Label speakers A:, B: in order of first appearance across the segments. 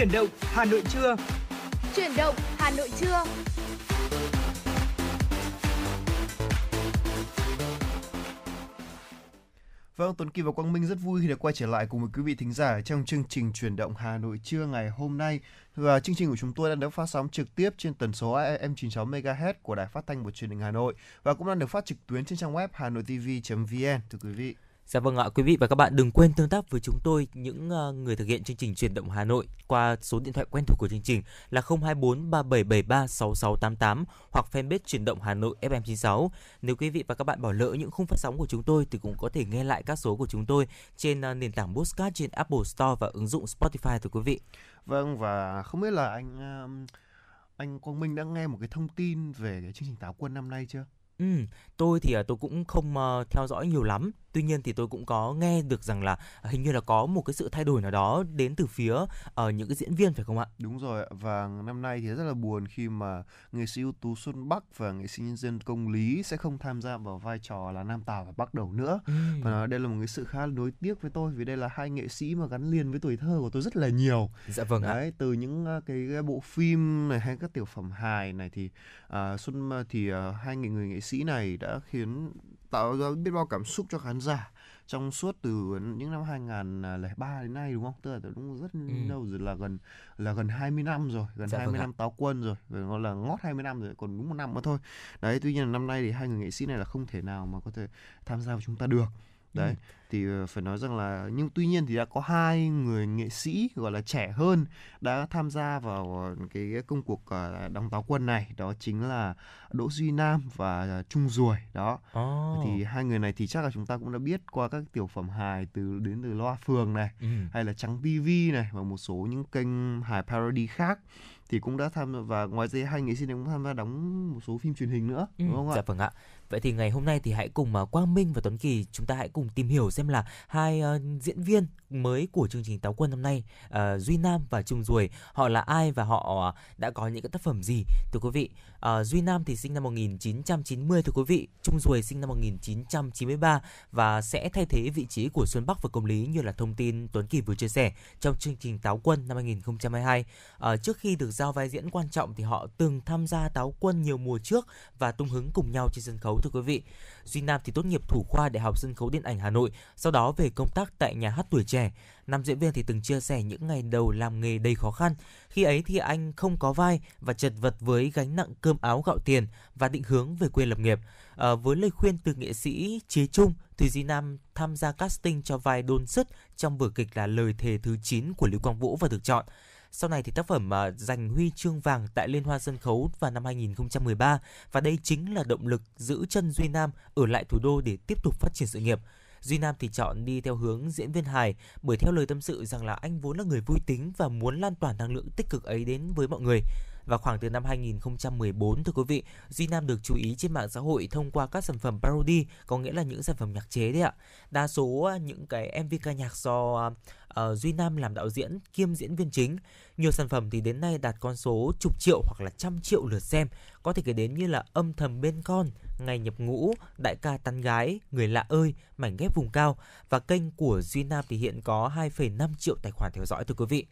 A: Chuyển động Hà Nội trưa.
B: Chuyển động Hà Nội trưa.
C: Vâng, Tuấn Kỳ và Quang Minh rất vui khi được quay trở lại cùng với quý vị thính giả trong chương trình Chuyển động Hà Nội trưa ngày hôm nay. Và chương trình của chúng tôi đang được phát sóng trực tiếp trên tần số AM 96 MHz của Đài Phát thanh và Truyền hình Hà Nội và cũng đang được phát trực tuyến trên trang web hanoitv.vn thưa quý vị.
D: Dạ vâng ạ, quý vị và các bạn đừng quên tương tác với chúng tôi những ờ, người thực hiện chương trình truyền động Hà Nội qua số điện thoại quen thuộc của chương trình là 024 3773 6688 hoặc fanpage truyền động Hà Nội FM96. Nếu quý vị và các bạn bỏ lỡ những khung phát sóng của chúng tôi thì cũng có thể nghe lại các số của chúng tôi trên ờ, nền tảng Podcast trên Apple Store và ứng dụng Spotify thưa quý vị.
C: Vâng và không biết là anh anh Quang Minh đã nghe một cái thông tin về cái chương trình táo quân năm nay chưa?
D: Ừ, tôi thì tôi cũng không uh, theo dõi nhiều lắm tuy nhiên thì tôi cũng có nghe được rằng là hình như là có một cái sự thay đổi nào đó đến từ phía ở uh, ờ, những cái diễn viên phải không ạ?
C: Đúng rồi và năm nay thì rất là buồn khi mà nghệ sĩ ưu tú Xuân Bắc và nghệ sĩ nhân dân Công Lý sẽ không tham gia vào vai trò là Nam Tào và Bắc Đầu nữa. Ừ. Và đây là một cái sự khá nối tiếc với tôi vì đây là hai nghệ sĩ mà gắn liền với tuổi thơ của tôi rất là nhiều.
D: Dạ vâng
C: Đấy,
D: ạ.
C: từ những uh, cái, cái bộ phim này hay các tiểu phẩm hài này thì uh, Xuân thì uh, hai người người nghệ sĩ này đã khiến tạo ra biết bao cảm xúc cho khán giả trong suốt từ những năm 2003 đến nay đúng không? Tức là đúng rất ừ. lâu rồi là gần là gần 20 năm rồi, gần dạ 20 vâng năm táo quân rồi, nó là ngót 20 năm rồi, còn đúng một năm nữa thôi. Đấy, tuy nhiên là năm nay thì hai người nghệ sĩ này là không thể nào mà có thể tham gia với chúng ta được đấy ừ. thì ờ, phải nói rằng là nhưng tuy nhiên thì đã có hai người nghệ sĩ gọi là trẻ hơn đã tham gia vào cái công cuộc ờ, đóng táo quân này đó chính là Đỗ Duy Nam và Trung Ruồi đó oh. thì hai người này thì chắc là chúng ta cũng đã biết qua các tiểu phẩm hài từ đến từ Loa Phường này ừ. hay là Trắng TV này và một số những kênh hài parody khác thì cũng đã tham và ngoài ra hai nghệ sĩ này cũng tham gia đóng một số phim truyền hình nữa ừ, đúng không
D: ạ? Dạ vâng ạ. Vậy thì ngày hôm nay thì hãy cùng à, Quang Minh và Tuấn Kỳ chúng ta hãy cùng tìm hiểu xem là hai uh, diễn viên mới của chương trình Táo Quân năm nay uh, Duy Nam và Trung Ruồi họ là ai và họ ờ, đã có những cái tác phẩm gì thưa quý vị. Uh, Duy Nam thì sinh năm 1990 thưa quý vị, Trung Ruồi sinh năm 1993 và sẽ thay thế vị trí của Xuân Bắc và Công Lý như là thông tin Tuấn Kỳ vừa chia sẻ trong chương trình Táo Quân năm 2022. Uh, trước khi được giao vai diễn quan trọng thì họ từng tham gia Táo Quân nhiều mùa trước và tung hứng cùng nhau trên sân khấu thưa quý vị. Duy Nam thì tốt nghiệp thủ khoa Đại học Sân khấu Điện ảnh Hà Nội, sau đó về công tác tại nhà hát tuổi trẻ. Nam diễn viên thì từng chia sẻ những ngày đầu làm nghề đầy khó khăn. Khi ấy thì anh không có vai và chật vật với gánh nặng cơm áo gạo tiền và định hướng về quê lập nghiệp. À, với lời khuyên từ nghệ sĩ Chế Trung thì Duy Nam tham gia casting cho vai đôn sứt trong vở kịch là Lời thề thứ 9 của Lưu Quang Vũ và được chọn. Sau này thì tác phẩm uh, giành huy chương vàng tại Liên hoan sân khấu vào năm 2013 và đây chính là động lực giữ chân Duy Nam ở lại thủ đô để tiếp tục phát triển sự nghiệp. Duy Nam thì chọn đi theo hướng diễn viên hài bởi theo lời tâm sự rằng là anh vốn là người vui tính và muốn lan tỏa năng lượng tích cực ấy đến với mọi người. Và khoảng từ năm 2014 thưa quý vị, Duy Nam được chú ý trên mạng xã hội thông qua các sản phẩm parody, có nghĩa là những sản phẩm nhạc chế đấy ạ. Đa số à, những cái MV ca nhạc do uh, Duy Nam làm đạo diễn kiêm diễn viên chính. Nhiều sản phẩm thì đến nay đạt con số chục triệu hoặc là trăm triệu lượt xem. Có thể kể đến như là Âm thầm bên con, Ngày nhập ngũ, Đại ca tán gái, Người lạ ơi, Mảnh ghép vùng cao và kênh của Duy Nam thì hiện có 2,5 triệu tài khoản theo dõi thưa quý vị.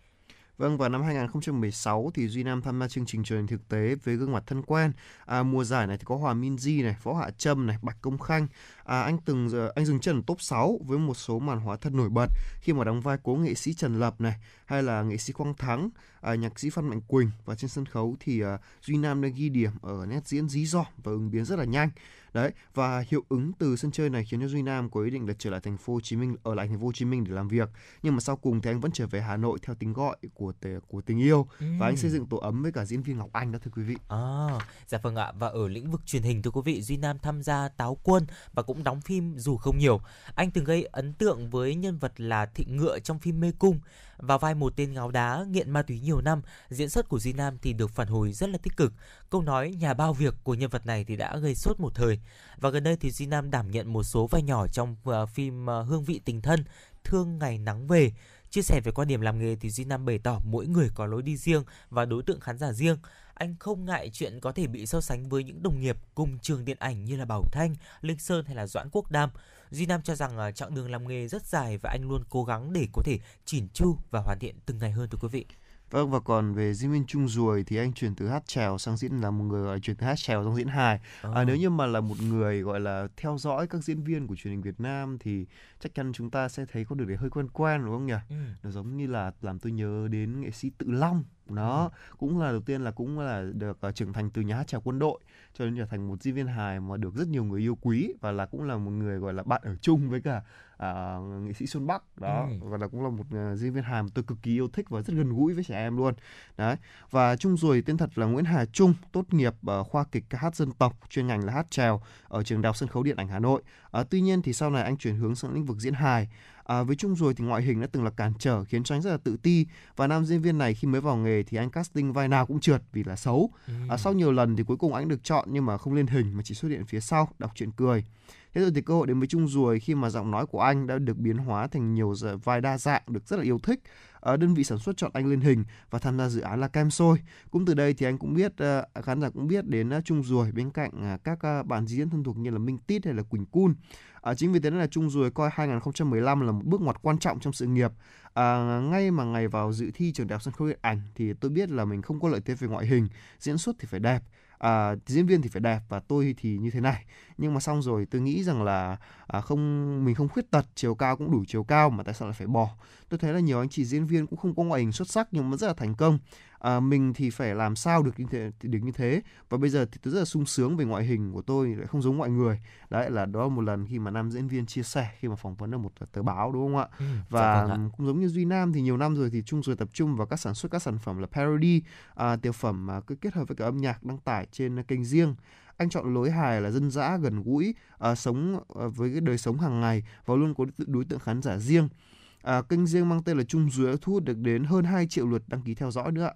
C: Vâng, vào năm 2016 thì Duy Nam tham gia chương trình truyền hình thực tế với gương mặt thân quen. À, mùa giải này thì có Hòa minh Di này, Võ Hạ Trâm này, Bạch Công Khanh. À, anh từng ờ, anh dừng chân ở top 6 với một số màn hóa thân nổi bật khi mà đóng vai cố nghệ sĩ Trần Lập này hay là nghệ sĩ Quang Thắng, à, nhạc sĩ Phan Mạnh Quỳnh và trên sân khấu thì à, Duy Nam đã ghi điểm ở nét diễn dí dỏm và ứng biến rất là nhanh đấy và hiệu ứng từ sân chơi này khiến cho Duy Nam có ý định là trở lại thành phố Hồ Chí Minh ở lại thành phố Hồ Chí Minh để làm việc nhưng mà sau cùng thì anh vẫn trở về Hà Nội theo tính gọi của của tình yêu ừ. và anh xây dựng tổ ấm với cả diễn viên Ngọc Anh đó thưa quý vị.
D: À, dạ vâng ạ và ở lĩnh vực truyền hình thưa quý vị Duy Nam tham gia Táo Quân và cũng đóng phim dù không nhiều. Anh từng gây ấn tượng với nhân vật là Thị Ngựa trong phim Mê Cung và vai một tên ngáo đá nghiện ma túy nhiều năm, diễn xuất của Duy Nam thì được phản hồi rất là tích cực. Câu nói nhà bao việc của nhân vật này thì đã gây sốt một thời. Và gần đây thì Duy Nam đảm nhận một số vai nhỏ trong ờ, phim ờ, Hương vị tình thân, Thương ngày nắng về. Chia sẻ về quan điểm làm nghề thì Duy Nam bày tỏ mỗi người có lối đi riêng và đối tượng khán giả riêng. Anh không ngại chuyện có thể bị so sánh với những đồng nghiệp cùng trường điện ảnh như là Bảo Thanh, Linh Sơn hay là Doãn Quốc Đam. Duy Nam cho rằng uh, chặng đường làm nghề rất dài và anh luôn cố gắng để có thể chỉn chu và hoàn thiện từng ngày hơn thưa quý vị.
C: Vâng và còn về diễn viên Trung Ruồi thì anh chuyển từ hát trèo sang diễn là một người gọi chuyển từ hát trèo sang diễn hài. À,
D: Ờ.
C: nếu như mà là một người gọi là theo dõi các diễn viên của truyền hình Việt Nam thì chắc chắn chúng ta sẽ thấy có được đấy hơi quen quen đúng không nhỉ?
D: Ừ.
C: Nó giống như là làm tôi nhớ đến nghệ sĩ Tự Long. Đó, cũng là đầu tiên là cũng là được uh, trưởng thành từ nhà hát trèo quân đội cho đến trở thành một diễn viên hài mà được rất nhiều người yêu quý và là cũng là một người gọi là bạn ở chung với cả à, nghệ sĩ Xuân Bắc. Đó
D: Ừ.
C: và là cũng là một à, diễn viên hài mà tôi cực kỳ yêu thích và rất gần gũi với trẻ em luôn. Đấy và Trung rồi tên thật là Nguyễn Hà Trung tốt nghiệp ở khoa kịch ca hát dân tộc chuyên ngành là hát trèo ở trường đại học sân khấu điện ảnh Hà Nội. À, tuy nhiên thì sau này anh chuyển hướng sang lĩnh vực diễn hài À, với Trung rồi thì ngoại hình đã từng là cản trở khiến cho anh rất là tự ti và nam diễn viên này khi mới vào nghề thì anh casting vai nào cũng trượt vì là xấu
D: Ừ.
C: À, sau nhiều lần thì cuối cùng anh được chọn nhưng mà không lên hình mà chỉ xuất hiện phía sau đọc truyện cười. Thế rồi thì cơ hội đến với Trung Ruồi khi mà giọng nói của anh đã được biến hóa thành nhiều vai đa dạng được rất là yêu thích. Ở đơn vị sản xuất chọn anh lên hình và tham gia dự án là Kem Sôi. Cũng từ đây thì anh cũng biết ờ, khán giả cũng biết đến ờ, Trung Ruồi bên cạnh ờ, các ờ, bạn diễn thân thuộc như là Minh Tít hay là Quỳnh Cun. À, chính vì thế nên là Trung Ruồi coi 2015 là một bước ngoặt quan trọng trong sự nghiệp. À, ngay mà ngày vào dự thi trường đại học sân khấu điện ảnh thì tôi biết là mình không có lợi thế về ngoại hình, diễn xuất thì phải đẹp, à, diễn viên thì phải đẹp và tôi thì như thế này. Nhưng mà xong rồi tôi nghĩ rằng là à, không mình không khuyết tật, chiều cao cũng đủ chiều cao mà tại sao lại phải bỏ? Tôi thấy là nhiều anh chị diễn viên cũng không có ngoại hình xuất sắc nhưng mà rất là thành công. À, mình thì phải làm sao được như thế được như thế? Và bây giờ thì tôi rất là sung sướng về ngoại hình của tôi lại không giống mọi người. Đấy là đó là một lần khi mà nam diễn viên chia sẻ khi mà phỏng vấn ở một tờ báo đúng không ạ?
D: Ừ, dạ
C: và
D: vâng
C: cũng giống như Duy Nam thì nhiều năm rồi thì Trung rồi tập trung vào các sản xuất các sản phẩm là parody à, tiểu phẩm mà cứ kết hợp với cả âm nhạc đăng tải trên kênh riêng. Anh chọn lối hài là dân dã gần gũi à, sống à, với cái đời sống hàng ngày và luôn có đối tượng khán giả riêng. À, kênh riêng mang tên là Trung Dưới thu hút được đến hơn 2 triệu lượt đăng ký theo dõi nữa ạ.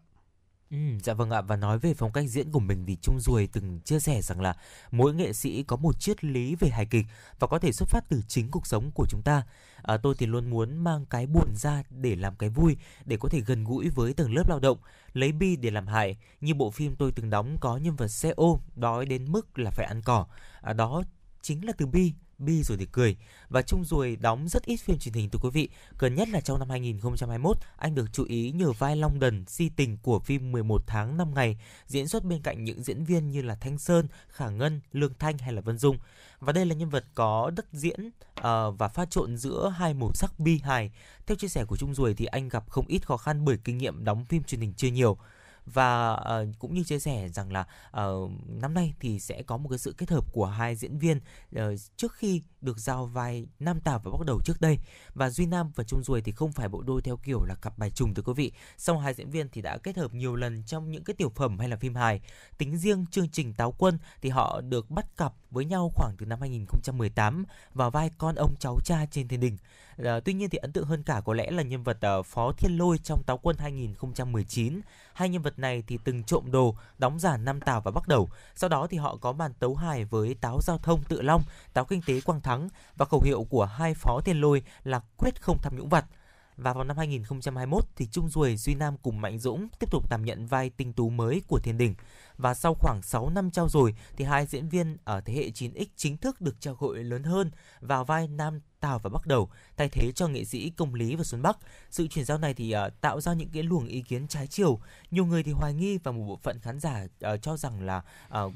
D: Ừ, dạ vâng ạ và nói về phong cách diễn của mình thì Trung Ruồi từng chia sẻ rằng là mỗi nghệ sĩ có một triết lý về hài kịch và có thể xuất phát từ chính cuộc sống của chúng ta. À, tôi thì luôn muốn mang cái buồn ra để làm cái vui, để có thể gần gũi với tầng lớp lao động, lấy bi để làm hài. Như bộ phim tôi từng đóng có nhân vật xe ôm đói đến mức là phải ăn cỏ. À, đó chính là từ bi bi rồi thì cười. Và Trung Ruồi đóng rất ít phim truyền hình thưa quý vị. Gần nhất là trong năm 2021 anh được chú ý nhờ vai Long Đần si tình của phim 11 tháng 5 ngày diễn xuất bên cạnh những diễn viên như là Thanh Sơn, Khả Ngân, Lương Thanh hay là Vân Dung. Và đây là nhân vật có đất diễn uh, và pha trộn giữa hai màu sắc bi hài. Theo chia sẻ của Trung Ruồi thì anh gặp không ít khó khăn bởi kinh nghiệm đóng phim truyền hình chưa nhiều và uh, cũng như chia sẻ rằng là uh, năm nay thì sẽ có một cái sự kết hợp của hai diễn viên uh, trước khi được giao vai Nam Tào và bắt đầu trước đây. Và Duy Nam và Trung duồi thì không phải bộ đôi theo kiểu là cặp bài trùng thưa quý vị. Song hai diễn viên thì đã kết hợp nhiều lần trong những cái tiểu phẩm hay là phim hài. Tính riêng chương trình Táo Quân thì họ được bắt cặp với nhau khoảng từ năm 2018 vào vai con ông cháu cha trên thiên đình. À, tuy nhiên thì ấn tượng hơn cả có lẽ là nhân vật ờ, Phó Thiên Lôi trong Táo Quân 2019 hai nhân vật này thì từng trộm đồ đóng giả Nam Tào và Bắc Đầu. Sau đó thì họ có màn tấu hài với Táo Giao thông Tự Long Táo Kinh tế Quang Thắng và khẩu hiệu của hai Phó Thiên Lôi là quyết không tham nhũng vặt và vào năm 2021 thì Trung Duồi, Duy Nam cùng Mạnh Dũng tiếp tục đảm nhận vai tinh tú mới của Thiên Đình. Và sau khoảng 6 năm trao rồi thì hai diễn viên ở thế hệ 9X chính thức được trao hội lớn hơn vào vai Nam Tào và Bắc Đầu thay thế cho nghệ sĩ Công Lý và Xuân Bắc. Sự chuyển giao này thì uh, tạo ra những cái luồng ý kiến trái chiều. Nhiều người thì hoài nghi và một bộ phận khán giả uh, cho rằng là uh,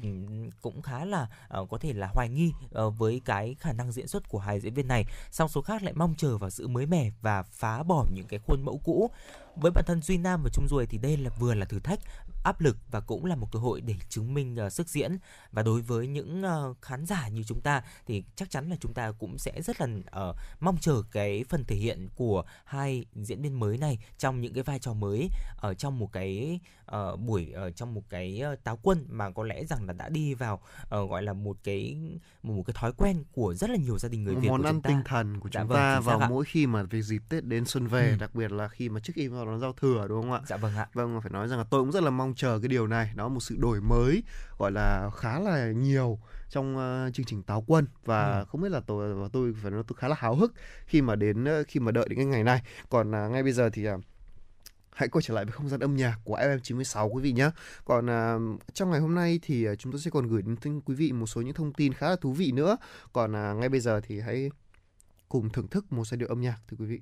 D: cũng khá là uh, có thể là hoài nghi uh, với cái khả năng diễn xuất của hai diễn viên này. Song số khác lại mong chờ vào sự mới mẻ và phá bỏ những cái khuôn mẫu cũ. Với bản thân Duy Nam và Trung Duồi thì đây là vừa là thử thách áp lực và cũng là một cơ hội để chứng minh uh, sức diễn và đối với những uh, khán giả như chúng ta thì chắc chắn là chúng ta cũng sẽ rất là uh, mong chờ cái phần thể hiện của hai diễn viên mới này trong những cái vai trò mới ở trong một cái uh, buổi ở trong một cái uh, táo quân mà có lẽ rằng là đã đi vào uh, gọi là một cái một, một cái thói quen của rất là nhiều gia đình người Việt
C: món
D: của
C: ăn tinh thần của
D: Dạ
C: chúng
D: vâng,
C: ta vào
D: ạ.
C: mỗi khi mà về dịp Tết đến xuân về,
D: Ừ.
C: đặc biệt là khi mà trước khi vào đón giao thừa đúng không ạ?
D: Dạ vâng ạ.
C: Vâng, phải nói rằng là tôi cũng rất là mong chờ cái điều này, đó một sự đổi mới gọi là khá là nhiều trong ờ, chương trình Táo Quân và
D: Ừ.
C: không biết là tôi và tôi phải nói tôi khá là háo hức khi mà đến ờ, khi mà đợi đến cái ngày này. Còn à, ngay bây giờ thì à, hãy quay trở lại với không gian âm nhạc của FM96 quý vị nhé. Còn à, trong ngày hôm nay thì à, chúng tôi sẽ còn gửi đến quý vị một số những thông tin khá là thú vị nữa. Còn à, ngay bây giờ thì hãy cùng thưởng thức một giai điệu âm nhạc thưa quý vị.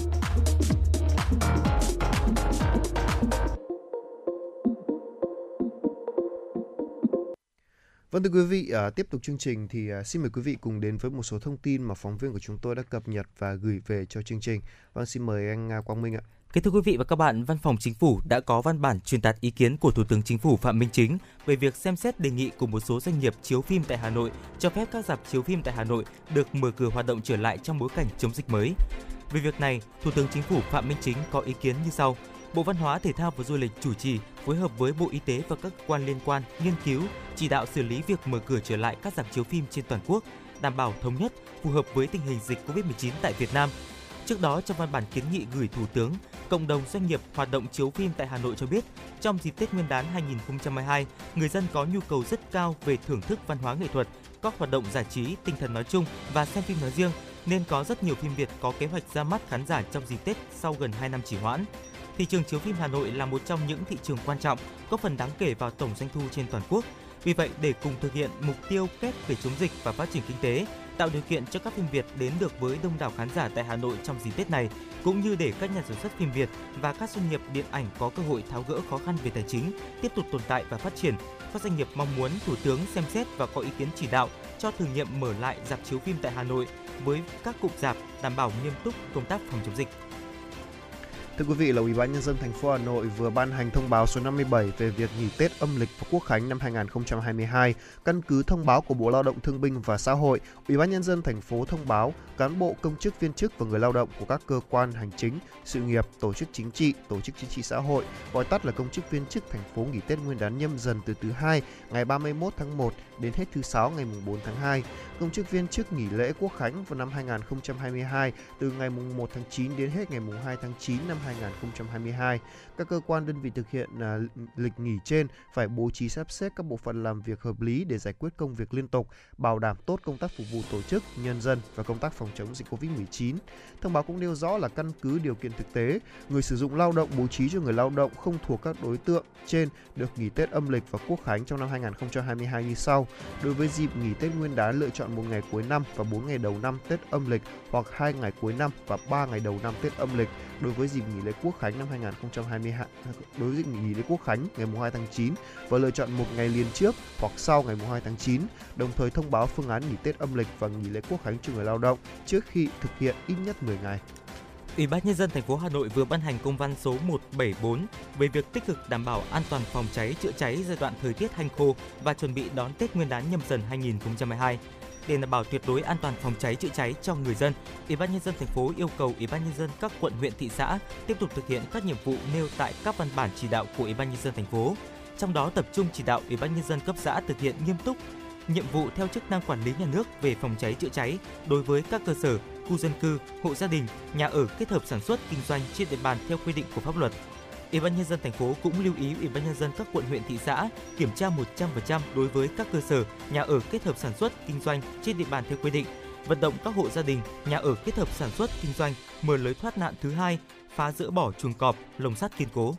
C: Vâng thưa quý vị, à, tiếp tục chương trình thì à, xin mời quý vị cùng đến với một số thông tin mà phóng viên của chúng tôi đã cập nhật và gửi về cho chương trình. Vâng xin mời anh à, Quang Minh ạ.
D: Kính thưa quý vị và các bạn, Văn phòng Chính phủ đã có văn bản truyền đạt ý kiến của Thủ tướng Chính phủ Phạm Minh Chính về việc xem xét đề nghị của một số doanh nghiệp chiếu phim tại Hà Nội cho phép các dạp chiếu phim tại Hà Nội được mở cửa hoạt động trở lại trong bối cảnh chống dịch mới. Về việc này, Thủ tướng Chính phủ Phạm Minh Chính có ý kiến như sau. Bộ Văn hóa, Thể thao và Du lịch chủ trì phối hợp với Bộ Y tế và các cơ quan liên quan nghiên cứu, chỉ đạo xử lý việc mở cửa trở lại các rạp chiếu phim trên toàn quốc, đảm bảo thống nhất, phù hợp với tình hình dịch COVID-19 tại Việt Nam. Trước đó, trong văn bản kiến nghị gửi Thủ tướng, cộng đồng doanh nghiệp hoạt động chiếu phim tại Hà Nội cho biết, trong dịp Tết Nguyên đán 2022, người dân có nhu cầu rất cao về thưởng thức văn hóa nghệ thuật, các hoạt động giải trí, tinh thần nói chung và xem phim nói riêng, nên có rất nhiều phim Việt có kế hoạch ra mắt khán giả trong dịp Tết sau gần 2 năm trì hoãn. Thị trường chiếu phim Hà Nội là một trong những thị trường quan trọng, có phần đáng kể vào tổng doanh thu trên toàn quốc. Vì vậy, để cùng thực hiện mục tiêu kép về chống dịch và phát triển kinh tế, tạo điều kiện cho các phim Việt đến được với đông đảo khán giả tại Hà Nội trong dịp Tết này, cũng như để các nhà sản xuất phim Việt và các doanh nghiệp điện ảnh có cơ hội tháo gỡ khó khăn về tài chính, tiếp tục tồn tại và phát triển. Các doanh nghiệp mong muốn Thủ tướng xem xét và có ý kiến chỉ đạo cho thử nghiệm mở lại dạp chiếu phim tại Hà Nội với các cụm rạp đảm bảo nghiêm túc công tác phòng chống dịch.
C: Thưa quý vị là Ủy ban nhân dân thành phố Hà Nội vừa ban hành thông báo số 57 về việc nghỉ Tết âm lịch và Quốc khánh năm 2022. Căn cứ thông báo của Bộ Lao động Thương binh và Xã hội, Ủy ban nhân dân thành phố thông báo cán bộ công chức viên chức và người lao động của các cơ quan hành chính, sự nghiệp, tổ chức chính trị, tổ chức chính trị xã hội, gọi tắt là công chức viên chức thành phố nghỉ Tết Nguyên đán nhâm dần từ thứ hai ngày 31 tháng 1 đến hết thứ sáu ngày 4 tháng 2. Công chức viên chức nghỉ lễ Quốc khánh vào năm 2022 từ ngày 1 tháng 9 đến hết ngày 2 tháng 9 năm 2022. Các cơ quan đơn vị thực hiện à, lịch nghỉ trên phải bố trí sắp xếp các bộ phận làm việc hợp lý để giải quyết công việc liên tục, bảo đảm tốt công tác phục vụ tổ chức, nhân dân và công tác phòng chống dịch Covid-19. Thông báo cũng nêu rõ là căn cứ điều kiện thực tế, người sử dụng lao động bố trí cho người lao động không thuộc các đối tượng trên được nghỉ Tết âm lịch và Quốc khánh trong năm 2022 như sau. Đối với dịp nghỉ Tết Nguyên đán lựa chọn một ngày cuối năm và 4 ngày đầu năm Tết âm lịch hoặc 2 ngày cuối năm và 3 ngày đầu năm Tết âm lịch đối với dịp nghỉ lễ Quốc khánh năm 2022 đối với nghỉ lễ Quốc khánh ngày 2 tháng 9 và lựa chọn một ngày liền trước hoặc sau ngày 2 tháng 9, đồng thời thông báo phương án nghỉ Tết âm lịch và nghỉ lễ Quốc khánh cho người lao động trước khi thực hiện ít nhất 10 ngày.
D: Ủy ban nhân dân thành phố Hà Nội vừa ban hành công văn số 174 về việc tích cực đảm bảo an toàn phòng cháy chữa cháy giai đoạn thời tiết hanh khô và chuẩn bị đón Tết Nguyên đán nhâm dần 2022. Để đảm bảo tuyệt đối an toàn phòng cháy chữa cháy cho người dân, Ủy ban nhân dân thành phố yêu cầu Ủy ban nhân dân các quận huyện thị xã tiếp tục thực hiện các nhiệm vụ nêu tại các văn bản chỉ đạo của Ủy ban nhân dân thành phố. Trong đó tập trung chỉ đạo Ủy ban nhân dân cấp xã thực hiện nghiêm túc nhiệm vụ theo chức năng quản lý nhà nước về phòng cháy chữa cháy đối với các cơ sở, khu dân cư, hộ gia đình, nhà ở kết hợp sản xuất kinh doanh trên địa bàn theo quy định của pháp luật. Ủy ban nhân dân thành phố cũng lưu ý Ủy ban nhân dân các quận huyện thị xã kiểm tra 100% đối với các cơ sở, nhà ở kết hợp sản xuất kinh doanh trên địa bàn theo quy định, vận động các hộ gia đình, nhà ở kết hợp sản xuất kinh doanh mở lối thoát nạn thứ hai, phá dỡ bỏ chuồng cọp, lồng sắt kiên cố.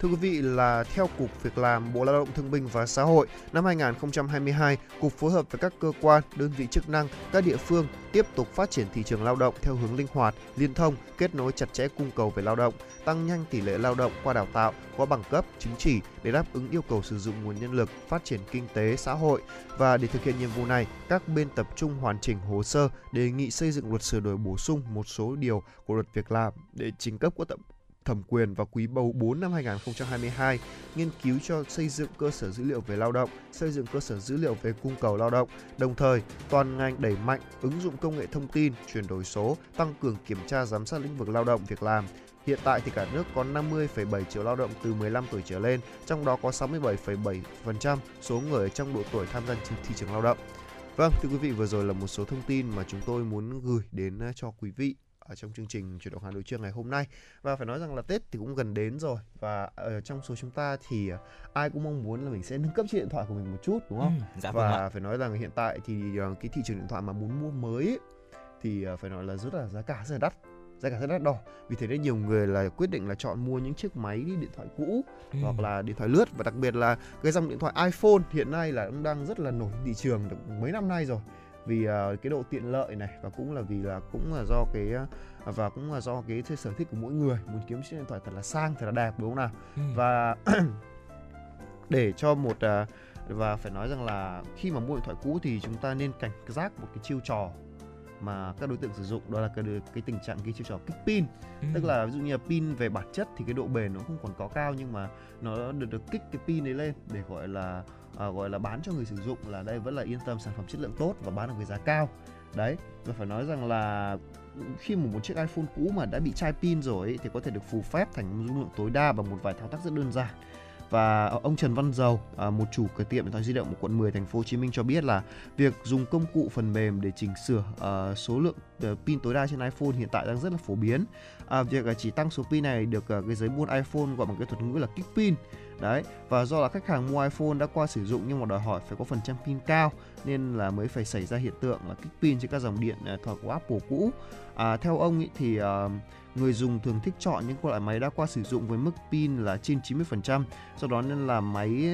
C: Thưa quý vị là theo Cục Việc làm Bộ Lao động Thương binh và Xã hội, năm 2022, Cục phối hợp với các cơ quan, đơn vị chức năng, các địa phương tiếp tục phát triển thị trường lao động theo hướng linh hoạt, liên thông, kết nối chặt chẽ cung cầu về lao động, tăng nhanh tỷ lệ lao động qua đào tạo, có bằng cấp, chứng chỉ để đáp ứng yêu cầu sử dụng nguồn nhân lực, phát triển kinh tế, xã hội. Và để thực hiện nhiệm vụ này, các bên tập trung hoàn chỉnh hồ sơ đề nghị xây dựng luật sửa đổi bổ sung một số điều của luật việc làm để trình cấp của tập thẩm quyền vào quý bầu 4 năm 2022, nghiên cứu cho xây dựng cơ sở dữ liệu về lao động, xây dựng cơ sở dữ liệu về cung cầu lao động. Đồng thời, toàn ngành đẩy mạnh ứng dụng công nghệ thông tin, chuyển đổi số, tăng cường kiểm tra giám sát lĩnh vực lao động, việc làm. Hiện tại thì cả nước có 50,7 triệu lao động từ 15 tuổi trở lên, trong đó có 67,7% số người ở trong độ tuổi tham gia thị trường lao động. Vâng, thưa quý vị, vừa rồi là một số thông tin mà chúng tôi muốn gửi đến ờ, cho quý vị ở trong chương trình chuyển động Hà Nội trưa ngày hôm nay. Và phải nói rằng là Tết thì cũng gần đến rồi. Và ở trong số chúng ta thì à, ai cũng mong muốn là mình sẽ nâng cấp chiếc điện thoại của mình một chút đúng không?
D: Ừ, dạ
C: và
D: vâng
C: phải nói rằng hiện tại thì ờ, cái thị trường điện thoại mà muốn mua mới ấy, thì ờ, phải nói là rất là giá cả rất là đắt giá cả rất đắt đỏ. Vì thế nên nhiều người là quyết định là chọn mua những chiếc máy điện thoại cũ
D: Ừ.
C: hoặc là điện thoại lướt. Và đặc biệt là cái dòng điện thoại iPhone hiện nay là cũng đang rất là nổi thị trường được mấy năm nay rồi vì uh, cái độ tiện lợi này và cũng là vì là cũng là do cái uh, và cũng là do cái sở thích của mỗi người muốn kiếm chiếc điện thoại thật là sang thật là đẹp đúng không nào
D: Ừ.
C: và để cho một uh, và phải nói rằng là khi mà mua điện thoại cũ thì chúng ta nên cảnh giác một cái chiêu trò mà các đối tượng sử dụng đó là cái, cái tình trạng ghi chiêu trò kích pin
D: Ừ.
C: tức là ví dụ như là pin về bản chất thì cái độ bền nó không còn có cao nhưng mà nó được được kích cái pin đấy lên để gọi là uh, gọi là bán cho người sử dụng là đây vẫn là yên tâm sản phẩm chất lượng tốt và bán được với giá cao đấy và phải nói rằng là khi mà một chiếc iPhone cũ mà đã bị chai pin rồi ấy, thì có thể được phù phép thành dung lượng tối đa bằng một vài thao tác rất đơn giản và ờ, ông Trần Văn Dầu, ờ, một chủ cửa tiệm điện thoại di động ở quận 10 thành phố Hồ Chí Minh cho biết là việc dùng công cụ phần mềm để chỉnh sửa số lượng pin tối đa trên iPhone hiện tại đang rất là phổ biến. À, việc chỉ tăng số pin này được cái giới buôn iPhone gọi bằng cái thuật ngữ là kích pin. Đấy, và do là khách hàng mua iPhone đã qua sử dụng nhưng mà đòi hỏi phải có phần trăm pin cao nên là mới phải xảy ra hiện tượng là kích pin trên các dòng điện à, thoại của Apple cũ. À, theo ông ý, thì à, người dùng thường thích chọn những loại máy đã qua sử dụng với mức pin là trên 90%, do đó nên là máy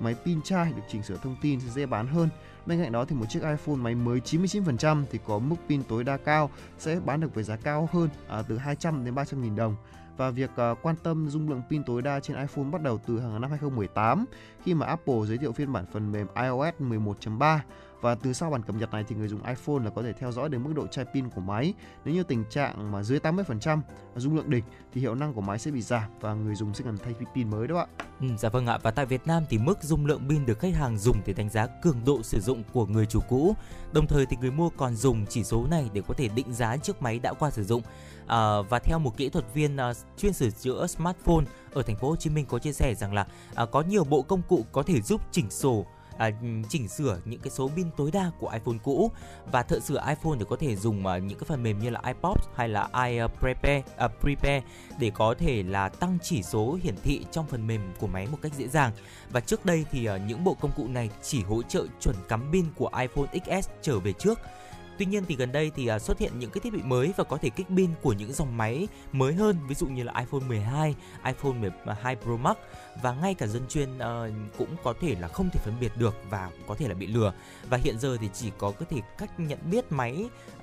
C: máy pin chai được chỉnh sửa thông tin sẽ dễ bán hơn. Bên cạnh đó thì một chiếc iPhone máy mới 99% thì có mức pin tối đa cao sẽ bán được với giá cao hơn à, từ 200 đến 300 nghìn đồng. Và việc ờ, quan tâm dung lượng pin tối đa trên iPhone bắt đầu từ hàng năm 2018 khi mà Apple giới thiệu phiên bản phần mềm iOS 11.3 và từ sau bản cập nhật này thì người dùng iPhone là có thể theo dõi được mức độ chai pin của máy. Nếu như tình trạng mà dưới 80% dung lượng đỉnh thì hiệu năng của máy sẽ bị giảm và người dùng sẽ cần thay pin mới đó ạ.
D: Ừ, dạ vâng ạ và tại Việt Nam thì mức dung lượng pin được khách hàng dùng để đánh giá cường độ sử dụng của người chủ cũ. Đồng thời thì người mua còn dùng chỉ số này để có thể định giá chiếc máy đã qua sử dụng. À, và theo một kỹ thuật viên à, chuyên sửa chữa smartphone ở thành phố Hồ Chí Minh có chia sẻ rằng là à, có nhiều bộ công cụ có thể giúp chỉnh sổ à, chỉnh sửa những cái số pin tối đa của iPhone cũ và thợ sửa iPhone thì có thể dùng à, những cái phần mềm như là iPod hay là iPrepare à, Prepare để có thể là tăng chỉ số hiển thị trong phần mềm của máy một cách dễ dàng. Và trước đây thì à, những bộ công cụ này chỉ hỗ trợ chuẩn cắm pin của iPhone XS trở về trước. Tuy nhiên thì gần đây thì à, xuất hiện những cái thiết bị mới và có thể kích pin của những dòng máy mới hơn, ví dụ như là iPhone 12, iPhone 12 Pro Max và ngay cả dân chuyên uh, cũng có thể là không thể phân biệt được và có thể là bị lừa. Và hiện giờ thì chỉ có có thể cách nhận biết máy uh,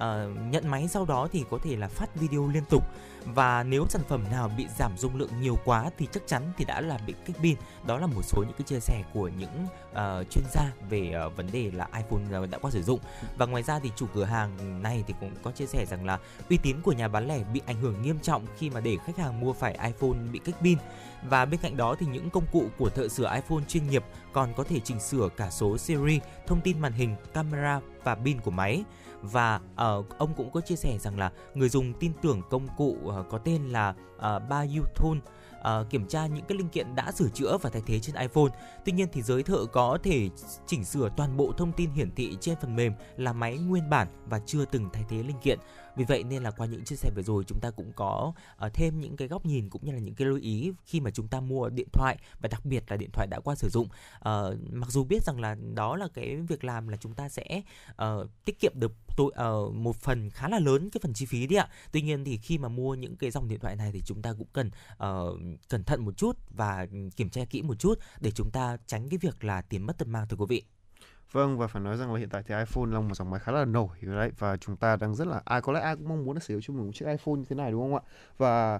D: nhận máy sau đó thì có thể là phát video liên tục và nếu sản phẩm nào bị giảm dung lượng nhiều quá thì chắc chắn thì đã là bị kích pin. Đó là một số những cái chia sẻ của những uh, chuyên gia về uh, vấn đề là iPhone ờ, đã qua sử dụng. Và ngoài ra thì chủ cửa hàng này thì cũng có chia sẻ rằng là uy tín của nhà bán lẻ bị ảnh hưởng nghiêm trọng khi mà để khách hàng mua phải iPhone bị kích pin. Và bên cạnh đó thì những công cụ của thợ sửa iPhone chuyên nghiệp còn có thể chỉnh sửa cả số series thông tin màn hình, camera và pin của máy và uh, ông cũng có chia sẻ rằng là người dùng tin tưởng công cụ uh, có tên là ờ, uh, Bayutone uh, kiểm tra những cái linh kiện đã sửa chữa và thay thế trên iPhone. Tuy nhiên thì giới thợ có thể chỉnh sửa toàn bộ thông tin hiển thị trên phần mềm là máy nguyên bản và chưa từng thay thế linh kiện. Vì vậy nên là qua những chia sẻ vừa rồi chúng ta cũng có uh, thêm những cái góc nhìn cũng như là những cái lưu ý khi mà chúng ta mua điện thoại và đặc biệt là điện thoại đã qua sử dụng. Uh, mặc dù biết rằng là đó là cái việc làm là chúng ta sẽ uh, tiết kiệm được tôi uh, một phần khá là lớn cái phần chi phí đi ạ. Tuy nhiên thì khi mà mua những cái dòng điện thoại này thì chúng ta cũng cần uh, cẩn thận một chút và kiểm tra kỹ một chút để chúng ta tránh cái việc là tiền mất tật mang thưa quý vị.
C: Vâng và phải nói rằng là hiện tại thì iPhone là một dòng máy khá là nổi đấy và chúng ta đang rất là ai có lẽ ai cũng mong muốn sở hữu cho mình một chiếc iPhone như thế này đúng không ạ? Và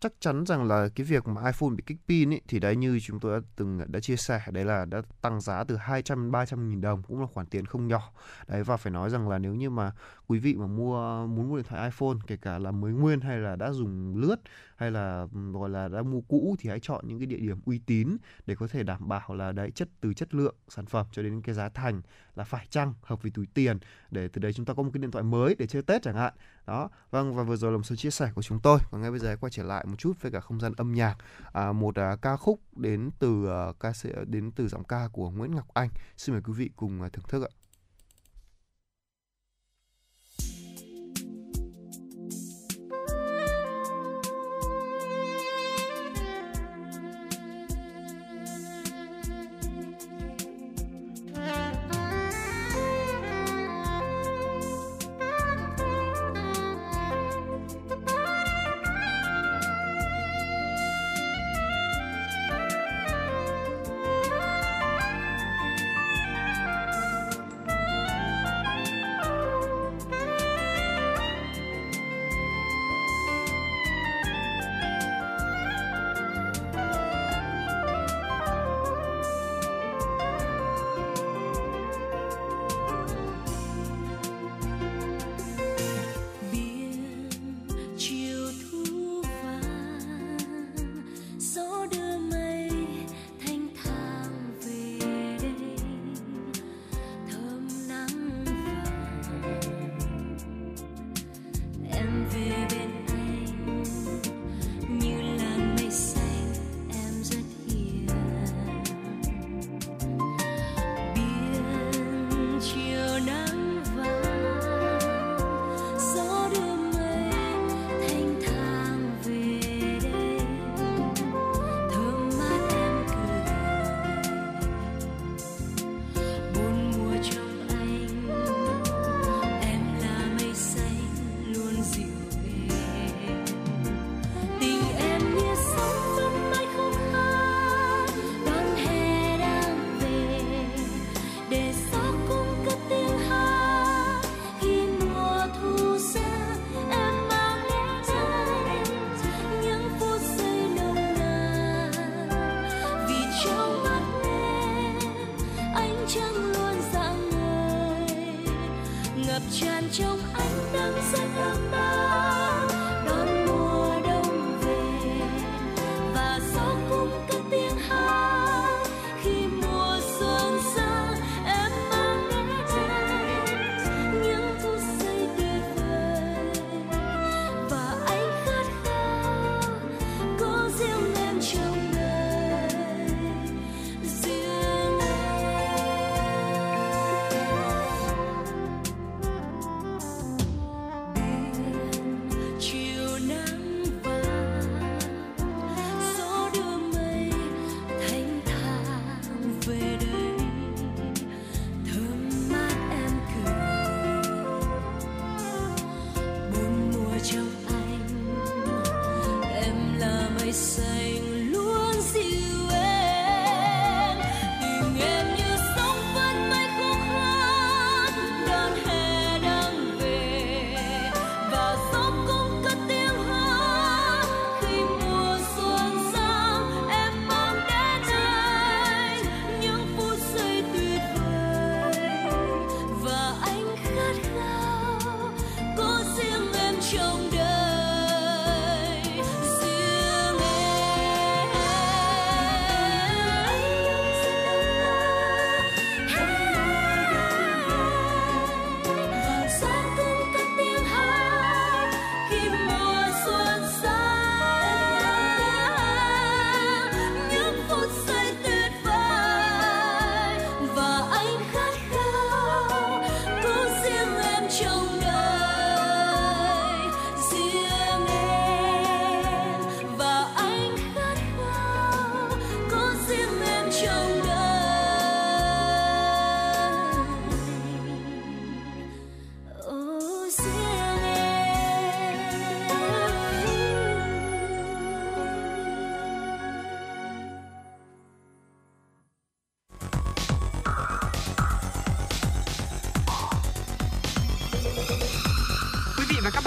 C: chắc chắn rằng là cái việc mà iPhone bị kích pin ấy, thì đấy như chúng tôi đã từng đã chia sẻ đấy là đã tăng giá từ 200 300 nghìn đồng cũng là khoản tiền không nhỏ đấy và phải nói rằng là nếu như mà quý vị mà mua muốn mua điện thoại iPhone kể cả là mới nguyên hay là đã dùng lướt hay là gọi là đã mua cũ thì hãy chọn những cái địa điểm uy tín để có thể đảm bảo là đấy chất từ chất lượng sản phẩm cho đến cái giá thành là phải chăng hợp với túi tiền để từ đấy chúng ta có một cái điện thoại mới để chơi Tết chẳng hạn. Đó vâng và vừa rồi là một số chia sẻ của chúng tôi. Và ngay bây giờ quay trở lại một chút với cả không gian âm nhạc. À, một à, ca khúc đến từ à, ca sĩ đến từ giọng ca của Nguyễn Ngọc Anh. Xin mời quý vị cùng à, thưởng thức ạ.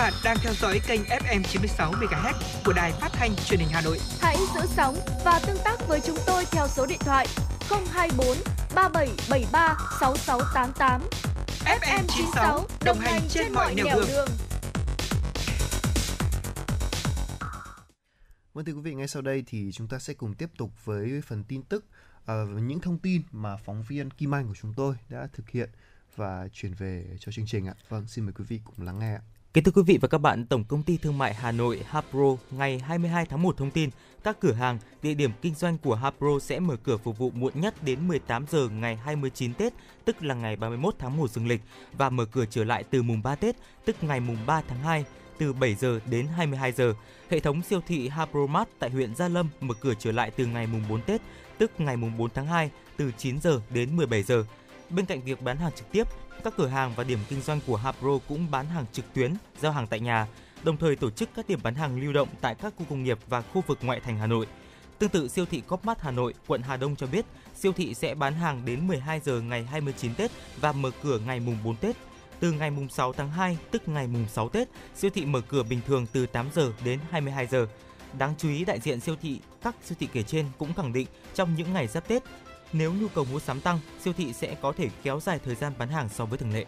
A: Bạn đang theo dõi kênh FM 96 MHz của đài phát thanh truyền hình Hà Nội.
B: Hãy giữ sóng và tương tác với chúng tôi theo số điện thoại 024 3773 6688.
A: FM 96 đồng hành trên mọi nẻo đường. đường.
C: Vâng thưa quý vị, ngay sau đây thì chúng ta sẽ cùng tiếp tục với phần tin tức uh, những thông tin mà phóng viên Kim Anh của chúng tôi đã thực hiện và chuyển về cho chương trình ạ. Vâng, xin mời quý vị cùng lắng nghe ạ.
D: Kính thưa quý vị và các bạn, Tổng công ty Thương mại Hà Nội Hapro ngày 22 tháng 1 thông tin các cửa hàng, địa điểm kinh doanh của Hapro sẽ mở cửa phục vụ muộn nhất đến 18 giờ ngày 29 Tết, tức là ngày 31 tháng 1 dương lịch và mở cửa trở lại từ mùng 3 Tết, tức ngày mùng 3 tháng 2 từ 7 giờ đến 22 giờ. Hệ thống siêu thị Hapromart tại huyện Gia Lâm mở cửa trở lại từ ngày mùng 4 Tết, tức ngày mùng 4 tháng 2 từ 9 giờ đến 17 giờ. Bên cạnh việc bán hàng trực tiếp, các cửa hàng và điểm kinh doanh của Hapro cũng bán hàng trực tuyến, giao hàng tại nhà, đồng thời tổ chức các điểm bán hàng lưu động tại các khu công nghiệp và khu vực ngoại thành Hà Nội. Tương tự siêu thị Copmart Hà Nội, quận Hà Đông cho biết, siêu thị sẽ bán hàng đến 12 giờ ngày 29 Tết và mở cửa ngày mùng 4 Tết. Từ ngày mùng 6 tháng 2, tức ngày mùng 6 Tết, siêu thị mở cửa bình thường từ 8 giờ đến 22 giờ. Đáng chú ý, đại diện siêu thị, các siêu thị kể trên cũng khẳng định trong những ngày giáp Tết, nếu nhu cầu mua sắm tăng, siêu thị sẽ có thể kéo dài thời gian bán hàng so với thường lệ.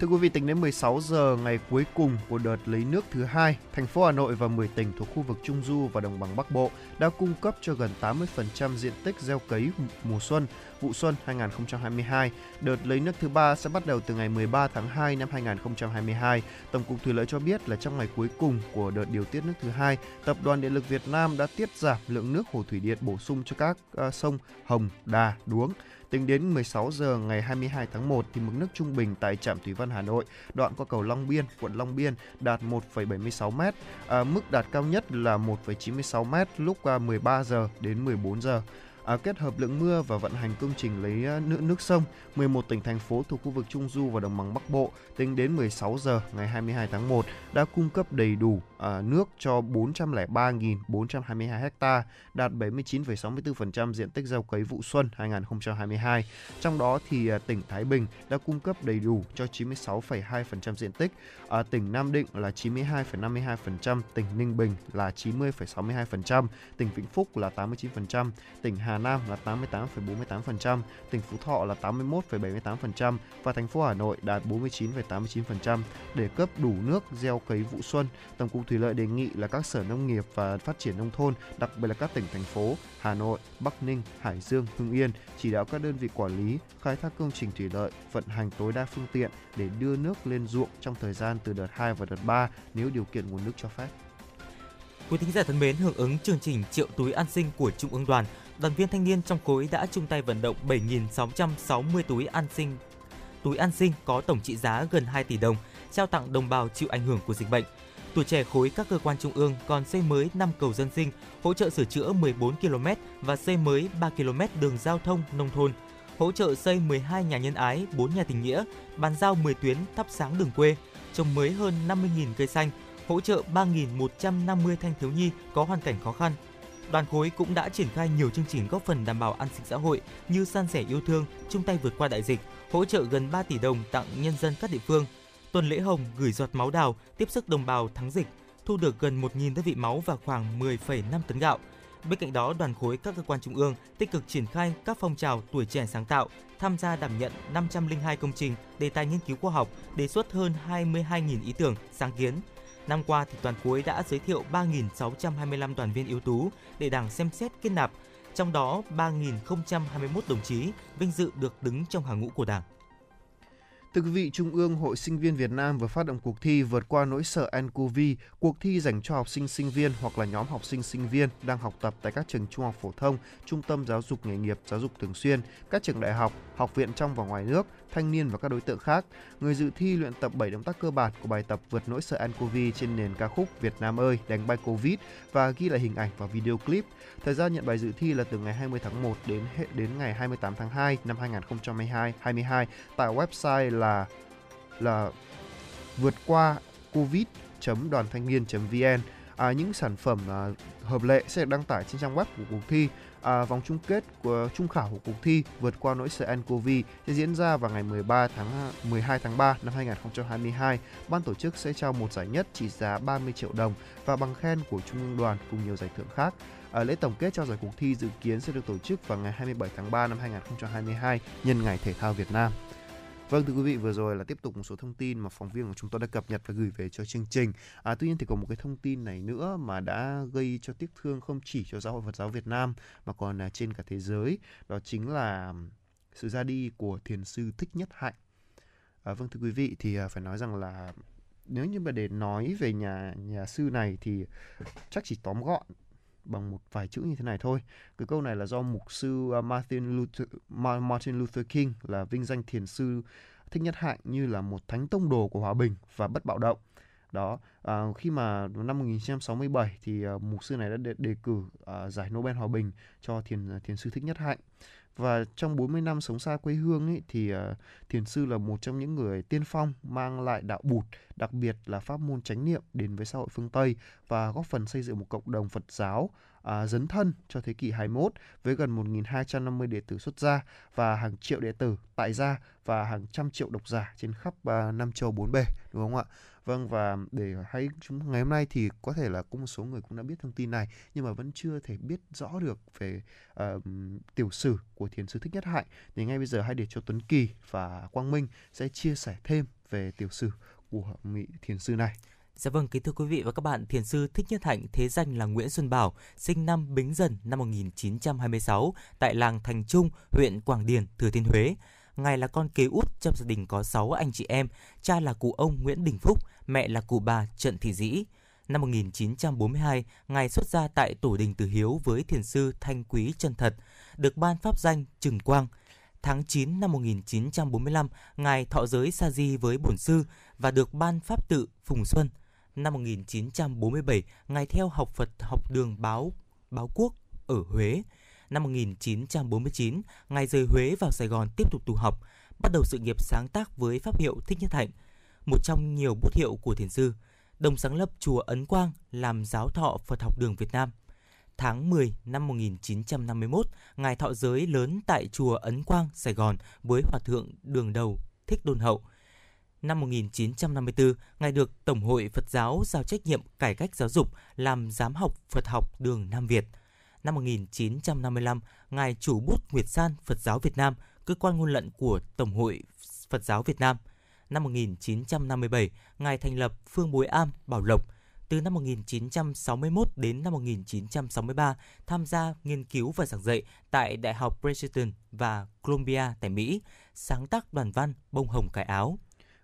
C: Thưa quý vị, tính đến 16 giờ ngày cuối cùng của đợt lấy nước thứ hai, thành phố Hà Nội và 10 tỉnh thuộc khu vực Trung Du và Đồng bằng Bắc Bộ đã cung cấp cho gần 80% diện tích gieo cấy mùa xuân, vụ xuân 2022. Đợt lấy nước thứ ba sẽ bắt đầu từ ngày 13 tháng 2 năm 2022. Tổng cục Thủy lợi cho biết là trong ngày cuối cùng của đợt điều tiết nước thứ hai, Tập đoàn Điện lực Việt Nam đã tiết giảm lượng nước hồ thủy điện bổ sung cho các uh, sông Hồng, Đà, Đuống Tính đến 16 giờ ngày 22 tháng 1 thì mực nước trung bình tại trạm thủy văn Hà Nội, đoạn qua cầu Long Biên, quận Long Biên đạt 1,76 m, à, mức đạt cao nhất là 1,96 m lúc à, qua 13 giờ đến 14 giờ. À, kết hợp lượng mưa và vận hành công trình lấy à, nước nước sông 11 tỉnh thành phố thuộc khu vực Trung Du và Đồng bằng Bắc Bộ tính đến 16 giờ ngày 22 tháng 1 đã cung cấp đầy đủ à, nước cho 403.422 ha, đạt 79,64% diện tích gieo cấy vụ xuân 2022. Trong đó thì à, tỉnh Thái Bình đã cung cấp đầy đủ cho 96,2% diện tích, à, tỉnh Nam Định là 92,52%, tỉnh Ninh Bình là 90,62%, tỉnh Vĩnh Phúc là 89%, tỉnh Hà Hà Nam là 88,48%, tỉnh Phú Thọ là 81,78% và thành phố Hà Nội đạt 49,89% để cấp đủ nước gieo cấy vụ xuân. Tổng cục Thủy lợi đề nghị là các sở nông nghiệp và phát triển nông thôn, đặc biệt là các tỉnh thành phố Hà Nội, Bắc Ninh, Hải Dương, Hưng Yên chỉ đạo các đơn vị quản lý khai thác công trình thủy lợi vận hành tối đa phương tiện để đưa nước lên ruộng trong thời gian từ đợt 2 và đợt 3 nếu điều kiện nguồn nước cho phép.
D: Quý thính giả thân mến, hưởng ứng chương trình triệu túi an sinh của Trung ương Đoàn, đoàn viên thanh niên trong khối đã chung tay vận động 7.660 túi an sinh túi an sinh có tổng trị giá gần 2 tỷ đồng trao tặng đồng bào chịu ảnh hưởng của dịch bệnh. Tuổi trẻ khối các cơ quan trung ương còn xây mới 5 cầu dân sinh, hỗ trợ sửa chữa 14 km và xây mới 3 km đường giao thông nông thôn, hỗ trợ xây 12 nhà nhân ái, 4 nhà tình nghĩa, bàn giao 10 tuyến thắp sáng đường quê, trồng mới hơn 50.000 cây xanh, hỗ trợ 3.150 thanh thiếu nhi có hoàn cảnh khó khăn. Đoàn khối cũng đã triển khai nhiều chương trình góp phần đảm bảo an sinh xã hội như san sẻ yêu thương, chung tay vượt qua đại dịch, hỗ trợ gần 3 tỷ đồng tặng nhân dân các địa phương. Tuần lễ hồng gửi giọt máu đào tiếp sức đồng bào thắng dịch, thu được gần 1.000 đơn vị máu và khoảng 10,5 tấn gạo. Bên cạnh đó, đoàn khối các cơ quan trung ương tích cực triển khai các phong trào tuổi trẻ sáng tạo, tham gia đảm nhận 502 công trình đề tài nghiên cứu khoa học, đề xuất hơn 22.000 ý tưởng, sáng kiến, Năm qua thì toàn khối đã giới thiệu 3.625 đoàn viên ưu tú để Đảng xem xét kết nạp, trong đó 3.021 đồng chí vinh dự được đứng trong hàng ngũ của Đảng.
C: Thưa quý vị, Trung ương Hội Sinh viên Việt Nam vừa phát động cuộc thi vượt qua nỗi sợ nCoV, cuộc thi dành cho học sinh sinh viên hoặc là nhóm học sinh sinh viên đang học tập tại các trường trung học phổ thông, trung tâm giáo dục nghề nghiệp, giáo dục thường xuyên, các trường đại học, học viện trong và ngoài nước, thanh niên và các đối tượng khác. Người dự thi luyện tập 7 động tác cơ bản của bài tập vượt nỗi sợ nCoV trên nền ca khúc Việt Nam ơi, đánh bay Covid và ghi lại hình ảnh và video clip. Thời gian nhận bài dự thi là từ ngày 20 tháng 1 đến đến ngày 28 tháng 2 năm 2022 22 tại website là là vượt qua covid đoàn thanh niên vn à, những sản phẩm à, hợp lệ sẽ được đăng tải trên trang web của cuộc thi à, vòng chung kết của trung khảo của cuộc thi vượt qua nỗi sợ nCoV sẽ diễn ra vào ngày 13 tháng 12 tháng 3 năm 2022. Ban tổ chức sẽ trao một giải nhất trị giá 30 triệu đồng và bằng khen của Trung ương đoàn cùng nhiều giải thưởng khác. À, lễ tổng kết trao giải cuộc thi dự kiến sẽ được tổ chức vào ngày 27 tháng 3 năm 2022 nhân ngày thể thao Việt Nam. Vâng thưa quý vị vừa rồi là tiếp tục một số thông tin mà phóng viên của chúng tôi đã cập nhật và gửi về cho chương trình. À, tuy nhiên thì có một cái thông tin này nữa mà đã gây cho tiếc thương không chỉ cho giáo hội Phật giáo Việt Nam mà còn là trên cả thế giới. Đó chính là sự ra đi của thiền sư Thích Nhất Hạnh. À, vâng thưa quý vị thì à, phải nói rằng là nếu như mà để nói về nhà nhà sư này thì chắc chỉ tóm gọn bằng một vài chữ như thế này thôi. Cái câu này là do mục sư à, Martin Luther, Martin Luther King là vinh danh thiền sư Thích Nhất Hạnh như là một thánh tông đồ của hòa bình và bất bạo động. Đó, à, khi mà năm 1967 thì à, mục sư này đã đề, đề cử à, giải Nobel hòa bình cho thiền thiền sư Thích Nhất Hạnh và trong 40 năm sống xa quê hương ấy, thì uh, thiền sư là một trong những người tiên phong mang lại đạo bụt, đặc biệt là pháp môn chánh niệm đến với xã hội phương Tây và góp phần xây dựng một cộng đồng Phật giáo à, dấn thân cho thế kỷ 21 với gần 1.250 đệ tử xuất gia và hàng triệu đệ tử tại gia và hàng trăm triệu độc giả trên khắp à, năm châu bốn bề đúng không ạ? Vâng và để hay chúng ngày hôm nay thì có thể là cũng một số người cũng đã biết thông tin này nhưng mà vẫn chưa thể biết rõ được về uh, tiểu sử của thiền sư Thích Nhất Hạnh thì ngay bây giờ hãy để cho Tuấn Kỳ và Quang Minh sẽ chia sẻ thêm về tiểu sử của vị thiền sư này.
D: Dạ vâng, kính thưa quý vị và các bạn, thiền sư Thích Nhất Hạnh, thế danh là Nguyễn Xuân Bảo, sinh năm Bính Dần năm 1926 tại làng Thành Trung, huyện Quảng Điền, Thừa Thiên Huế. Ngài là con kế út trong gia đình có 6 anh chị em, cha là cụ ông Nguyễn Đình Phúc, mẹ là cụ bà Trần Thị Dĩ. Năm 1942, Ngài xuất gia tại Tổ đình Từ Hiếu với thiền sư Thanh Quý Chân Thật, được ban pháp danh Trừng Quang. Tháng 9 năm 1945, Ngài thọ giới sa di với bổn sư và được ban pháp tự Phùng Xuân. Năm 1947, Ngài theo học Phật học đường báo báo quốc ở Huế. Năm 1949, Ngài rời Huế vào Sài Gòn tiếp tục tu học, bắt đầu sự nghiệp sáng tác với pháp hiệu Thích Nhất Hạnh, một trong nhiều bút hiệu của thiền sư. Đồng sáng lập chùa Ấn Quang làm giáo thọ Phật học đường Việt Nam. Tháng 10 năm 1951, Ngài thọ giới lớn tại chùa Ấn Quang, Sài Gòn với Hòa Thượng Đường Đầu Thích Đôn Hậu. Năm 1954, Ngài được Tổng hội Phật giáo giao trách nhiệm cải cách giáo dục làm giám học Phật học đường Nam Việt – Năm 1955, Ngài chủ bút Nguyệt San Phật giáo Việt Nam, cơ quan ngôn luận của Tổng hội Phật giáo Việt Nam. Năm 1957, Ngài thành lập Phương Bối Am, Bảo Lộc. Từ năm 1961 đến năm 1963, tham gia nghiên cứu và giảng dạy tại Đại học Princeton và Columbia tại Mỹ, sáng tác đoàn văn Bông Hồng Cải Áo.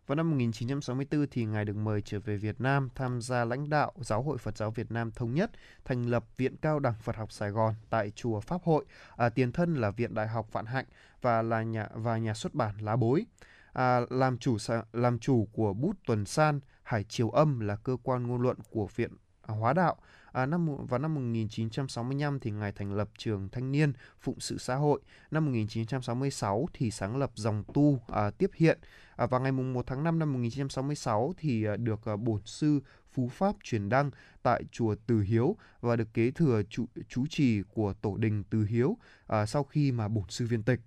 C: Vào năm 1964 thì Ngài được mời trở về Việt Nam tham gia lãnh đạo Giáo hội Phật giáo Việt Nam Thống nhất, thành lập Viện Cao đẳng Phật học Sài Gòn tại Chùa Pháp Hội, à, tiền thân là Viện Đại học Vạn Hạnh và là nhà và nhà xuất bản Lá Bối. À, làm chủ làm chủ của bút Tuần San, Hải Triều Âm là cơ quan ngôn luận của Viện Hóa Đạo À, năm vào năm 1965 thì ngài thành lập trường thanh niên phụng sự xã hội. Năm 1966 thì sáng lập dòng tu à, tiếp hiện. À, vào ngày mùng 1 tháng 5 năm 1966 thì à, được à, bổn sư Phú Pháp truyền đăng tại chùa Từ Hiếu và được kế thừa chủ, chú trì của tổ đình Từ Hiếu à, sau khi mà bổn sư viên tịch.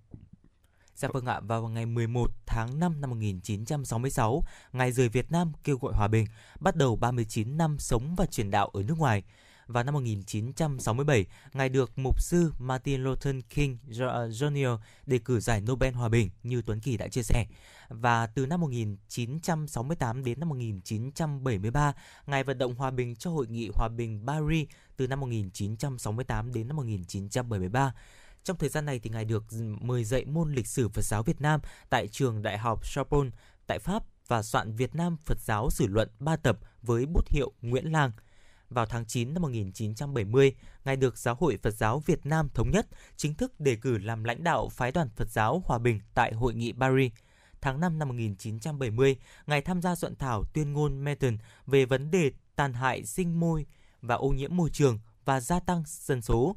D: Dạ vâng ạ, vào ngày 11 tháng 5 năm 1966, Ngài rời Việt Nam kêu gọi hòa bình, bắt đầu 39 năm sống và truyền đạo ở nước ngoài. Vào năm 1967, Ngài được mục sư Martin Luther King Jr. đề cử giải Nobel Hòa bình như Tuấn Kỳ đã chia sẻ. Và từ năm 1968 đến năm 1973, Ngài vận động hòa bình cho Hội nghị Hòa bình Paris từ năm 1968 đến năm 1973. Trong thời gian này thì ngài được mời dạy môn lịch sử Phật giáo Việt Nam tại trường Đại học Sorbonne tại Pháp và soạn Việt Nam Phật giáo sử luận 3 tập với bút hiệu Nguyễn Lang. Vào tháng 9 năm 1970, Ngài được Giáo hội Phật giáo Việt Nam Thống nhất chính thức đề cử làm lãnh đạo phái đoàn Phật giáo Hòa bình tại Hội nghị Paris. Tháng 5 năm 1970, Ngài tham gia soạn thảo tuyên ngôn Meton về vấn đề tàn hại sinh môi và ô nhiễm môi trường và gia tăng dân số,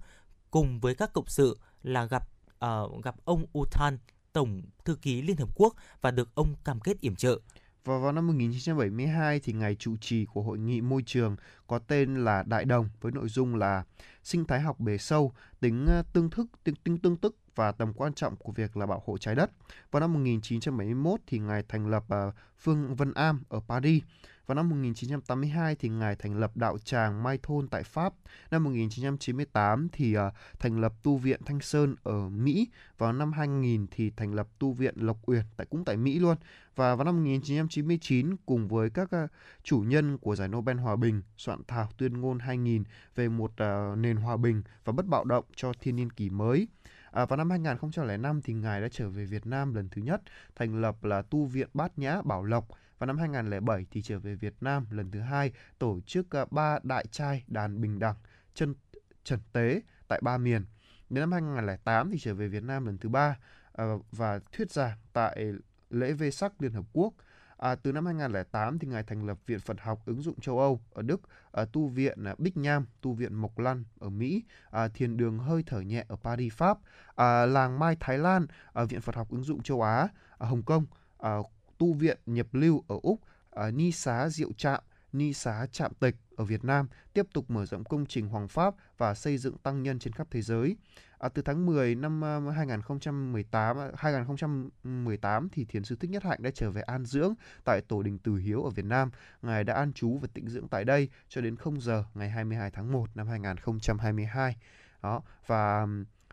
D: cùng với các cộng sự là gặp uh, gặp ông Utan, Tổng thư ký Liên Hợp Quốc và được ông cam kết yểm trợ.
C: Và vào năm 1972 thì ngày chủ trì của hội nghị môi trường có tên là Đại đồng với nội dung là sinh thái học bề sâu, tính ờ, tương thức, tính, tính tương tức và tầm quan trọng của việc là bảo hộ trái đất. Vào năm 1971 thì ngài thành lập uh, Phương Vân Am ở Paris. Vào năm 1982 thì ngài thành lập đạo tràng Mai Thôn tại Pháp. Năm 1998 thì uh, thành lập tu viện Thanh Sơn ở Mỹ. Vào năm 2000 thì thành lập tu viện Lộc Uyển tại cũng tại Mỹ luôn. Và vào năm 1999 cùng với các uh, chủ nhân của giải Nobel Hòa bình soạn thảo tuyên ngôn 2000 về một uh, nền hòa bình và bất bạo động cho thiên niên kỷ mới. À, vào năm 2005 thì ngài đã trở về Việt Nam lần thứ nhất, thành lập là tu viện Bát Nhã Bảo Lộc và năm 2007 thì trở về Việt Nam lần thứ hai tổ chức ờ, ba đại trai đàn bình đẳng chân trần tế tại ba miền. Đến năm 2008 thì trở về Việt Nam lần thứ ba ờ, và thuyết giảng tại lễ Vê sắc Liên Hợp Quốc. À, từ năm 2008 thì ngài thành lập Viện Phật học ứng dụng châu Âu ở Đức, à, tu viện à, Bích Nham, tu viện Mộc Lăn ở Mỹ, à, thiền đường hơi thở nhẹ ở Paris Pháp, à, làng Mai Thái Lan, à, Viện Phật học ứng dụng châu Á, ở Hồng Kông, à, tu viện nhập lưu ở Úc, à, ni xá Diệu Trạm, ni xá Trạm Tịch ở Việt Nam, tiếp tục mở rộng công trình Hoàng Pháp và xây dựng tăng nhân trên khắp thế giới. À, từ tháng 10 năm à, 2018 2018 à, thì thiền sư Thích Nhất Hạnh đã trở về an dưỡng tại tổ đình Từ Hiếu ở Việt Nam. Ngài đã an trú và tĩnh dưỡng tại đây cho đến 0 giờ ngày 22 tháng 1 năm 2022. Đó và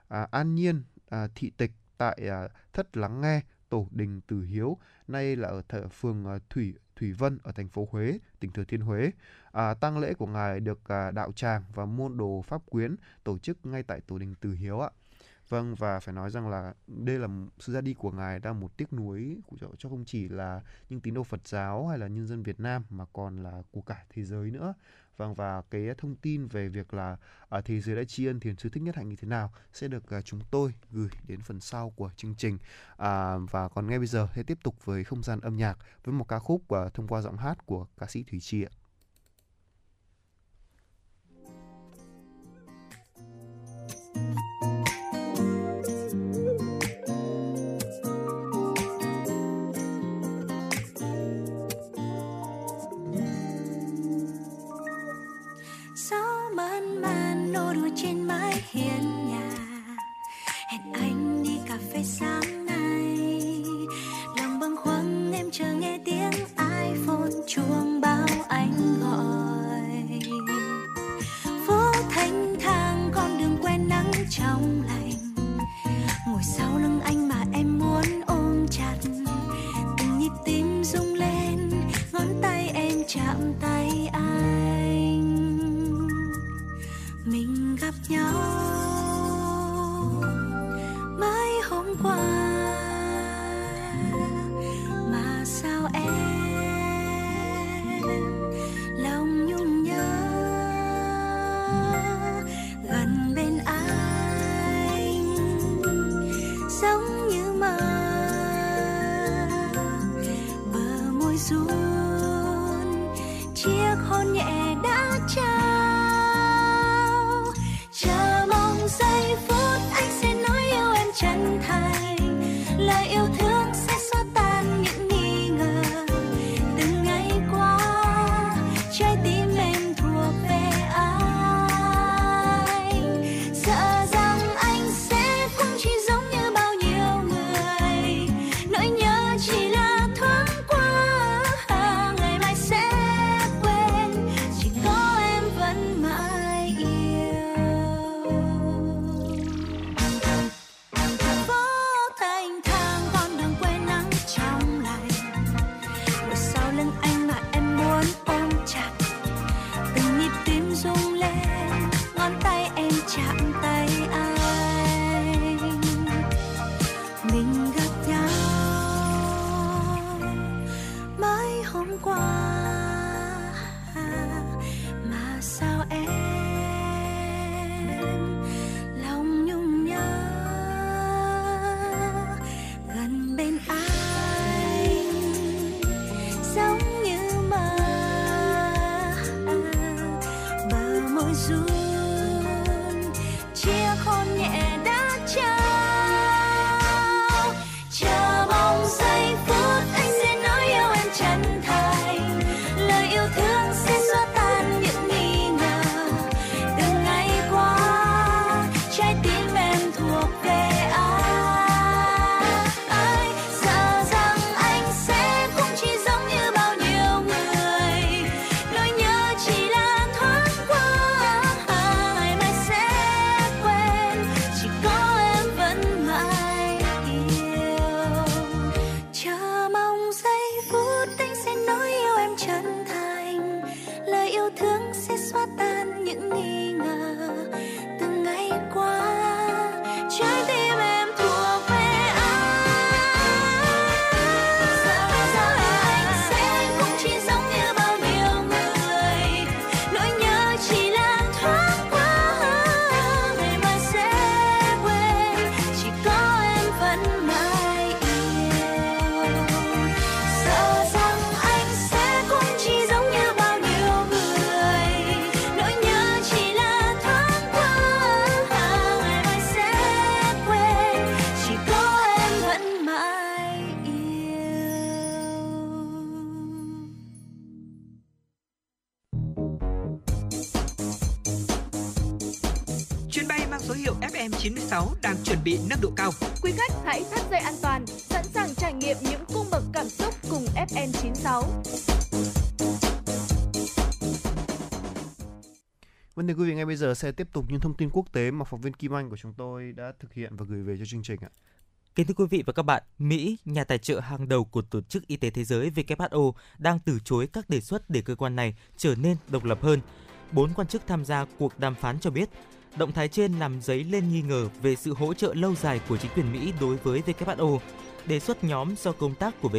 C: à, an nhiên à, thị tịch tại à, thất lắng nghe tổ đình Từ Hiếu, nay là ở thợ phường ờ, Thủy Thủy Vân ở thành phố Huế, tỉnh Thừa Thiên Huế. À, tang lễ của ngài được à, đạo tràng và môn đồ pháp quyến tổ chức ngay tại tổ đình Từ Hiếu ạ. Vâng và phải nói rằng là đây là sự ra đi của ngài đang một tiếc nuối của cho, cho không chỉ là những tín đồ Phật giáo hay là nhân dân Việt Nam mà còn là của cả thế giới nữa. Vâng và cái thông tin về việc là ở à, thế giới đã tri ân thiền sư thích nhất hạnh như thế nào sẽ được à, chúng tôi gửi đến phần sau của chương trình. À, và còn ngay bây giờ hãy tiếp tục với không gian âm nhạc với một ca khúc uh, thông qua giọng hát của ca sĩ Thủy Chi ạ.
E: Chuông báo anh
B: Quý khách hãy thắt dây an toàn, sẵn sàng trải nghiệm những cung bậc cảm xúc cùng FN96.
C: Vâng thưa quý vị, ngay bây giờ sẽ tiếp tục những thông tin quốc tế mà phóng viên Kim Anh của chúng tôi đã thực hiện và gửi về cho chương trình ạ.
D: Kính thưa quý vị và các bạn, Mỹ, nhà tài trợ hàng đầu của Tổ chức Y tế Thế giới WHO, đang từ chối các đề xuất để cơ quan này trở nên độc lập hơn. Bốn quan chức tham gia cuộc đàm phán cho biết, động thái trên làm dấy lên nghi ngờ về sự hỗ trợ lâu dài của chính quyền Mỹ đối với WHO. Đề xuất nhóm do công tác của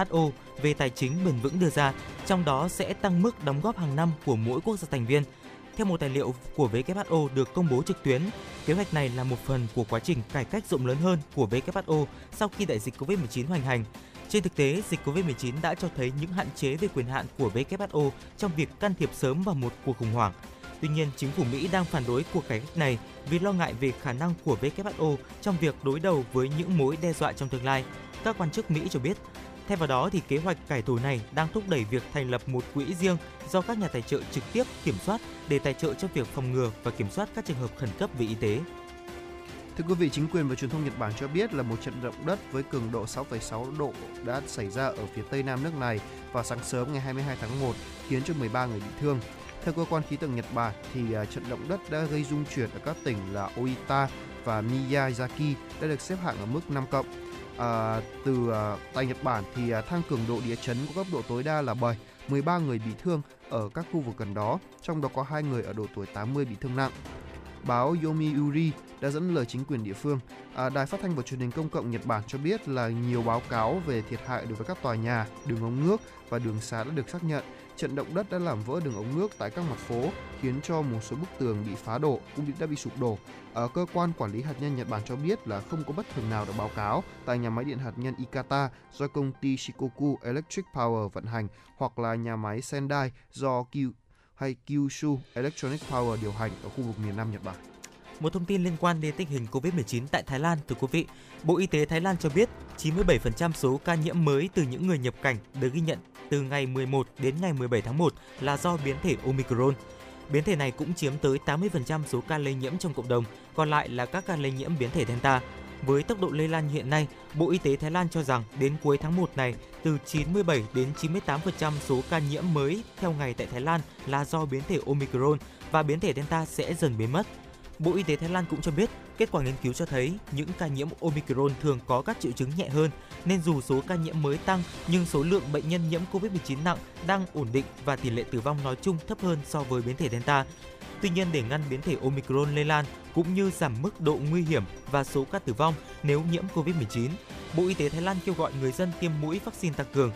D: WHO về tài chính bền vững đưa ra, trong đó sẽ tăng mức đóng góp hàng năm của mỗi quốc gia thành viên. Theo một tài liệu của WHO được công bố trực tuyến, kế hoạch này là một phần của quá trình cải cách rộng lớn hơn của WHO sau khi đại dịch COVID-19 hoành hành. Trên thực tế, dịch COVID-19 đã cho thấy những hạn chế về quyền hạn của WHO trong việc can thiệp sớm vào một cuộc khủng hoảng. Tuy nhiên, chính phủ Mỹ đang phản đối cuộc cải cách này vì lo ngại về khả năng của WHO trong việc đối đầu với những mối đe dọa trong tương lai. Các quan chức Mỹ cho biết, Thay vào đó thì kế hoạch cải tổ này đang thúc đẩy việc thành lập một quỹ riêng do các nhà tài trợ trực tiếp kiểm soát để tài trợ cho việc phòng ngừa và kiểm soát các trường hợp khẩn cấp về y tế.
C: Thưa quý vị, chính quyền và truyền thông Nhật Bản cho biết là một trận động đất với cường độ 6,6 độ đã xảy ra ở phía tây nam nước này vào sáng sớm ngày 22 tháng 1, khiến cho 13 người bị thương. Theo cơ quan khí tượng Nhật Bản, thì à, trận động đất đã gây rung chuyển ở các tỉnh là Oita và Miyazaki đã được xếp hạng ở mức 5 cộng. À, từ à, tại Nhật Bản thì à, thang cường độ địa chấn có cấp độ tối đa là 7, 13 người bị thương ở các khu vực gần đó, trong đó có hai người ở độ tuổi 80 bị thương nặng. báo Yomiuri đã dẫn lời chính quyền địa phương. À, Đài phát thanh và truyền hình công cộng Nhật Bản cho biết là nhiều báo cáo về thiệt hại đối với các tòa nhà, đường ống nước và đường xá đã được xác nhận. Trận động đất đã làm vỡ đường ống nước tại các mặt phố, khiến cho một số bức tường bị phá đổ cũng đã bị sụp đổ. Ở cơ quan quản lý hạt nhân Nhật Bản cho biết là không có bất thường nào được báo cáo tại nhà máy điện hạt nhân Ikata do công ty Shikoku Electric Power vận hành hoặc là nhà máy Sendai do Kyu hay Kyushu Electronic Power điều hành ở khu vực miền Nam Nhật Bản.
D: Một thông tin liên quan đến tình hình Covid-19 tại Thái Lan thưa quý vị. Bộ Y tế Thái Lan cho biết 97% số ca nhiễm mới từ những người nhập cảnh được ghi nhận từ ngày 11 đến ngày 17 tháng 1 là do biến thể Omicron. Biến thể này cũng chiếm tới 80% số ca lây nhiễm trong cộng đồng, còn lại là các ca lây nhiễm biến thể Delta. Với tốc độ lây lan hiện nay, Bộ Y tế Thái Lan cho rằng đến cuối tháng 1 này, từ 97 đến 98% số ca nhiễm mới theo ngày tại Thái Lan là do biến thể Omicron và biến thể Delta sẽ dần biến mất. Bộ Y tế Thái Lan cũng cho biết, kết quả nghiên cứu cho thấy những ca nhiễm Omicron thường có các triệu chứng nhẹ hơn, nên dù số ca nhiễm mới tăng nhưng số lượng bệnh nhân nhiễm COVID-19 nặng đang ổn định và tỷ lệ tử vong nói chung thấp hơn so với biến thể Delta. Tuy nhiên để ngăn biến thể Omicron lây lan cũng như giảm mức độ nguy hiểm và số ca tử vong nếu nhiễm COVID-19, Bộ Y tế Thái Lan kêu gọi người dân tiêm mũi vaccine tăng cường.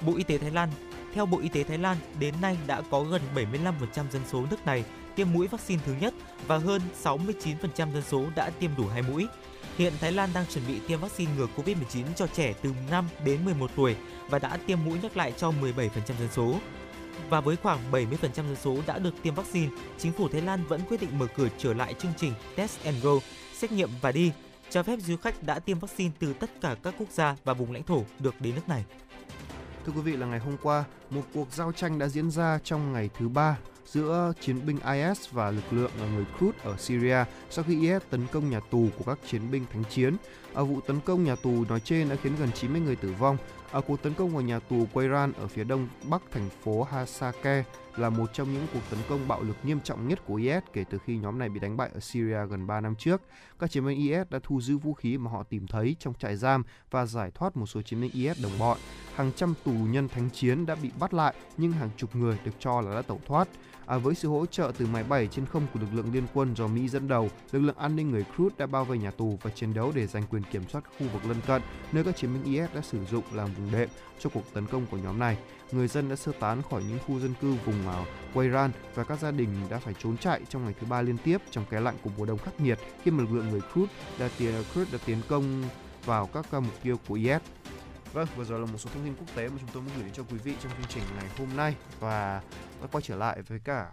D: Bộ Y tế Thái Lan theo Bộ Y tế Thái Lan, đến nay đã có gần 75% dân số nước này tiêm mũi vaccine thứ nhất và hơn 69% dân số đã tiêm đủ hai mũi. Hiện Thái Lan đang chuẩn bị tiêm vaccine ngừa COVID-19 cho trẻ từ 5 đến 11 tuổi và đã tiêm mũi nhắc lại cho 17% dân số. Và với khoảng 70% dân số đã được tiêm vaccine, chính phủ Thái Lan vẫn quyết định mở cửa trở lại chương trình Test and Go, xét nghiệm và đi, cho phép du khách đã tiêm vaccine từ tất cả các quốc gia và vùng lãnh thổ được đến nước này.
C: Thưa quý vị là ngày hôm qua, một cuộc giao tranh đã diễn ra trong ngày thứ ba giữa chiến binh IS và lực lượng à, người Kurd ở Syria sau khi IS tấn công nhà tù của các chiến binh thánh chiến. Ở vụ tấn công nhà tù nói trên đã khiến gần 90 người tử vong. Ở cuộc tấn công vào nhà tù Quayran ở phía đông bắc thành phố Hasake là một trong những cuộc tấn công bạo lực nghiêm trọng nhất của IS kể từ khi nhóm này bị đánh bại ở Syria gần 3 năm trước. Các chiến binh IS đã thu giữ vũ khí mà họ tìm thấy trong trại giam và giải thoát một số chiến binh IS đồng bọn. Hàng trăm tù nhân thánh chiến đã bị bắt lại nhưng hàng chục người được cho là đã tẩu thoát. À, với sự hỗ trợ từ máy bay trên không của lực lượng liên quân do Mỹ dẫn đầu, lực lượng an ninh người Kurd đã bao vây nhà tù và chiến đấu để giành quyền kiểm soát khu vực lân cận, nơi các chiến binh IS đã sử dụng làm vùng đệm cho cuộc tấn công của nhóm này. Người dân đã sơ tán khỏi những khu dân cư vùng ở Quayran và các gia đình đã phải trốn chạy trong ngày thứ ba liên tiếp trong cái lạnh của mùa đông khắc nghiệt khi mà lực lượng người Kurd đã tiến, Kurd đã tiến công vào các mục tiêu của IS. Vâng, vừa rồi là một số thông tin quốc tế mà chúng tôi muốn gửi đến cho quý vị trong chương trình ngày hôm nay và quay trở lại với cả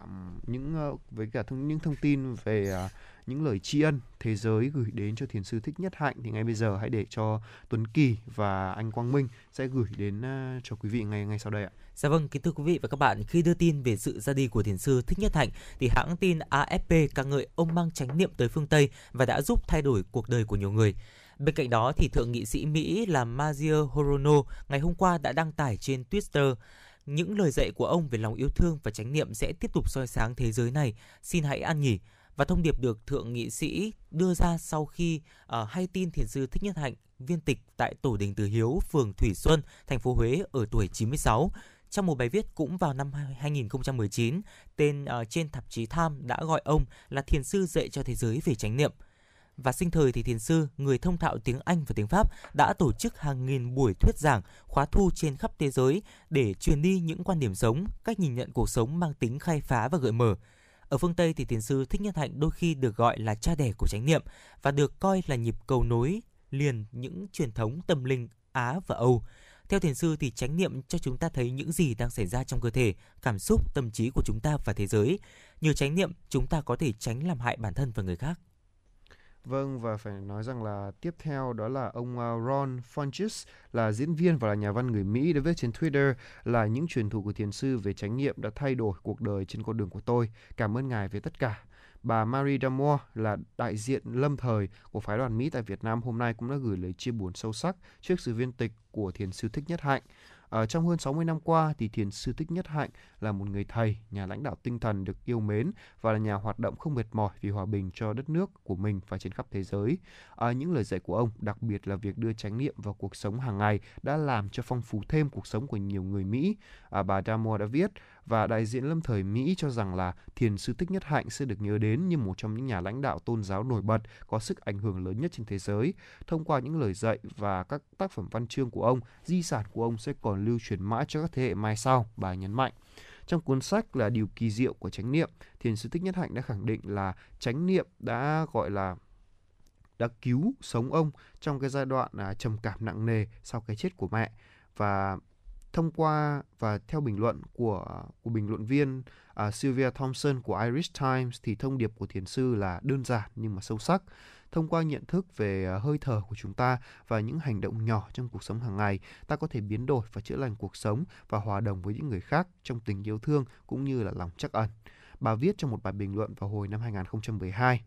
C: những ờ, với cả thông, những thông tin về uh, những lời tri ân thế giới gửi đến cho thiền sư thích nhất hạnh thì ngay bây giờ hãy để cho Tuấn Kỳ và anh Quang Minh sẽ gửi đến à, cho quý vị ngay ngay sau đây ạ.
D: Dạ vâng, kính thưa quý vị và các bạn, khi đưa tin về sự ra đi của thiền sư Thích Nhất Hạnh thì hãng tin AFP ca ngợi ông mang chánh niệm tới phương Tây và đã giúp thay đổi cuộc đời của nhiều người. Bên cạnh đó thì thượng nghị sĩ Mỹ là Mazio Horono ngày hôm qua đã đăng tải trên Twitter những lời dạy của ông về lòng yêu thương và chánh niệm sẽ tiếp tục soi sáng thế giới này. Xin hãy an nghỉ. Và thông điệp được thượng nghị sĩ đưa ra sau khi uh, hay tin thiền sư Thích Nhất Hạnh viên tịch tại tổ đình Từ Hiếu, phường Thủy Xuân, thành phố Huế ở tuổi 96. Trong một bài viết cũng vào năm 2019, tên uh, trên tạp chí Tham đã gọi ông là thiền sư dạy cho thế giới về chánh niệm và sinh thời thì thiền sư, người thông thạo tiếng Anh và tiếng Pháp đã tổ chức hàng nghìn buổi thuyết giảng, khóa thu trên khắp thế giới để truyền đi những quan điểm sống, cách nhìn nhận cuộc sống mang tính khai phá và gợi mở. Ở phương Tây thì tiền sư Thích Nhất Hạnh đôi khi được gọi là cha đẻ của chánh niệm và được coi là nhịp cầu nối liền những truyền thống tâm linh Á và Âu. Theo thiền sư thì chánh niệm cho chúng ta thấy những gì đang xảy ra trong cơ thể, cảm xúc, tâm trí của chúng ta và thế giới. Nhờ chánh niệm, chúng ta có thể tránh làm hại bản thân và người khác.
C: Vâng và phải nói rằng là tiếp theo đó là ông à, Ron Funches là diễn viên và là nhà văn người Mỹ đã viết trên Twitter là những truyền thụ của thiền sư về chánh niệm đã thay đổi cuộc đời trên con đường của tôi. Cảm ơn ngài về tất cả. Bà Marie Damour là đại diện lâm thời của phái đoàn Mỹ tại Việt Nam hôm nay cũng đã gửi lời chia buồn sâu sắc trước sự viên tịch của thiền sư Thích Nhất Hạnh. Ở trong hơn 60 năm qua thì thiền sư Thích Nhất Hạnh là một người thầy, nhà lãnh đạo tinh thần được yêu mến và là nhà hoạt động không mệt mỏi vì hòa bình cho đất nước của mình và trên khắp thế giới. À, những lời dạy của ông, đặc biệt là việc đưa chánh niệm vào cuộc sống hàng ngày đã làm cho phong phú thêm cuộc sống của nhiều người Mỹ. À, bà Damore đã viết và đại diện lâm thời Mỹ cho rằng là thiền sư Thích Nhất Hạnh sẽ được nhớ đến như một trong những nhà lãnh đạo tôn giáo nổi bật có sức ảnh hưởng lớn nhất trên thế giới. Thông qua những lời dạy và các tác phẩm văn chương của ông, di sản của ông sẽ còn lưu truyền mãi cho các thế hệ mai sau, bà nhấn mạnh. Trong cuốn sách là Điều kỳ diệu của chánh niệm, Thiền sư Thích Nhất Hạnh đã khẳng định là chánh niệm đã gọi là đã cứu sống ông trong cái giai đoạn à, trầm cảm nặng nề sau cái chết của mẹ và thông qua và theo bình luận của của bình luận viên uh, Sylvia Thompson của Irish Times thì thông điệp của thiền sư là đơn giản nhưng mà sâu sắc. Thông qua nhận thức về à, hơi thở của chúng ta và những hành động nhỏ trong cuộc sống hàng ngày ta có thể biến đổi và chữa lành cuộc sống và hòa đồng với những người khác trong tình yêu thương cũng như là lòng trắc ẩn. Bà viết trong một bài bình luận vào hồi năm 2012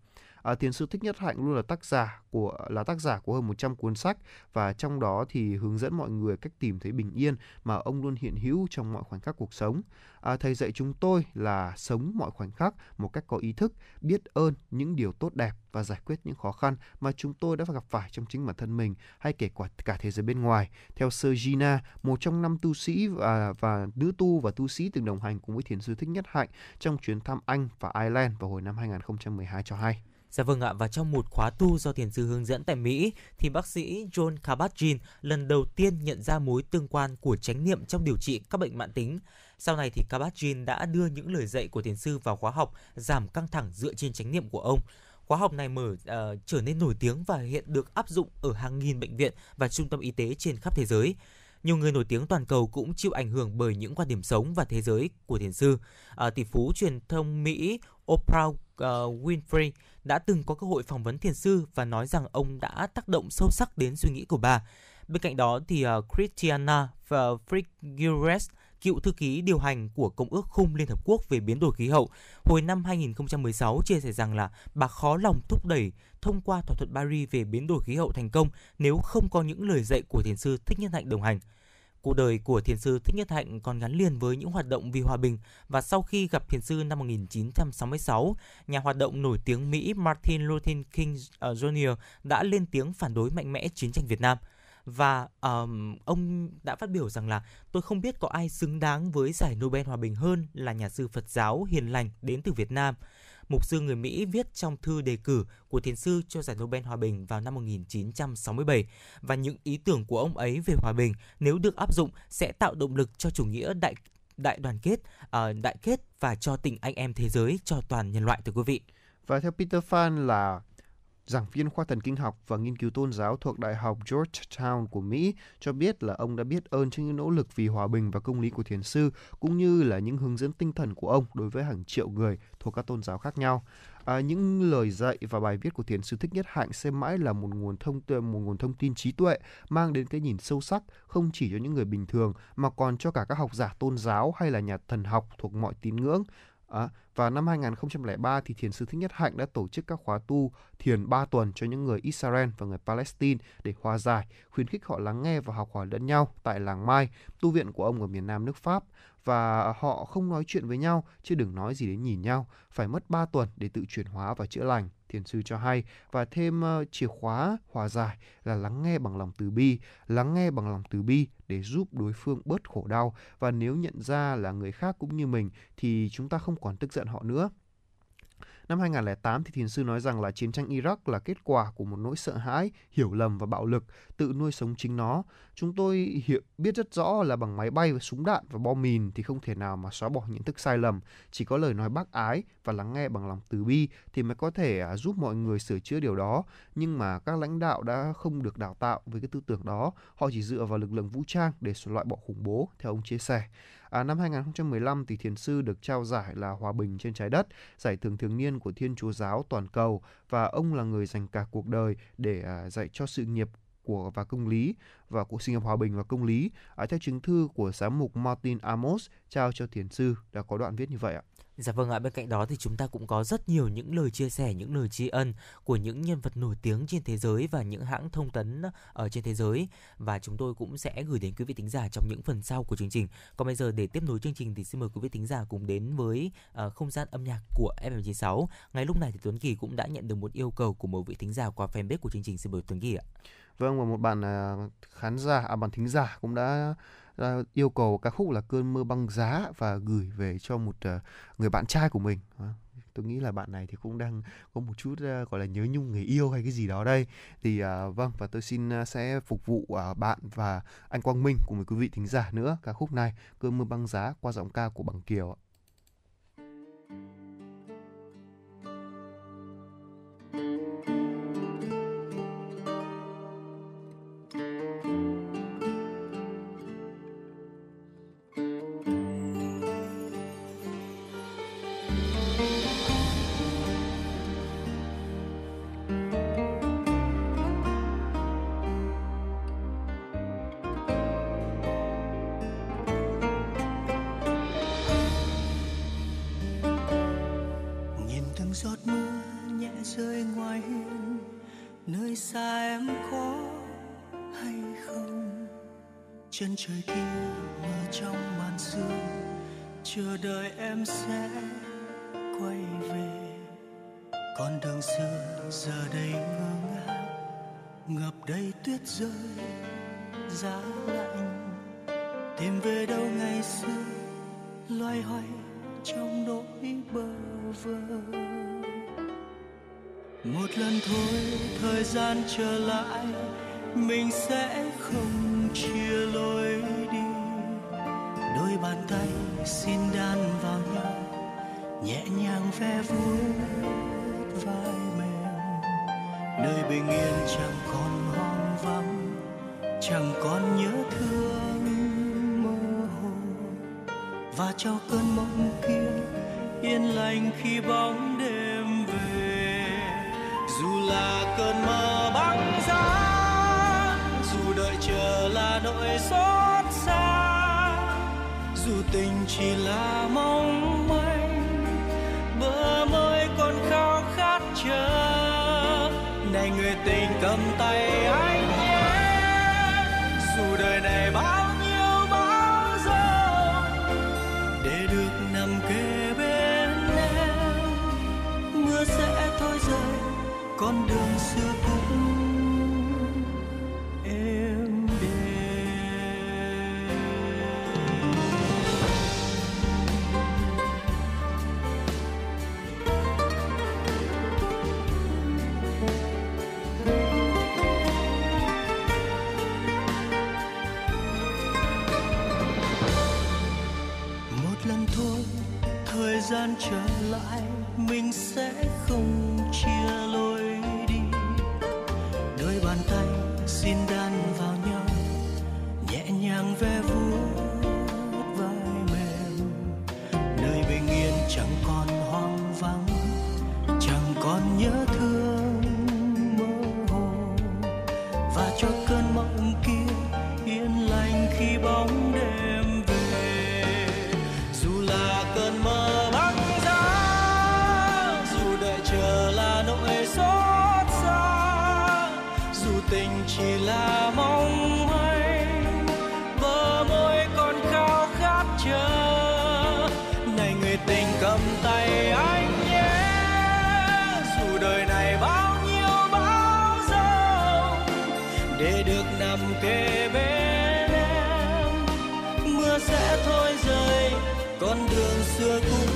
C: À, Thiền sư Thích Nhất Hạnh luôn là tác giả của là tác giả của hơn 100 cuốn sách và trong đó thì hướng dẫn mọi người cách tìm thấy bình yên mà ông luôn hiện hữu trong mọi khoảnh khắc cuộc sống. À, thầy dạy chúng tôi là sống mọi khoảnh khắc một cách có ý thức, biết ơn những điều tốt đẹp và giải quyết những khó khăn mà chúng tôi đã gặp phải trong chính bản thân mình hay kể cả cả thế giới bên ngoài. Theo Sơ Gina, một trong năm tu sĩ và và nữ tu và tu sĩ từng đồng hành cùng với thiền sư Thích Nhất Hạnh trong chuyến thăm Anh và Ireland vào hồi năm 2012 cho hay.
D: Dạ vâng ạ, và trong một khóa tu do thiền sư hướng dẫn tại Mỹ thì bác sĩ John Kabat-Zinn lần đầu tiên nhận ra mối tương quan của chánh niệm trong điều trị các bệnh mạng tính. Sau này thì Kabat-Zinn đã đưa những lời dạy của thiền sư vào khóa học giảm căng thẳng dựa trên chánh niệm của ông. Khóa học này mở uh, trở nên nổi tiếng và hiện được áp dụng ở hàng nghìn bệnh viện và trung tâm y tế trên khắp thế giới. Nhiều người nổi tiếng toàn cầu cũng chịu ảnh hưởng bởi những quan điểm sống và thế giới của thiền sư. À, tỷ phú truyền thông Mỹ Oprah uh, Winfrey đã từng có cơ hội phỏng vấn thiền sư và nói rằng ông đã tác động sâu sắc đến suy nghĩ của bà. Bên cạnh đó thì uh, Christiana Figueres, cựu thư ký điều hành của Công ước Khung Liên Hợp Quốc về biến đổi khí hậu, hồi năm 2016 chia sẻ rằng là bà khó lòng thúc đẩy thông qua thỏa thuận Paris về biến đổi khí hậu thành công nếu không có những lời dạy của thiền sư Thích Nhất Hạnh đồng hành. Cuộc đời của thiền sư Thích Nhất Hạnh còn gắn liền với những hoạt động vì hòa bình và sau khi gặp thiền sư năm 1966, nhà hoạt động nổi tiếng Mỹ Martin Luther King ờ, Jr. đã lên tiếng phản đối mạnh mẽ chiến tranh Việt Nam và um, ông đã phát biểu rằng là tôi không biết có ai xứng đáng với giải Nobel hòa bình hơn là nhà sư Phật giáo hiền lành đến từ Việt Nam mục sư người Mỹ viết trong thư đề cử của thiền sư cho giải Nobel Hòa bình vào năm 1967 và những ý tưởng của ông ấy về hòa bình nếu được áp dụng sẽ tạo động lực cho chủ nghĩa đại đại đoàn kết, uh, đại kết và cho tình anh em thế giới cho toàn nhân loại thưa quý vị.
C: Và theo Peter Fan là giảng viên khoa thần kinh học và nghiên cứu tôn giáo thuộc Đại học Georgetown của Mỹ cho biết là ông đã biết ơn cho những nỗ lực vì hòa bình và công lý của thiền sư cũng như là những hướng dẫn tinh thần của ông đối với hàng triệu người thuộc các tôn giáo khác nhau. À, những lời dạy và bài viết của thiền sư thích nhất hạnh xem mãi là một nguồn thông một nguồn thông tin trí tuệ mang đến cái nhìn sâu sắc không chỉ cho những người bình thường mà còn cho cả các học giả tôn giáo hay là nhà thần học thuộc mọi tín ngưỡng À, và năm 2003 thì thiền sư Thích Nhất Hạnh đã tổ chức các khóa tu thiền 3 tuần cho những người Israel và người Palestine để hòa giải, khuyến khích họ lắng nghe và học hỏi lẫn nhau tại làng Mai, tu viện của ông ở miền Nam nước Pháp. Và họ không nói chuyện với nhau chứ đừng nói gì đến nhìn nhau, phải mất 3 tuần để tự chuyển hóa và chữa lành thiền sư cho hay và thêm uh, chìa khóa hòa giải là lắng nghe bằng lòng từ bi lắng nghe bằng lòng từ bi để giúp đối phương bớt khổ đau. Và nếu nhận ra là người khác cũng như mình thì chúng ta không còn tức giận họ nữa. Năm 2008 thì thiền sư nói rằng là chiến tranh Iraq là kết quả của một nỗi sợ hãi, hiểu lầm và bạo lực, tự nuôi sống chính nó. Chúng tôi hiểu, biết rất rõ là bằng máy bay và súng đạn và bom mìn thì không thể nào mà xóa bỏ nhận thức sai lầm. Chỉ có lời nói bác ái và lắng nghe bằng lòng từ bi thì mới có thể à, giúp mọi người sửa chữa điều đó. Nhưng mà các lãnh đạo đã không được đào tạo với cái tư tưởng đó. Họ chỉ dựa vào lực lượng vũ trang để loại bỏ khủng bố, theo ông chia sẻ. À, năm 2015 thì thiền sư được trao giải là Hòa bình trên trái đất, giải thưởng thường niên của Thiên Chúa giáo toàn cầu và ông là người dành cả cuộc đời để à, dạy cho sự nghiệp của và công lý và của sinh nghiệp hòa bình và công lý. À, theo chứng thư của giám mục Martin Amos trao cho thiền sư đã có đoạn viết như vậy ạ.
D: Dạ vâng ạ, bên cạnh đó thì chúng ta cũng có rất nhiều những lời chia sẻ, những lời tri ân của những nhân vật nổi tiếng trên thế giới và những hãng thông tấn ở trên thế giới và chúng tôi cũng sẽ gửi đến quý vị thính giả trong những phần sau của chương trình. Còn bây giờ để tiếp nối chương trình thì xin mời quý vị thính giả cùng đến với uh, không gian âm nhạc của FM96. Ngay lúc này thì Tuấn Kỳ cũng đã nhận được một yêu cầu của một vị thính giả qua fanpage của chương trình xin mời Tuấn Kỳ ạ.
F: Vâng và một bạn à, khán giả à bạn thính giả cũng đã à, yêu cầu ca khúc là cơn mưa băng giá và gửi về cho một à, người bạn trai của mình. Tôi nghĩ là bạn này thì cũng đang có một chút gọi là nhớ nhung, người yêu hay cái gì đó đây. Thì vâng và tôi xin sẽ phục vụ bạn và anh Quang Minh cùng với quý vị thính giả nữa ca khúc này, cơn mưa băng giá qua giọng ca của Bằng Kiều ạ.
G: Cầm tay anh nhé dù đời này bao nhiêu bão giông để được nằm kề bên em mưa sẽ thôi rơi con đường xưa cũng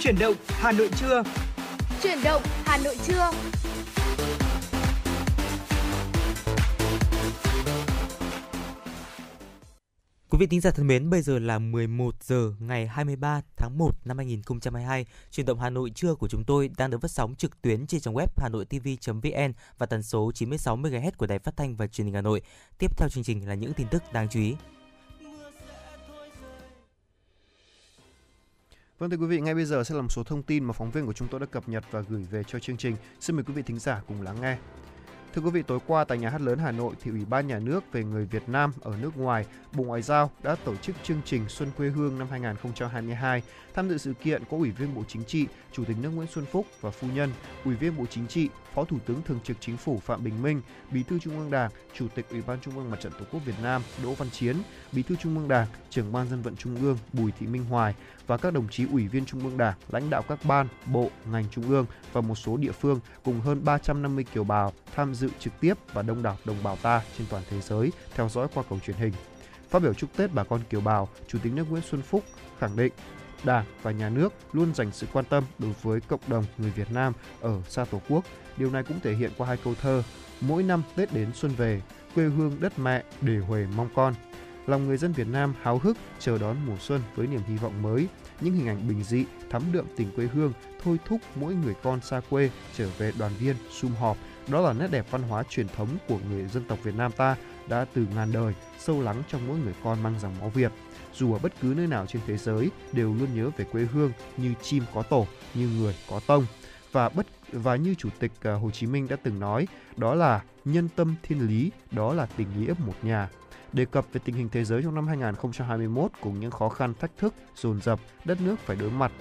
A: Chuyển động Hà Nội trưa.
B: Chuyển động Hà Nội trưa.
D: Quý vị thính giả thân mến, bây giờ là 11 giờ ngày 23 tháng 1 năm 2022. Truyền động Hà Nội trưa của chúng tôi đang được phát sóng trực tuyến trên trang web hanoitv.vn và tần số 96 MHz của Đài Phát thanh và Truyền hình Hà Nội. Tiếp theo chương trình là những tin tức đáng chú ý.
F: Vâng thưa quý vị, ngay bây giờ sẽ là một số thông tin mà phóng viên của chúng tôi đã cập nhật và gửi về cho chương trình. Xin mời quý vị thính giả cùng lắng nghe.
C: Thưa quý vị, tối qua tại Nhà hát lớn Hà Nội thì Ủy ban Nhà nước về người Việt Nam ở nước ngoài, Bộ Ngoại giao đã tổ chức chương trình Xuân quê hương năm 2022. Tham dự sự kiện có Ủy viên Bộ Chính trị, Chủ tịch nước Nguyễn Xuân Phúc và phu nhân, Ủy viên Bộ Chính trị, Phó Thủ tướng Thường trực Chính phủ Phạm Bình Minh, Bí thư Trung ương Đảng, Chủ tịch Ủy ban Trung ương Mặt trận Tổ quốc Việt Nam Đỗ Văn Chiến, Bí thư Trung ương Đảng, Trưởng ban Dân vận Trung ương Bùi Thị Minh Hoài và các đồng chí Ủy viên Trung ương Đảng, lãnh đạo các ban, bộ, ngành Trung ương và một số địa phương cùng hơn 350 kiều bào tham dự trực tiếp và đông đảo đồng bào ta trên toàn thế giới theo dõi qua cầu truyền hình. Phát biểu chúc Tết bà con kiều bào, Chủ tịch nước Nguyễn Xuân Phúc khẳng định Đảng và Nhà nước luôn dành sự quan tâm đối với cộng đồng người Việt Nam ở xa Tổ quốc. Điều này cũng thể hiện qua hai câu thơ Mỗi năm Tết đến xuân về, quê hương đất mẹ để huề mong con. Lòng người dân Việt Nam háo hức chờ đón mùa xuân với niềm hy vọng mới, những hình ảnh bình dị, thắm đượm tình quê hương thôi thúc mỗi người con xa quê trở về đoàn viên, sum họp. Đó là nét đẹp văn hóa truyền thống của người dân tộc Việt Nam ta đã từ ngàn đời sâu lắng trong mỗi người con mang dòng máu Việt. Dù ở bất cứ nơi nào trên thế giới đều luôn nhớ về quê hương như chim có tổ, như người có tông và bất và như chủ tịch à, Hồ Chí Minh đã từng nói, đó là nhân tâm thiên lý, đó là tình nghĩa một nhà. Đề cập về tình hình thế giới trong năm 2021 cùng những khó khăn thách thức dồn dập đất nước phải đối mặt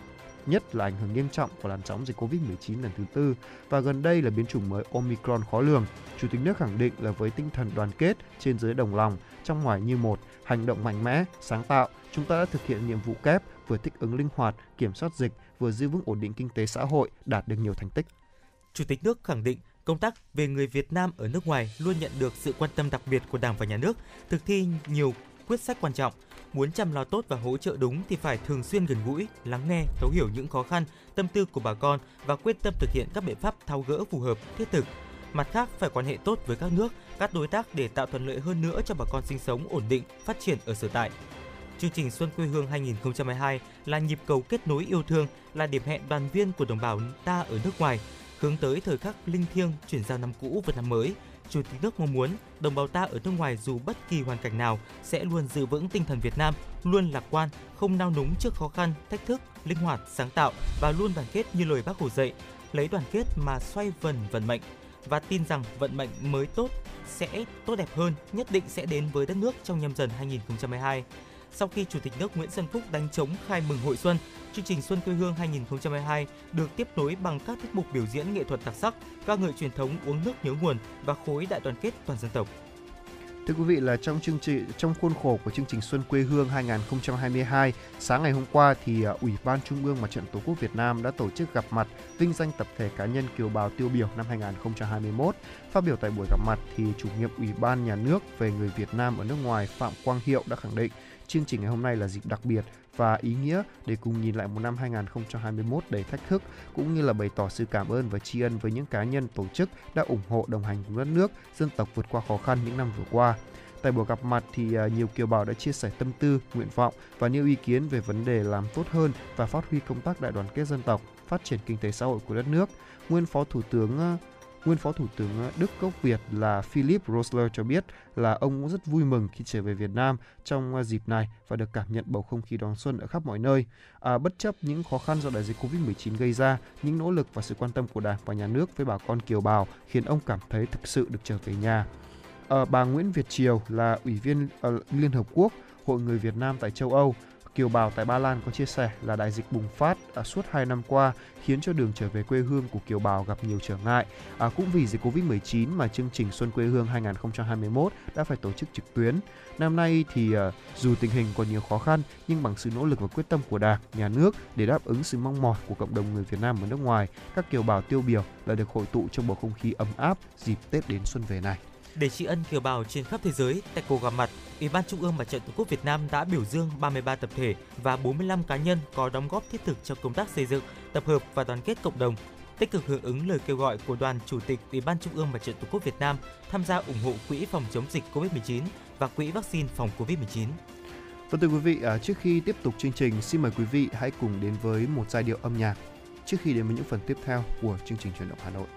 C: nhất là ảnh hưởng nghiêm trọng của làn sóng dịch Covid-19 lần thứ tư và gần đây là biến chủng mới Omicron khó lường. Chủ tịch nước khẳng định là với tinh thần đoàn kết trên dưới đồng lòng, trong ngoài như một, hành động mạnh mẽ, sáng tạo, chúng ta đã thực hiện nhiệm vụ kép vừa thích ứng linh hoạt, kiểm soát dịch, vừa giữ vững ổn định kinh tế xã hội, đạt được nhiều thành tích.
D: Chủ tịch nước khẳng định công tác về người Việt Nam ở nước ngoài luôn nhận được sự quan tâm đặc biệt của Đảng và Nhà nước, thực thi nhiều quyết sách quan trọng. Muốn chăm lo tốt và hỗ trợ đúng thì phải thường xuyên gần gũi, lắng nghe, thấu hiểu những khó khăn, tâm tư của bà con và quyết tâm thực hiện các biện pháp tháo gỡ phù hợp, thiết thực. Mặt khác, phải quan hệ tốt với các nước, các đối tác để tạo thuận lợi hơn nữa cho bà con sinh sống ổn định, phát triển ở sở tại. Chương trình Xuân quê hương 2022 là nhịp cầu kết nối yêu thương, là điểm hẹn đoàn viên của đồng bào ta ở nước ngoài, hướng tới thời khắc linh thiêng chuyển giao năm cũ và năm mới. Chủ tịch nước mong muốn đồng bào ta ở nước ngoài dù bất kỳ hoàn cảnh nào sẽ luôn giữ vững tinh thần Việt Nam, luôn lạc quan, không nao núng trước khó khăn, thách thức, linh hoạt, sáng tạo và luôn đoàn kết như lời Bác Hồ dạy, lấy đoàn kết mà xoay vần vận mệnh và tin rằng vận mệnh mới tốt sẽ tốt đẹp hơn, nhất định sẽ đến với đất nước trong nhâm dần 2022. Sau khi Chủ tịch nước Nguyễn Xuân Phúc đánh trống khai mừng hội xuân, chương trình Xuân quê hương 2022 được tiếp nối bằng các tiết mục biểu diễn nghệ thuật đặc sắc, ca ngợi truyền thống uống nước nhớ nguồn và khối đại đoàn kết toàn dân tộc.
C: Thưa quý vị là trong chương trình trong khuôn khổ của chương trình Xuân quê hương 2022, sáng ngày hôm qua thì à, Ủy ban Trung ương Mặt trận Tổ quốc Việt Nam đã tổ chức gặp mặt vinh danh tập thể cá nhân kiều bào tiêu biểu năm 2021. Phát biểu tại buổi gặp mặt thì chủ nhiệm Ủy ban Nhà nước về người Việt Nam ở nước ngoài Phạm Quang Hiệu đã khẳng định chương trình ngày hôm nay là dịp đặc biệt và ý nghĩa để cùng nhìn lại một năm 2021 đầy thách thức cũng như là bày tỏ sự cảm ơn và tri ân với những cá nhân tổ chức đã ủng hộ đồng hành cùng đất nước, dân tộc vượt qua khó khăn những năm vừa qua. Tại buổi gặp mặt thì à, nhiều kiều bào đã chia sẻ tâm tư, nguyện vọng và nêu ý kiến về vấn đề làm tốt hơn và phát huy công tác đại đoàn kết dân tộc, phát triển kinh tế xã hội của đất nước. Nguyên Phó Thủ tướng à, Nguyên Phó Thủ tướng Đức gốc Việt là Philip Rosler cho biết là ông cũng rất vui mừng khi trở về Việt Nam trong dịp này và được cảm nhận bầu không khí đón xuân ở khắp mọi nơi. À, bất chấp những khó khăn do đại dịch Covid-19 gây ra, những nỗ lực và sự quan tâm của Đảng và Nhà nước với bà con kiều bào khiến ông cảm thấy thực sự được trở về nhà. À, bà Nguyễn Việt Triều là Ủy viên uh, Liên Hợp Quốc, Hội người Việt Nam tại châu Âu, kiều bào tại Ba Lan có chia sẻ là đại dịch bùng phát à, suốt 2 năm qua khiến cho đường trở về quê hương của kiều bào gặp nhiều trở ngại. À, cũng vì dịch Covid-19 mà chương trình Xuân quê hương 2021 đã phải tổ chức trực tuyến. Năm nay thì à, dù tình hình còn nhiều khó khăn nhưng bằng sự nỗ lực và quyết tâm của Đảng, Nhà nước để đáp ứng sự mong mỏi của cộng đồng người Việt Nam ở nước ngoài, các kiều bào tiêu biểu đã được hội tụ trong bầu không khí ấm áp dịp Tết đến xuân về này.
D: Để tri ân kiều bào trên khắp thế giới, tại cuộc gặp mặt, Ủy ban Trung ương Mặt trận Tổ quốc Việt Nam đã biểu dương 33 tập thể và 45 cá nhân có đóng góp thiết thực cho công tác xây dựng, tập hợp và đoàn kết cộng đồng, tích cực hưởng ứng lời kêu gọi của đoàn chủ tịch Ủy ban Trung ương Mặt trận Tổ quốc Việt Nam tham gia ủng hộ quỹ phòng chống dịch COVID-19 và quỹ vaccine phòng COVID-19.
C: Vâng thưa quý vị, à, trước khi tiếp tục chương trình, xin mời quý vị hãy cùng đến với một giai điệu âm nhạc trước khi đến với những phần tiếp theo của chương trình truyền động Hà Nội.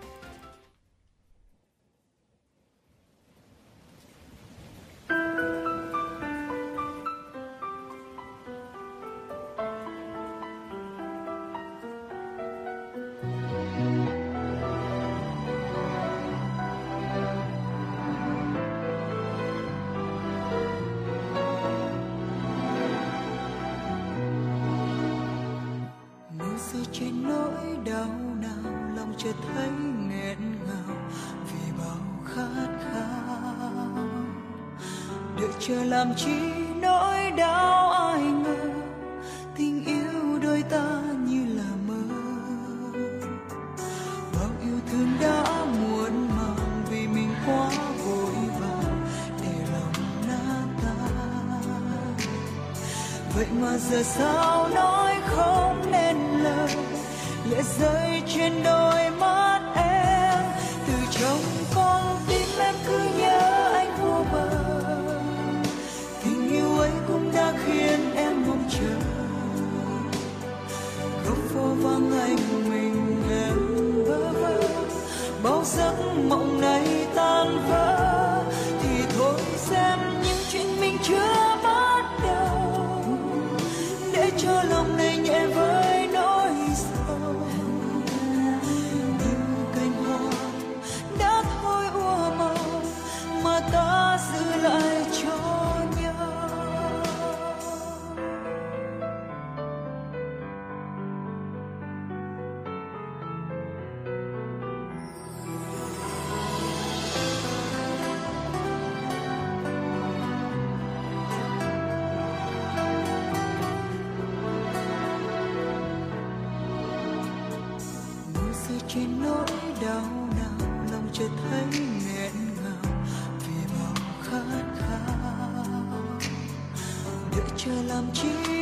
H: Chờ làm chi?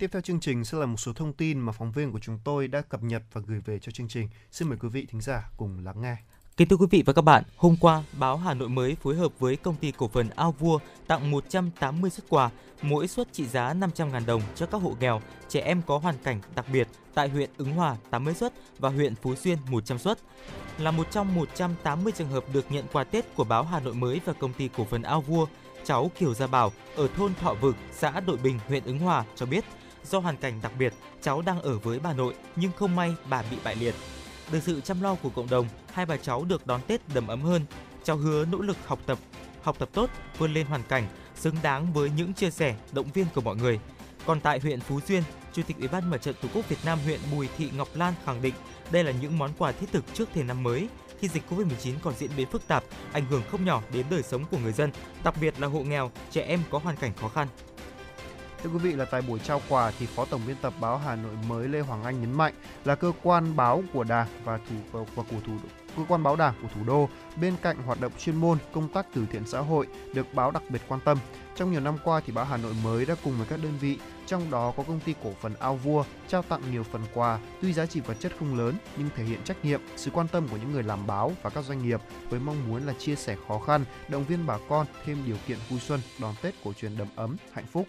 C: tiếp theo chương trình sẽ là một số thông tin mà phóng viên của chúng tôi đã cập nhật và gửi về cho chương trình. Xin mời quý vị thính giả cùng lắng nghe.
D: Kính thưa quý vị và các bạn, hôm qua, báo Hà Nội mới phối hợp với công ty cổ phần Ao Vua tặng 180 xuất quà, mỗi suất trị giá 500.000 đồng cho các hộ nghèo, trẻ em có hoàn cảnh đặc biệt tại huyện Ứng Hòa 80 suất và huyện Phú Xuyên 100 suất. Là một trong 180 trường hợp được nhận quà Tết của báo Hà Nội mới và công ty cổ phần Ao Vua, cháu Kiều Gia Bảo ở thôn Thọ Vực, xã Đội Bình, huyện Ứng Hòa cho biết, do hoàn cảnh đặc biệt, cháu đang ở với bà nội nhưng không may bà bị bại liệt. Được sự chăm lo của cộng đồng, hai bà cháu được đón Tết đầm ấm hơn. Cháu hứa nỗ lực học tập, học tập tốt, vươn lên hoàn cảnh, xứng đáng với những chia sẻ, động viên của mọi người. Còn tại huyện Phú Xuyên, Chủ tịch Ủy ban Mặt trận Tổ quốc Việt Nam huyện Bùi Thị Ngọc Lan khẳng định đây là những món quà thiết thực trước thềm năm mới khi dịch Covid-19 còn diễn biến phức tạp, ảnh hưởng không nhỏ đến đời sống của người dân, đặc biệt là hộ nghèo, trẻ em có hoàn cảnh khó khăn.
C: Thưa quý vị là tại buổi trao quà thì Phó Tổng biên tập báo Hà Nội mới Lê Hoàng Anh nhấn mạnh là cơ quan báo của Đảng và thủ và của thủ cơ quan báo Đảng của thủ đô bên cạnh hoạt động chuyên môn, công tác từ thiện xã hội được báo đặc biệt quan tâm. Trong nhiều năm qua thì báo Hà Nội mới đã cùng với các đơn vị, trong đó có công ty cổ phần Ao Vua trao tặng nhiều phần quà, tuy giá trị vật chất không lớn nhưng thể hiện trách nhiệm, sự quan tâm của những người làm báo và các doanh nghiệp với mong muốn là chia sẻ khó khăn, động viên bà con thêm điều kiện vui xuân đón Tết cổ truyền đầm ấm, hạnh phúc.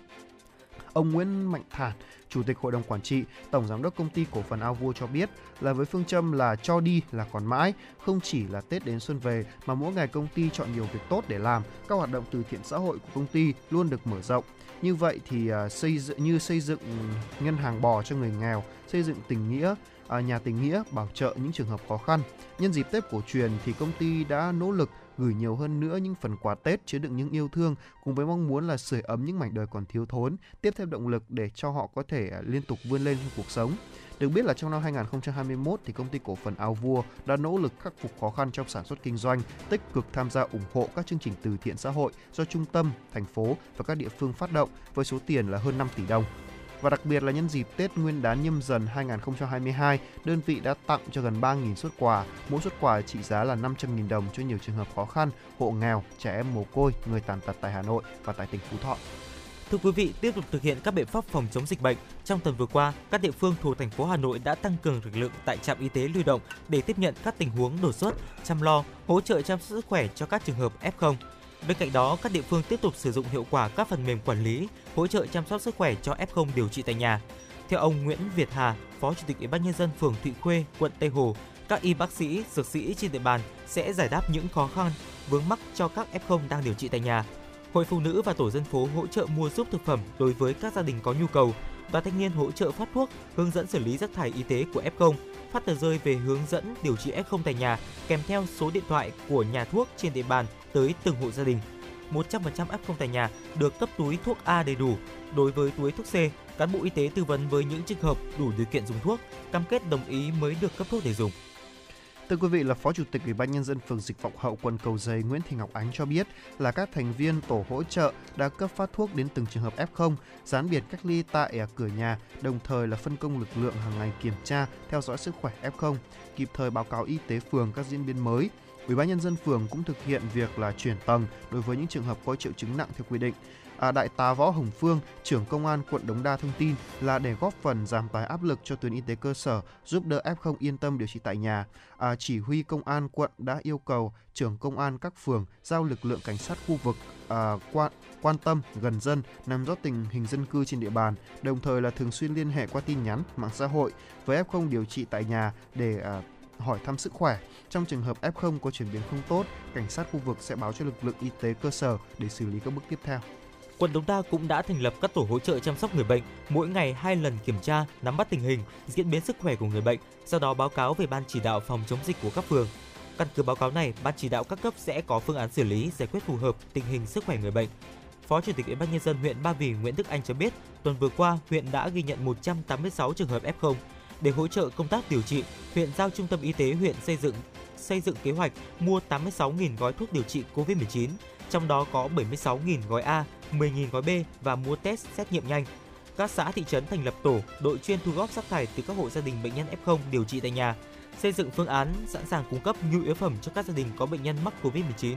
C: Ông Nguyễn Mạnh Thản, Chủ tịch Hội đồng Quản trị, Tổng Giám đốc Công ty Cổ phần Ao Vua cho biết là với phương châm là cho đi là còn mãi, không chỉ là Tết đến xuân về mà mỗi ngày công ty chọn nhiều việc tốt để làm, các hoạt động từ thiện xã hội của công ty luôn được mở rộng. Như vậy thì uh, xây dựng như xây dựng ngân hàng bò cho người nghèo, xây dựng tình nghĩa, uh, nhà tình nghĩa bảo trợ những trường hợp khó khăn. Nhân dịp Tết cổ truyền thì công ty đã nỗ lực gửi nhiều hơn nữa những phần quà Tết chứa đựng những yêu thương cùng với mong muốn là sưởi ấm những mảnh đời còn thiếu thốn, tiếp thêm động lực để cho họ có thể à, liên tục vươn lên trong cuộc sống. Được biết là trong năm 2021 thì công ty cổ phần Ao Vua đã nỗ lực khắc phục khó khăn trong sản xuất kinh doanh, tích cực tham gia ủng hộ các chương trình từ thiện xã hội do trung tâm, thành phố và các địa phương phát động với số tiền là hơn 5 tỷ đồng. Và đặc biệt là nhân dịp Tết Nguyên đán nhâm dần 2022, đơn vị đã tặng cho gần 3.000 xuất quà, mỗi xuất quà trị giá là 500.000 đồng cho nhiều trường hợp khó khăn, hộ nghèo, trẻ em mồ côi, người tàn tật tại Hà Nội và tại tỉnh Phú Thọ.
D: Thưa quý vị, tiếp tục thực hiện các biện pháp phòng chống dịch bệnh. Trong tuần vừa qua, các địa phương thuộc thành phố Hà Nội đã tăng cường lực lượng tại trạm y tế lưu động để tiếp nhận các tình huống đột xuất, chăm lo, hỗ trợ chăm sóc sức khỏe cho các trường hợp F0. Bên cạnh đó, các địa phương tiếp tục sử dụng hiệu quả các phần mềm quản lý, hỗ trợ chăm sóc sức khỏe cho F0 điều trị tại nhà. Theo ông Nguyễn Việt Hà, Phó Chủ tịch Ủy ban nhân dân phường Thụy Khuê, quận Tây Hồ, các y bác sĩ, dược sĩ trên địa bàn sẽ giải đáp những khó khăn vướng mắc cho các F0 đang điều trị tại nhà. Hội phụ nữ và tổ dân phố hỗ trợ mua giúp thực phẩm đối với các gia đình có nhu cầu. Đoàn thanh niên hỗ trợ phát thuốc, hướng dẫn xử lý rác thải y tế của F0, phát tờ rơi về hướng dẫn điều trị F0 tại nhà kèm theo số điện thoại của nhà thuốc trên địa bàn tới từng hộ gia đình. 100% F0 tại nhà được cấp túi thuốc A đầy đủ. Đối với túi thuốc C, cán bộ y tế tư vấn với những trường hợp đủ điều kiện dùng thuốc, cam kết đồng ý mới được cấp thuốc để dùng.
C: Thưa quý vị là Phó Chủ tịch Ủy ban nhân dân phường Dịch Vọng Hậu quận Cầu Giấy Nguyễn Thị Ngọc Ánh cho biết là các thành viên tổ hỗ trợ đã cấp phát thuốc đến từng trường hợp F0, dán biệt cách ly tại à, cửa nhà, đồng thời là phân công lực lượng hàng ngày kiểm tra, theo dõi sức khỏe F0, kịp thời báo cáo y tế phường các diễn biến mới. Ủy ban nhân dân phường cũng thực hiện việc là chuyển tầng đối với những trường hợp có triệu chứng nặng theo quy định. À, Đại tá Võ Hồng Phương, trưởng công an quận Đống Đa thông tin là để góp phần giảm tải áp lực cho tuyến y tế cơ sở, giúp đỡ F0 yên tâm điều trị tại nhà. À, chỉ huy công an quận đã yêu cầu trưởng công an các phường giao lực lượng cảnh sát khu vực à, quan quan tâm gần dân, nắm rõ tình hình dân cư trên địa bàn, đồng thời là thường xuyên liên hệ qua tin nhắn, mạng xã hội với F0 điều trị tại nhà để à, hỏi thăm sức khỏe. Trong trường hợp F0 có chuyển biến không tốt, cảnh sát khu vực sẽ báo cho lực lượng y tế cơ sở để xử lý các bước tiếp theo.
D: Quận Đống Đa cũng đã thành lập các tổ hỗ trợ chăm sóc người bệnh, mỗi ngày hai lần kiểm tra, nắm bắt tình hình, diễn biến sức khỏe của người bệnh, sau đó báo cáo về ban chỉ đạo phòng chống dịch của các phường. Căn cứ báo cáo này, ban chỉ đạo các cấp sẽ có phương án xử lý giải quyết phù hợp tình hình sức khỏe người bệnh. Phó Chủ tịch Ủy ban nhân dân huyện Ba Vì Nguyễn Đức Anh cho biết, tuần vừa qua huyện đã ghi nhận 186 trường hợp F0. Để hỗ trợ công tác điều trị, huyện giao Trung tâm Y tế huyện xây dựng xây dựng kế hoạch mua 86.000 gói thuốc điều trị COVID-19, trong đó có 76.000 gói A, 10.000 gói B và mua test xét nghiệm nhanh. Các xã thị trấn thành lập tổ, đội chuyên thu góp rác thải từ các hộ gia đình bệnh nhân F0 điều trị tại nhà, xây dựng phương án sẵn sàng cung cấp nhu yếu phẩm cho các gia đình có bệnh nhân mắc COVID-19.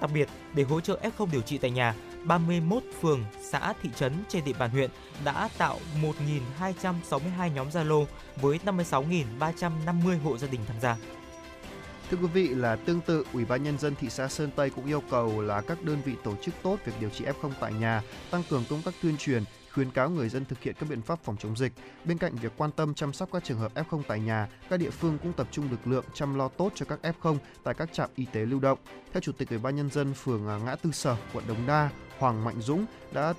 D: Đặc biệt, để hỗ trợ F0 điều trị tại nhà, 31 phường, xã, thị trấn trên địa bàn huyện đã tạo 1.262 nhóm Zalo với 56.350 hộ gia đình tham gia.
C: Thưa quý vị là tương tự, Ủy ban nhân dân thị xã Sơn Tây cũng yêu cầu là các đơn vị tổ chức tốt việc điều trị F0 tại nhà, tăng cường công tác tuyên truyền, khuyến cáo người dân thực hiện các biện pháp phòng chống dịch. Bên cạnh việc quan tâm chăm sóc các trường hợp F0 tại nhà, các địa phương cũng tập trung lực lượng chăm lo tốt cho các F0 tại các trạm y tế lưu động. Theo Chủ tịch Ủy ban nhân dân phường à, Ngã Tư Sở, quận Đống Đa, Hoàng Mạnh Dũng đã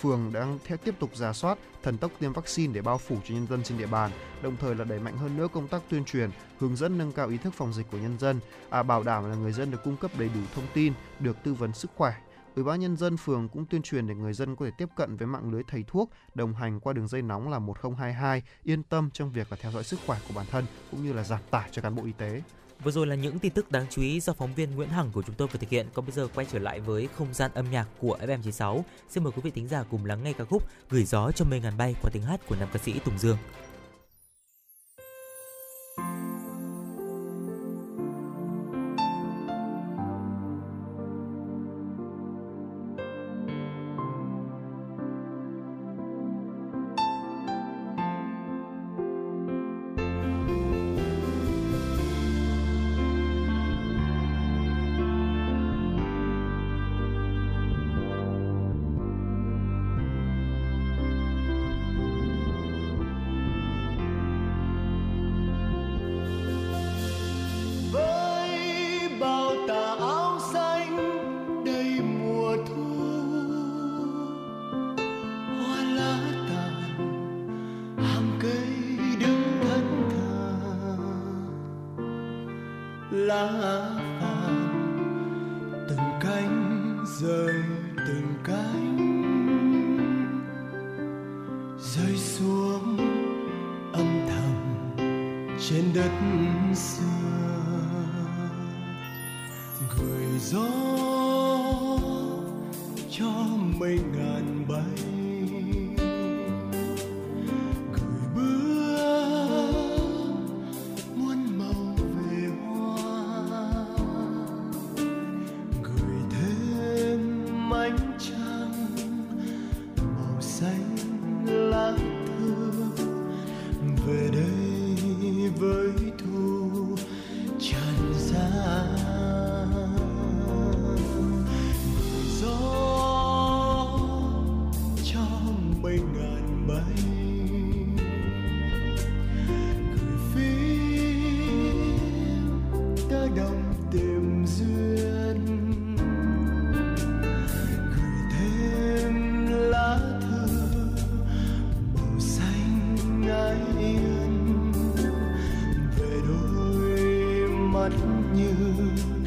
C: phường đang theo tiếp tục giả soát thần tốc tiêm vaccine để bao phủ cho nhân dân trên địa bàn, đồng thời là đẩy mạnh hơn nữa công tác tuyên truyền, hướng dẫn nâng cao ý thức phòng dịch của nhân dân, à, bảo đảm là người dân được cung cấp đầy đủ thông tin, được tư vấn sức khỏe. Ủy ban nhân dân phường cũng tuyên truyền để người dân có thể tiếp cận với mạng lưới thầy thuốc đồng hành qua đường dây nóng là 1022, yên tâm trong việc là theo dõi sức khỏe của bản thân cũng như là giảm tải cho cán bộ y tế.
D: Vừa rồi là những tin tức đáng chú ý do phóng viên Nguyễn Hằng của chúng tôi vừa thực hiện. Còn bây giờ quay trở lại với không gian âm nhạc của FM96. Xin mời quý vị thính giả cùng lắng nghe ca khúc Gửi gió cho mây ngàn bay qua tiếng hát của nam ca sĩ Tùng Dương.
F: Đôi mắt như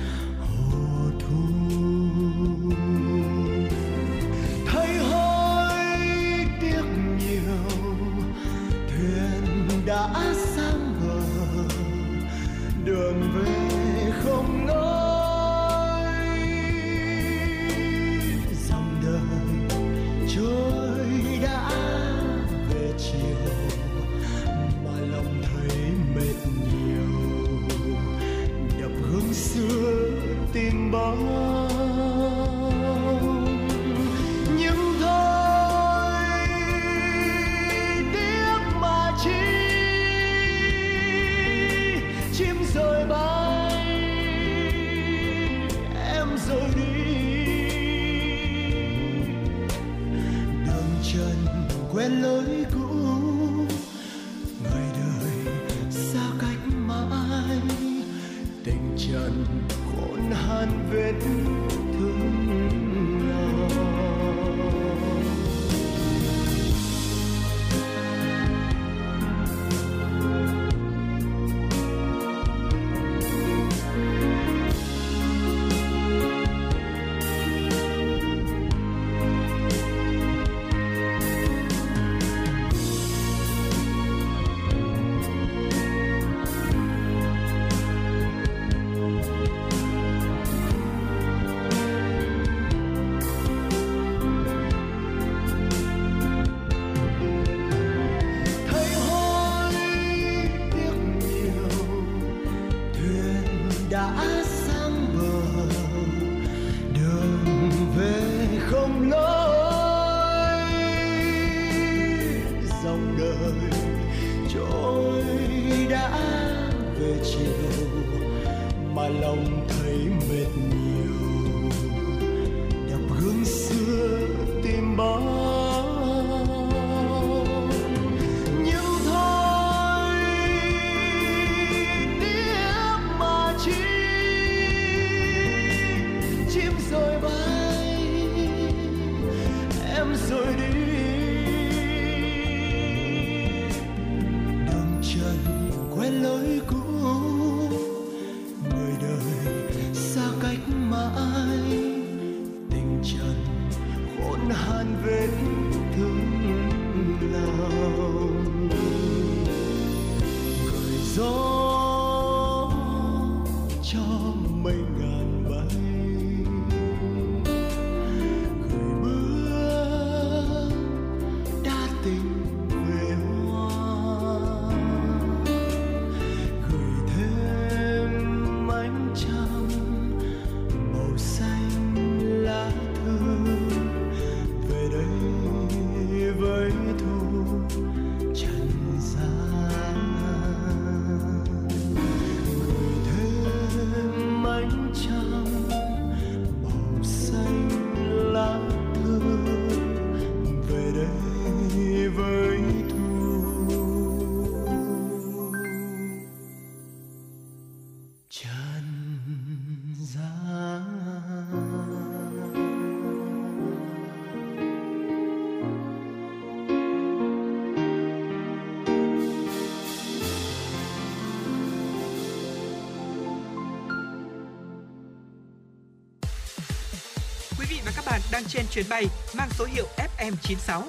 A: vị và các bạn đang trên chuyến bay mang số hiệu FM96.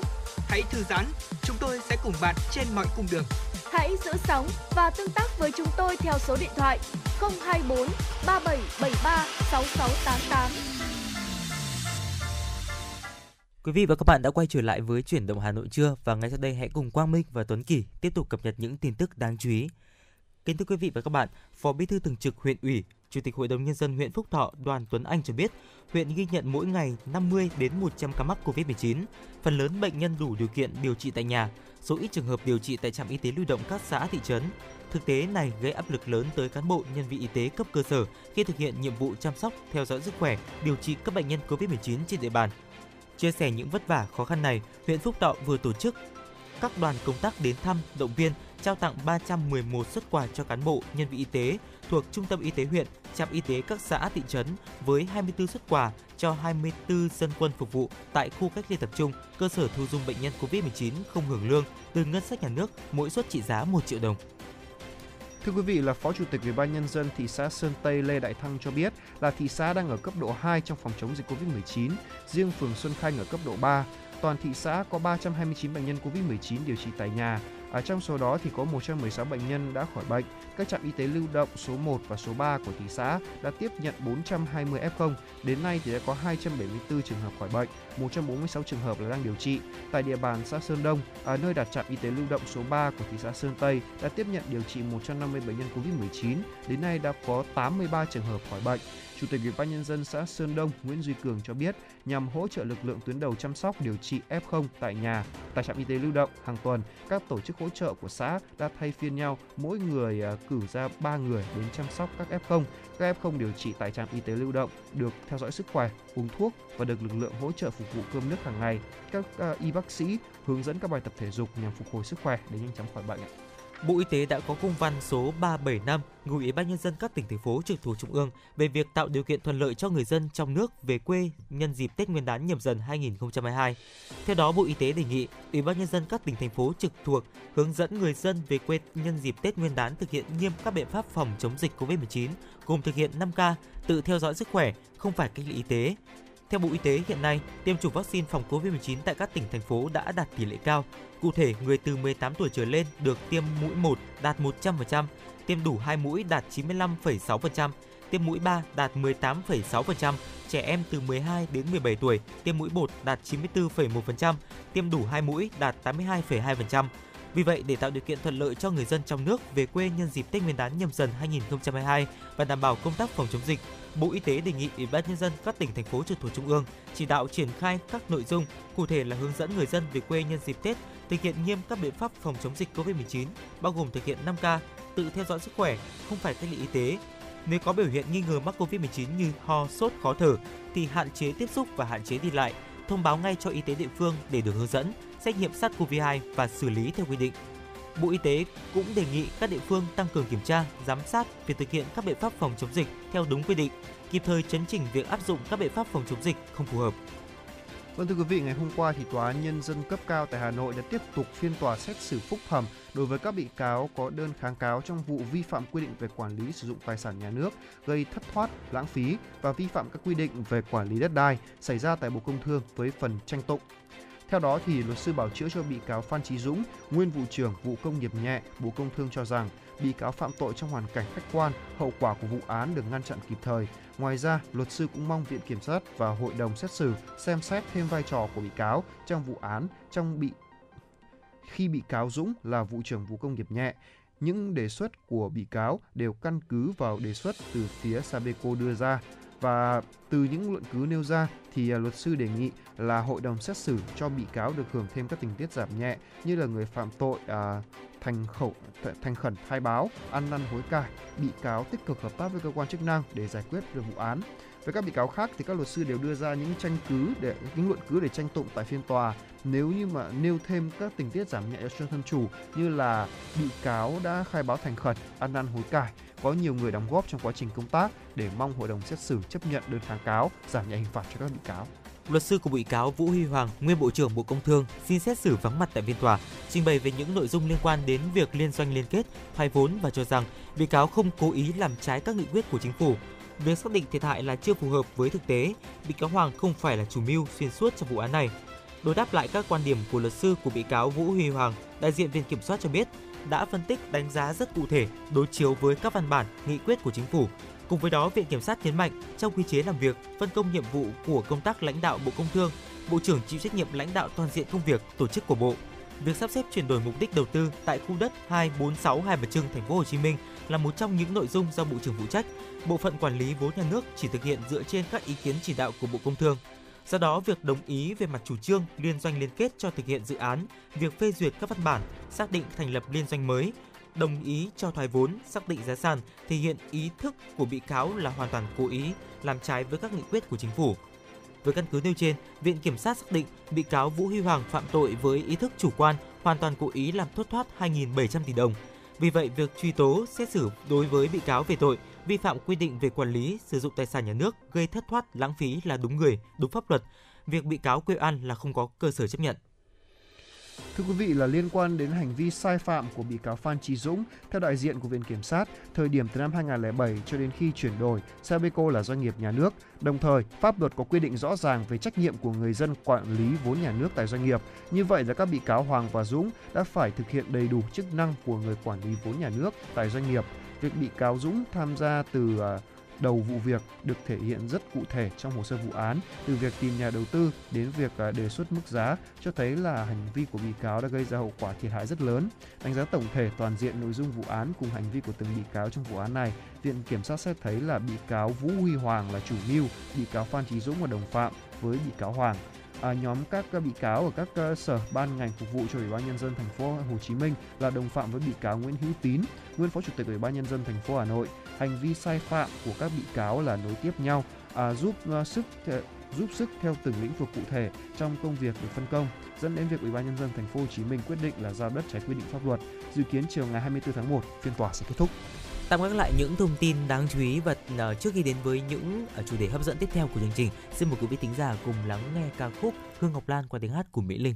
A: Hãy thư giãn, chúng tôi sẽ cùng bạn trên mọi cung đường.
B: Hãy giữ sóng và tương tác với chúng tôi theo số điện thoại 024 3773 6688.
D: Quý vị và các bạn đã quay trở lại với chuyển động Hà Nội trưa và ngay sau đây hãy cùng Quang Minh và Tuấn Kỳ tiếp tục cập nhật những tin tức đáng chú ý. Kính thưa quý vị và các bạn, Phó Bí thư Thường trực huyện ủy, Chủ tịch Hội đồng nhân dân huyện Phúc Thọ Đoàn Tuấn Anh cho biết, huyện ghi nhận mỗi ngày 50 đến 100 ca mắc Covid-19, phần lớn bệnh nhân đủ điều kiện điều trị tại nhà, số ít trường hợp điều trị tại trạm y tế lưu động các xã thị trấn. Thực tế này gây áp lực lớn tới cán bộ nhân viên y tế cấp cơ sở khi thực hiện nhiệm vụ chăm sóc, theo dõi sức khỏe, điều trị các bệnh nhân Covid-19 trên địa bàn. Chia sẻ những vất vả khó khăn này, huyện Phúc Thọ vừa tổ chức các đoàn công tác đến thăm, động viên, trao tặng 311 xuất quà cho cán bộ, nhân viên y tế thuộc Trung tâm Y tế huyện, trạm y tế các xã thị trấn với 24 xuất quà cho 24 dân quân phục vụ tại khu cách ly tập trung, cơ sở thu dung bệnh nhân COVID-19 không hưởng lương từ ngân sách nhà nước, mỗi suất trị giá 1 triệu đồng.
C: Thưa quý vị là Phó Chủ tịch Ủy ban nhân dân thị xã Sơn Tây Lê Đại Thăng cho biết là thị xã đang ở cấp độ 2 trong phòng chống dịch Covid-19, riêng phường Xuân Khanh ở cấp độ 3. Toàn thị xã có 329 bệnh nhân Covid-19 điều trị tại nhà. À, trong số đó thì có 116 bệnh nhân đã khỏi bệnh. Các trạm y tế lưu động số 1 và số 3 của thị xã đã tiếp nhận 420 F0. Đến nay thì đã có 274 trường hợp khỏi bệnh, 146 trường hợp là đang điều trị. Tại địa bàn xã Sơn Đông, ở nơi đặt trạm y tế lưu động số 3 của thị xã Sơn Tây đã tiếp nhận điều trị 150 bệnh nhân Covid-19. Đến nay đã có 83 trường hợp khỏi bệnh. Chủ tịch Ủy ban nhân dân xã Sơn Đông Nguyễn Duy Cường cho biết, nhằm hỗ trợ lực lượng tuyến đầu chăm sóc điều trị F0 tại nhà, tại trạm y tế lưu động hàng tuần, các tổ chức hỗ trợ của xã đã thay phiên nhau, mỗi người à, cử ra 3 người đến chăm sóc các F0. Các F0 điều trị tại trạm y tế lưu động được theo dõi sức khỏe, uống thuốc và được lực lượng hỗ trợ phục vụ cơm nước hàng ngày. Các à, y bác sĩ hướng dẫn các bài tập thể dục nhằm phục hồi sức khỏe để nhanh chóng khỏi bệnh.
D: Bộ Y tế đã có công văn số 375 gửi Ủy ban nhân dân các tỉnh thành phố trực thuộc trung ương về việc tạo điều kiện thuận lợi cho người dân trong nước về quê nhân dịp Tết Nguyên đán nhâm dần 2022. Theo đó, Bộ Y tế đề nghị Ủy ban nhân dân các tỉnh thành phố trực thuộc hướng dẫn người dân về quê nhân dịp Tết Nguyên đán thực hiện nghiêm các biện pháp phòng chống dịch COVID-19, gồm thực hiện 5K, tự theo dõi sức khỏe, không phải cách ly y tế, theo Bộ Y tế, hiện nay, tiêm chủng vaccine phòng COVID-19 tại các tỉnh, thành phố đã đạt tỷ lệ cao. Cụ thể, người từ 18 tuổi trở lên được tiêm mũi 1 đạt 100%, tiêm đủ 2 mũi đạt 95,6%, tiêm mũi 3 đạt 18,6%, trẻ em từ 12 đến 17 tuổi tiêm mũi 1 đạt 94,1%, tiêm đủ 2 mũi đạt 82,2%. Vì vậy, để tạo điều kiện thuận lợi cho người dân trong nước về quê nhân dịp Tết Nguyên đán nhâm dần 2022 và đảm bảo công tác phòng chống dịch, Bộ Y tế đề nghị Ủy ban nhân dân các tỉnh thành phố trực thuộc trung ương chỉ đạo triển khai các nội dung, cụ thể là hướng dẫn người dân về quê nhân dịp Tết, thực hiện nghiêm các biện pháp phòng chống dịch COVID-19, bao gồm thực hiện 5K, tự theo dõi sức khỏe, không phải cách ly y tế. Nếu có biểu hiện nghi ngờ mắc COVID-19 như ho, sốt, khó thở thì hạn chế tiếp xúc và hạn chế đi lại, thông báo ngay cho y tế địa phương để được hướng dẫn, xét nghiệm SARS-CoV-2 và xử lý theo quy định. Bộ Y tế cũng đề nghị các địa phương tăng cường kiểm tra, giám sát việc thực hiện các biện pháp phòng chống dịch theo đúng quy định, kịp thời chấn chỉnh việc áp dụng các biện pháp phòng chống dịch không phù hợp.
C: Vâng thưa quý vị, ngày hôm qua thì Tòa án Nhân dân cấp cao tại Hà Nội đã tiếp tục phiên tòa xét xử phúc thẩm đối với các bị cáo có đơn kháng cáo trong vụ vi phạm quy định về quản lý sử dụng tài sản nhà nước, gây thất thoát, lãng phí và vi phạm các quy định về quản lý đất đai xảy ra tại Bộ Công Thương với phần tranh tụng. Theo đó thì luật sư bảo chữa cho bị cáo Phan Chí Dũng, nguyên vụ trưởng vụ công nghiệp nhẹ, Bộ Công Thương cho rằng bị cáo phạm tội trong hoàn cảnh khách quan, hậu quả của vụ án được ngăn chặn kịp thời. Ngoài ra, luật sư cũng mong viện kiểm sát và hội đồng xét xử xem xét thêm vai trò của bị cáo trong vụ án trong bị khi bị cáo Dũng là vụ trưởng vụ công nghiệp nhẹ. Những đề xuất của bị cáo đều căn cứ vào đề xuất từ phía Sabeco đưa ra và từ những luận cứ nêu ra thì à, luật sư đề nghị là hội đồng xét xử cho bị cáo được hưởng thêm các tình tiết giảm nhẹ như là người phạm tội à, thành khẩu thành khẩn khai báo, ăn năn hối cải, bị cáo tích cực hợp tác với cơ quan chức năng để giải quyết được vụ án. Với các bị cáo khác thì các luật sư đều đưa ra những tranh cứ để những luận cứ để tranh tụng tại phiên tòa. Nếu như mà nêu thêm các tình tiết giảm nhẹ cho thân chủ như là bị cáo đã khai báo thành khẩn, ăn năn hối cải, có nhiều người đóng góp trong quá trình công tác để mong hội đồng xét xử chấp nhận đơn kháng cáo, giảm nhẹ hình phạt cho các bị cáo.
D: Luật sư của bị cáo Vũ Huy Hoàng, nguyên Bộ trưởng Bộ Công Thương, xin xét xử vắng mặt tại phiên tòa, trình bày về những nội dung liên quan đến việc liên doanh liên kết, thoái vốn và cho rằng bị cáo không cố ý làm trái các nghị quyết của chính phủ. Việc xác định thiệt hại là chưa phù hợp với thực tế, bị cáo Hoàng không phải là chủ mưu xuyên suốt trong vụ án này. Đối đáp lại các quan điểm của luật sư của bị cáo Vũ Huy Hoàng, đại diện Viện Kiểm soát cho biết đã phân tích đánh giá rất cụ thể, đối chiếu với các văn bản, nghị quyết của chính phủ. Cùng với đó, Viện Kiểm sát nhấn mạnh trong quy chế làm việc, phân công nhiệm vụ của công tác lãnh đạo Bộ Công Thương, Bộ trưởng chịu trách nhiệm lãnh đạo toàn diện công việc, tổ chức của Bộ. Việc sắp xếp chuyển đổi mục đích đầu tư tại khu đất 246 Hai Bà Trưng, thành phố Hồ Chí Minh là một trong những nội dung do Bộ trưởng phụ trách. Bộ phận quản lý vốn nhà nước chỉ thực hiện dựa trên các ý kiến chỉ đạo của Bộ Công Thương. Do đó, việc đồng ý về mặt chủ trương liên doanh liên kết cho thực hiện dự án, việc phê duyệt các văn bản, xác định thành lập liên doanh mới, đồng ý cho thoái vốn, xác định giá sàn thể hiện ý thức của bị cáo là hoàn toàn cố ý, làm trái với các nghị quyết của chính phủ. Với căn cứ nêu trên, Viện Kiểm sát xác định bị cáo Vũ Huy Hoàng phạm tội với ý thức chủ quan, hoàn toàn cố ý làm thất thoát 2.700 tỷ đồng. Vì vậy, việc truy tố, xét xử đối với bị cáo về tội vi phạm quy định về quản lý sử dụng tài sản nhà nước gây thất thoát lãng phí là đúng người, đúng pháp luật. Việc bị cáo quê an là không có cơ sở chấp nhận.
C: Thưa quý vị là liên quan đến hành vi sai phạm của bị cáo Phan Trí Dũng, theo đại diện của Viện Kiểm sát, thời điểm từ năm 2007 cho đến khi chuyển đổi, Sabeco là doanh nghiệp nhà nước. Đồng thời, pháp luật có quy định rõ ràng về trách nhiệm của người dân quản lý vốn nhà nước tại doanh nghiệp. Như vậy là các bị cáo Hoàng và Dũng đã phải thực hiện đầy đủ chức năng của người quản lý vốn nhà nước tại doanh nghiệp. Việc bị cáo Dũng tham gia từ à, đầu vụ việc được thể hiện rất cụ thể trong hồ sơ vụ án, từ việc tìm nhà đầu tư đến việc à, đề xuất mức giá cho thấy là hành vi của bị cáo đã gây ra hậu quả thiệt hại rất lớn. Đánh giá tổng thể toàn diện nội dung vụ án cùng hành vi của từng bị cáo trong vụ án này, Viện Kiểm sát xét thấy là bị cáo Vũ Huy Hoàng là chủ mưu, bị cáo Phan Trí Dũng là đồng phạm với bị cáo Hoàng à, nhóm các bị cáo ở các uh, sở ban ngành phục vụ cho Ủy ban nhân dân thành phố Hồ Chí Minh là đồng phạm với bị cáo Nguyễn Hữu Tín, nguyên phó chủ tịch Ủy ban nhân dân thành phố Hà Nội. Hành vi sai phạm của các bị cáo là nối tiếp nhau, à, giúp uh, sức giúp sức theo từng lĩnh vực cụ thể trong công việc được phân công, dẫn đến việc Ủy ban nhân dân thành phố Hồ Chí Minh quyết định là giao đất trái quy định pháp luật. Dự kiến chiều ngày 24 tháng 1, phiên tòa sẽ kết thúc.
D: Tạm gác lại những thông tin đáng chú ý và uh, trước khi đến với những uh, chủ đề hấp dẫn tiếp theo của chương trình, xin mời quý vị tính giả cùng lắng nghe ca khúc Hương Ngọc Lan qua tiếng hát của Mỹ Linh.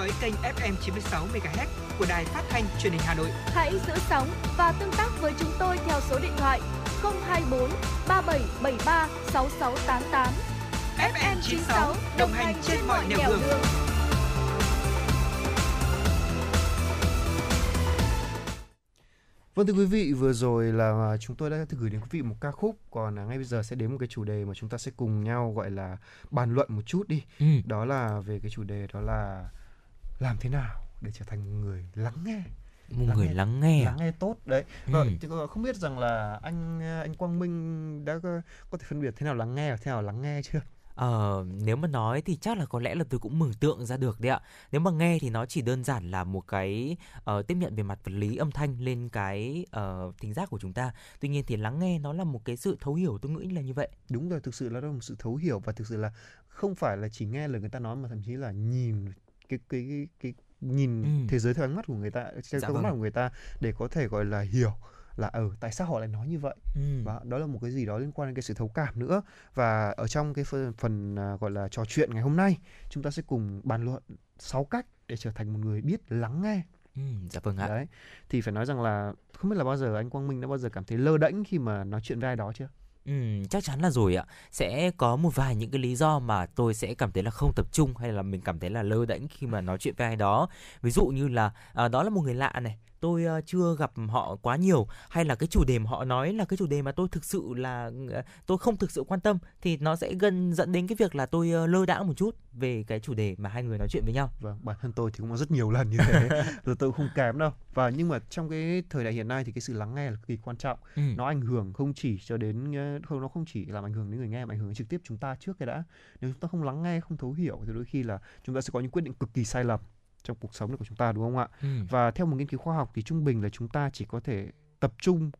A: Dõi kênh FM 96 MHz của đài phát thanh truyền hình Hà Nội.
B: Hãy giữ sóng và tương tác với chúng tôi theo số điện thoại 024 3773 6688.
A: FM 96 đồng hành trên mọi nẻo đường.
C: Vâng thưa quý vị, vừa rồi là chúng tôi đã gửi đến quý vị một ca khúc Còn à, ngay bây giờ sẽ đến một cái chủ đề mà chúng ta sẽ cùng nhau gọi là bàn luận một chút đi
D: Ừ.
C: Đó là về cái chủ đề đó là làm thế nào để trở thành người lắng nghe
D: một
C: Lắng
D: người
C: nghe-
D: lắng nghe à?
C: lắng nghe tốt đấy
D: Ừ.
C: Vâng, không biết rằng là anh anh Quang Minh đã có, có thể phân biệt thế nào lắng nghe và thế nào lắng nghe chưa?
D: Ờ, nếu mà nói thì chắc là có lẽ là tôi cũng mường tượng ra được đấy ạ. Nếu mà nghe thì nó chỉ đơn giản là một cái ờ, tiếp nhận về mặt vật lý âm thanh lên cái ờ, thính giác của chúng ta. Tuy nhiên thì lắng nghe nó là một cái sự thấu hiểu tôi nghĩ là như vậy.
C: Đúng rồi, thực sự là đó là một sự thấu hiểu và thực sự là không phải là chỉ nghe lời người ta nói mà thậm chí là nhìn cái cái cái, cái nhìn
D: Ừ.
C: thế giới theo ánh mắt của người ta, theo
D: Dạ
C: ánh
D: vâng.
C: mắt của người ta để có thể gọi là hiểu là ở tại sao họ lại nói như vậy
D: Ừ.
C: và đó là một cái gì đó liên quan đến cái sự thấu cảm nữa và ở trong cái phần, phần à, gọi là trò chuyện ngày hôm nay chúng ta sẽ cùng bàn luận 6 cách để trở thành một người biết lắng nghe
D: Ừ, dạ vâng ạ.
C: đấy thì phải nói rằng là không biết là bao giờ anh Quang Minh đã bao giờ cảm thấy lơ đễnh khi mà nói chuyện với ai đó chưa
D: Ừ, chắc chắn là rồi ạ. Sẽ có một vài những cái lý do mà tôi sẽ cảm thấy là không tập trung hay là mình cảm thấy là lơ đễnh khi mà nói chuyện với ai đó. Ví dụ như là à, đó là một người lạ này, tôi chưa gặp họ quá nhiều hay là cái chủ đề mà họ nói là cái chủ đề mà tôi thực sự là ờ, tôi không thực sự quan tâm thì nó sẽ gần dẫn đến cái việc là tôi lơ đãng một chút về cái chủ đề mà hai người nói chuyện với nhau.
C: Vâng, bản thân tôi thì cũng có rất nhiều lần như thế rồi tôi không kém đâu và nhưng mà trong cái thời đại hiện nay thì cái sự lắng nghe là cực kỳ quan trọng
D: Ừ.
C: nó ảnh hưởng không chỉ cho đến không nó không chỉ làm ảnh hưởng đến người nghe mà ảnh hưởng trực tiếp chúng ta trước cái đã nếu chúng ta không lắng nghe không thấu hiểu thì đôi khi là chúng ta sẽ có những quyết định cực kỳ sai lầm trong cuộc sống của chúng ta đúng không ạ?
D: Ừ.
C: và theo một nghiên cứu khoa học thì trung bình là chúng ta chỉ có thể tập trung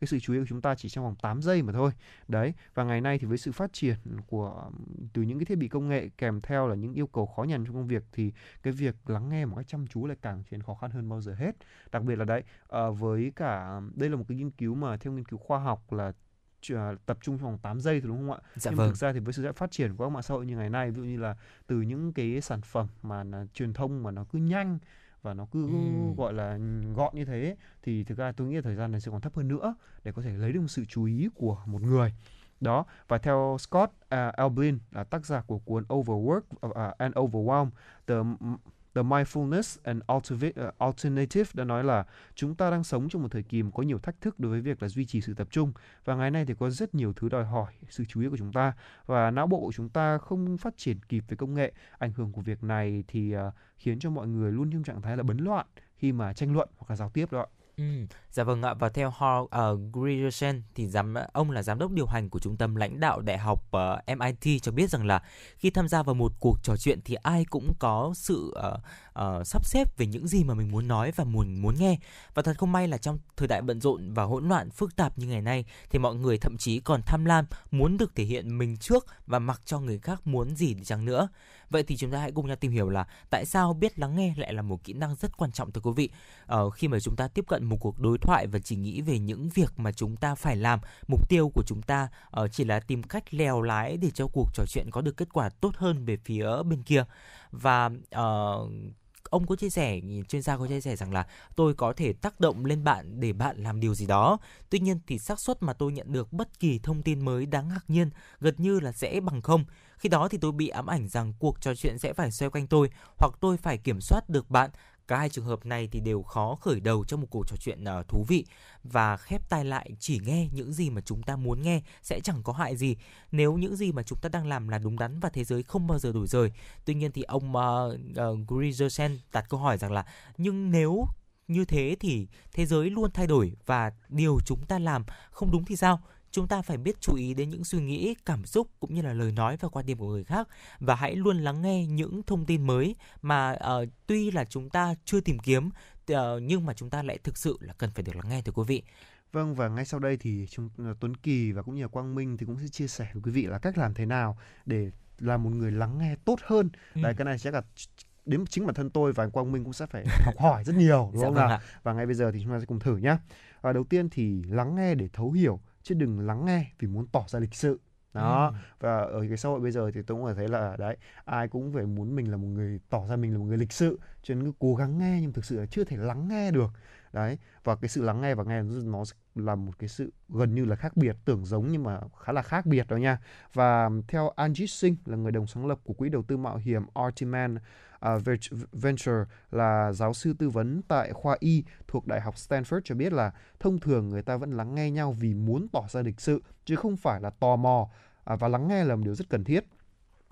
C: cái sự chú ý của chúng ta chỉ trong vòng 8 giây mà thôi. Đấy và ngày nay thì với sự phát triển của từ những cái thiết bị công nghệ kèm theo là những yêu cầu khó nhằn trong công việc thì cái việc lắng nghe một cách chăm chú lại càng trở nên khó khăn hơn bao giờ hết. Đặc biệt là đấy ờ, với cả đây là một cái nghiên cứu mà theo nghiên cứu khoa học là tập trung trong vòng 8 giây thôi đúng không ạ?
D: Dạ
C: Nhưng
D: vâng.
C: thực ra thì với sự phát triển của các mạng xã hội như ngày nay ví dụ như là từ những cái sản phẩm mà là truyền thông mà nó cứ nhanh và nó cứ
D: Ừm.
C: gọi là gọn như thế thì thực ra tôi nghĩ thời gian này sẽ còn thấp hơn nữa để có thể lấy được sự chú ý của một người đó và theo Scott uh, Alblin là tác giả của cuốn Overwork uh, and Overwhelm the The Mindfulness and ờ, Alternative, đã nói là chúng ta đang sống trong một thời kỳ mà có nhiều thách thức đối với việc là duy trì sự tập trung. Và ngày nay thì có rất nhiều thứ đòi hỏi sự chú ý của chúng ta. Và não bộ của chúng ta không phát triển kịp với công nghệ. Ảnh hưởng của việc này thì uh, khiến cho mọi người luôn trong trạng thái là bấn loạn khi mà tranh luận hoặc là giao tiếp đó ạ.
D: Ừ, dạ vâng ạ. Và theo Hall uh, Grierson thì giám ông là giám đốc điều hành của trung tâm lãnh đạo đại học ờ, uh, MIT cho biết rằng là khi tham gia vào một cuộc trò chuyện thì ai cũng có sự uh, uh, sắp xếp về những gì mà mình muốn nói và muốn muốn nghe. Và thật không may là trong thời đại bận rộn và hỗn loạn phức tạp như ngày nay thì mọi người thậm chí còn tham lam muốn được thể hiện mình trước và mặc cho người khác muốn gì đi chăng nữa vậy thì chúng ta hãy cùng nhau tìm hiểu là tại sao biết lắng nghe lại là một kỹ năng rất quan trọng thưa quý vị. Ờ, khi mà chúng ta tiếp cận một cuộc đối thoại và chỉ nghĩ về những việc mà chúng ta phải làm mục tiêu của chúng ta uh, chỉ là tìm cách lèo lái để cho cuộc trò chuyện có được kết quả tốt hơn về phía bên kia. Và uh, ông có chia sẻ chuyên gia có chia sẻ rằng là tôi có thể tác động lên bạn để bạn làm điều gì đó. Tuy nhiên thì xác suất mà tôi nhận được bất kỳ thông tin mới đáng ngạc nhiên gần như là sẽ bằng không khi đó thì tôi bị ám ảnh rằng cuộc trò chuyện sẽ phải xoay quanh tôi hoặc tôi phải kiểm soát được bạn. Cả hai trường hợp này thì đều khó khởi đầu cho một cuộc trò chuyện uh, thú vị. Và khép tai lại chỉ nghe những gì mà chúng ta muốn nghe sẽ chẳng có hại gì. Nếu những gì mà chúng ta đang làm là đúng đắn và thế giới không bao giờ đổi rời. Tuy nhiên thì ông ờ, ờ, uh, uh, Grigersen đặt câu hỏi rằng là nhưng nếu như thế thì thế giới luôn thay đổi và điều chúng ta làm không đúng thì sao? Chúng ta phải biết chú ý đến những suy nghĩ cảm xúc cũng như là lời nói và quan điểm của người khác và hãy luôn lắng nghe những thông tin mới mà ờ, tuy là chúng ta chưa tìm kiếm ờ, nhưng mà chúng ta lại thực sự là cần phải được lắng nghe thưa quý vị
C: Vâng và ngay sau đây thì chúng ờ, Tuấn Kỳ và cũng như là Quang Minh thì cũng sẽ chia sẻ với quý vị là cách làm thế nào để là một người lắng nghe tốt hơn.
D: Ừ.
C: Đấy cái này chắc là đến chính bản thân tôi và anh Quang Minh cũng sẽ phải học hỏi rất nhiều đúng
D: dạ
C: không
D: vâng
C: nào? Và ngay bây giờ thì chúng ta sẽ cùng thử nhá. Và đầu tiên thì lắng nghe để thấu hiểu chứ đừng lắng nghe vì muốn tỏ ra lịch sự. Đó,
D: Ừ.
C: và ở cái xã hội bây giờ thì tôi cũng phải thấy là đấy, ai cũng phải muốn mình là một người tỏ ra mình là một người lịch sự, cho nên cứ cố gắng nghe nhưng thực sự là chưa thể lắng nghe được. Đấy, và cái sự lắng nghe và nghe nó là một cái sự gần như là khác biệt, tưởng giống nhưng mà khá là khác biệt đó nha. Và theo Anjit Singh là người đồng sáng lập của quỹ đầu tư mạo hiểm Artiman À, Venture là giáo sư tư vấn tại khoa Y thuộc Đại học Stanford cho biết là thông thường người ta vẫn lắng nghe nhau vì muốn tỏ ra lịch sự, chứ không phải là tò mò à, và lắng nghe là một điều rất cần thiết.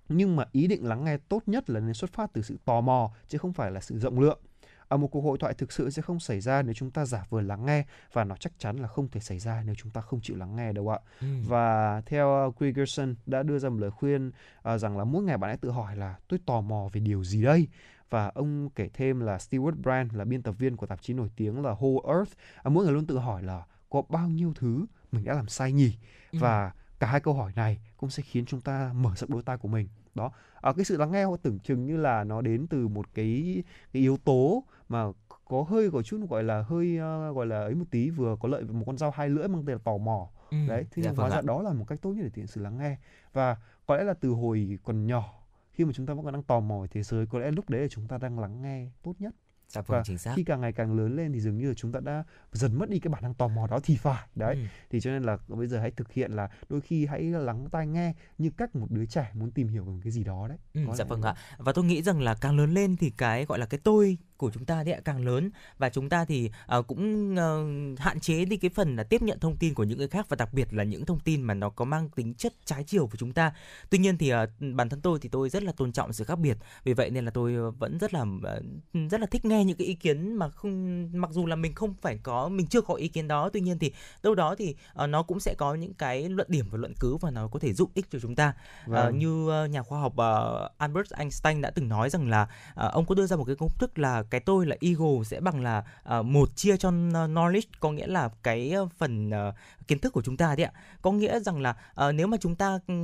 C: Nhưng mà ý định lắng nghe tốt nhất là nên xuất phát từ sự tò mò, chứ không phải là sự rộng lượng. Ở một cuộc hội thoại thực sự sẽ không xảy ra nếu chúng ta giả vờ lắng nghe và nó chắc chắn là không thể xảy ra nếu chúng ta không chịu lắng nghe đâu ạ.
D: Ừ.
C: Và theo uh, Gregerson đã đưa ra một lời khuyên uh, rằng là mỗi ngày bạn hãy tự hỏi là tôi tò mò về điều gì đây? Và ông kể thêm là Stewart Brand là biên tập viên của tạp chí nổi tiếng là Whole Earth uh, mỗi ngày luôn tự hỏi là có bao nhiêu thứ mình đã làm sai nhỉ?
D: Ừ.
C: Và cả hai câu hỏi này cũng sẽ khiến chúng ta mở rộng đôi tai của mình. Đó, à, cái sự lắng nghe tưởng chừng như là nó đến từ một cái, cái yếu tố mà có hơi có chút gọi là hơi uh, gọi là ấy một tí vừa có lợi một con dao hai lưỡi mang tên là tò mò
D: Ừ.
C: đấy thế
D: dạ
C: nhưng
D: vâng
C: hóa ra
D: ạ.
C: đó là một cách tốt nhất để thể hiện sự lắng nghe và có lẽ là từ hồi còn nhỏ khi mà chúng ta vẫn còn đang tò mò về thế giới có lẽ lúc đấy là chúng ta đang lắng nghe tốt nhất
D: dạ vâng
C: và
D: chính xác
C: khi càng ngày càng lớn lên thì dường như là chúng ta đã dần mất đi cái bản năng tò mò đó thì phải đấy
D: Ừ.
C: thì cho nên là bây giờ hãy thực hiện là đôi khi hãy lắng tai nghe như cách một đứa trẻ muốn tìm hiểu về một cái gì đó đấy
D: Ừ,
C: Có
D: dạ vâng ạ và tôi nghĩ rằng là càng lớn lên thì cái gọi là cái tôi của chúng ta ạ càng lớn. Và chúng ta thì ờ, cũng ờ, hạn chế đi cái phần là tiếp nhận thông tin của những người khác và đặc biệt là những thông tin mà nó có mang tính chất trái chiều với chúng ta. Tuy nhiên thì ờ, bản thân tôi thì tôi rất là tôn trọng sự khác biệt. Vì vậy nên là tôi vẫn rất là ờ, rất là thích nghe những cái ý kiến mà không mặc dù là mình không phải có mình chưa có ý kiến đó. Tuy nhiên thì đâu đó thì ờ, nó cũng sẽ có những cái luận điểm và luận cứ và nó có thể giúp ích cho chúng ta.
C: Vâng.
D: như ờ, nhà khoa học ờ, Albert Einstein đã từng nói rằng là ờ, ông có đưa ra một cái công thức là cái tôi là ego sẽ bằng là uh, một chia cho ờ, knowledge có nghĩa là cái ờ, phần uh, kiến thức của chúng ta đấy ạ. Có nghĩa rằng là uh, nếu mà chúng ta ừ,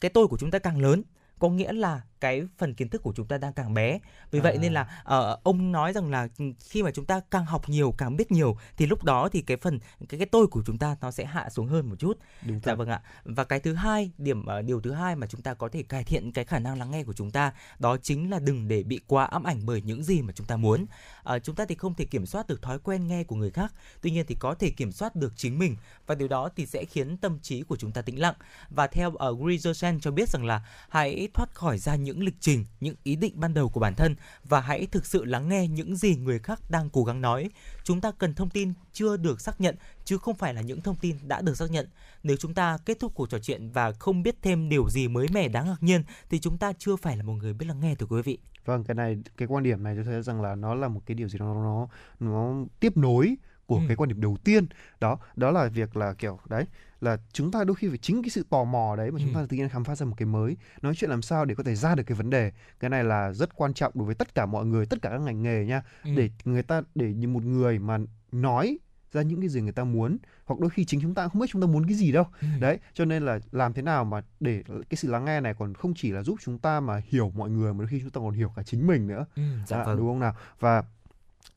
D: cái tôi của chúng ta càng lớn có nghĩa là cái phần kiến thức của chúng ta đang càng bé. Vì à. vậy nên là uh, ông nói rằng là khi mà chúng ta càng học nhiều càng biết nhiều thì lúc đó thì cái phần cái cái tôi của chúng ta nó sẽ hạ xuống hơn một chút.
C: Đúng
D: dạ vâng ạ. Và cái thứ hai điểm uh, điều thứ hai mà chúng ta có thể cải thiện cái khả năng lắng nghe của chúng ta đó chính là đừng để bị quá ám ảnh bởi những gì mà chúng ta muốn. Uh, chúng ta thì không thể kiểm soát được thói quen nghe của người khác tuy nhiên thì có thể kiểm soát được chính mình và điều đó thì sẽ khiến tâm trí của chúng ta tĩnh lặng. Và theo uh, Grizelsen cho biết rằng là hãy thoát khỏi ra những lịch trình, những ý định ban đầu của bản thân và hãy thực sự lắng nghe những gì người khác đang cố gắng nói. Chúng ta cần thông tin chưa được xác nhận chứ không phải là những thông tin đã được xác nhận. Nếu chúng ta kết thúc cuộc trò chuyện và không biết thêm điều gì mới mẻ đáng ngạc nhiên thì chúng ta chưa phải là một người biết lắng nghe thưa quý vị.
C: Vâng, cái này cái quan điểm này tôi thấy rằng là nó là một cái điều gì đó nó nó tiếp nối của ừ. cái quan điểm đầu tiên đó đó là việc là kiểu đấy là chúng ta đôi khi phải chính cái sự tò mò đấy mà chúng ừ. ta tự nhiên khám phá ra một cái mới nói chuyện làm sao để có thể ra được cái vấn đề cái này là rất quan trọng đối với tất cả mọi người tất cả các ngành nghề nha ừ. để người ta để như một người mà nói ra những cái gì người ta muốn hoặc đôi khi chính chúng ta không biết chúng ta muốn cái gì đâu ừ. đấy cho nên là làm thế nào mà để cái sự lắng nghe này còn không chỉ là giúp chúng ta mà hiểu mọi người mà đôi khi chúng ta còn hiểu cả chính mình nữa
D: ừ, dạ,
C: à,
D: vâng.
C: đúng không nào và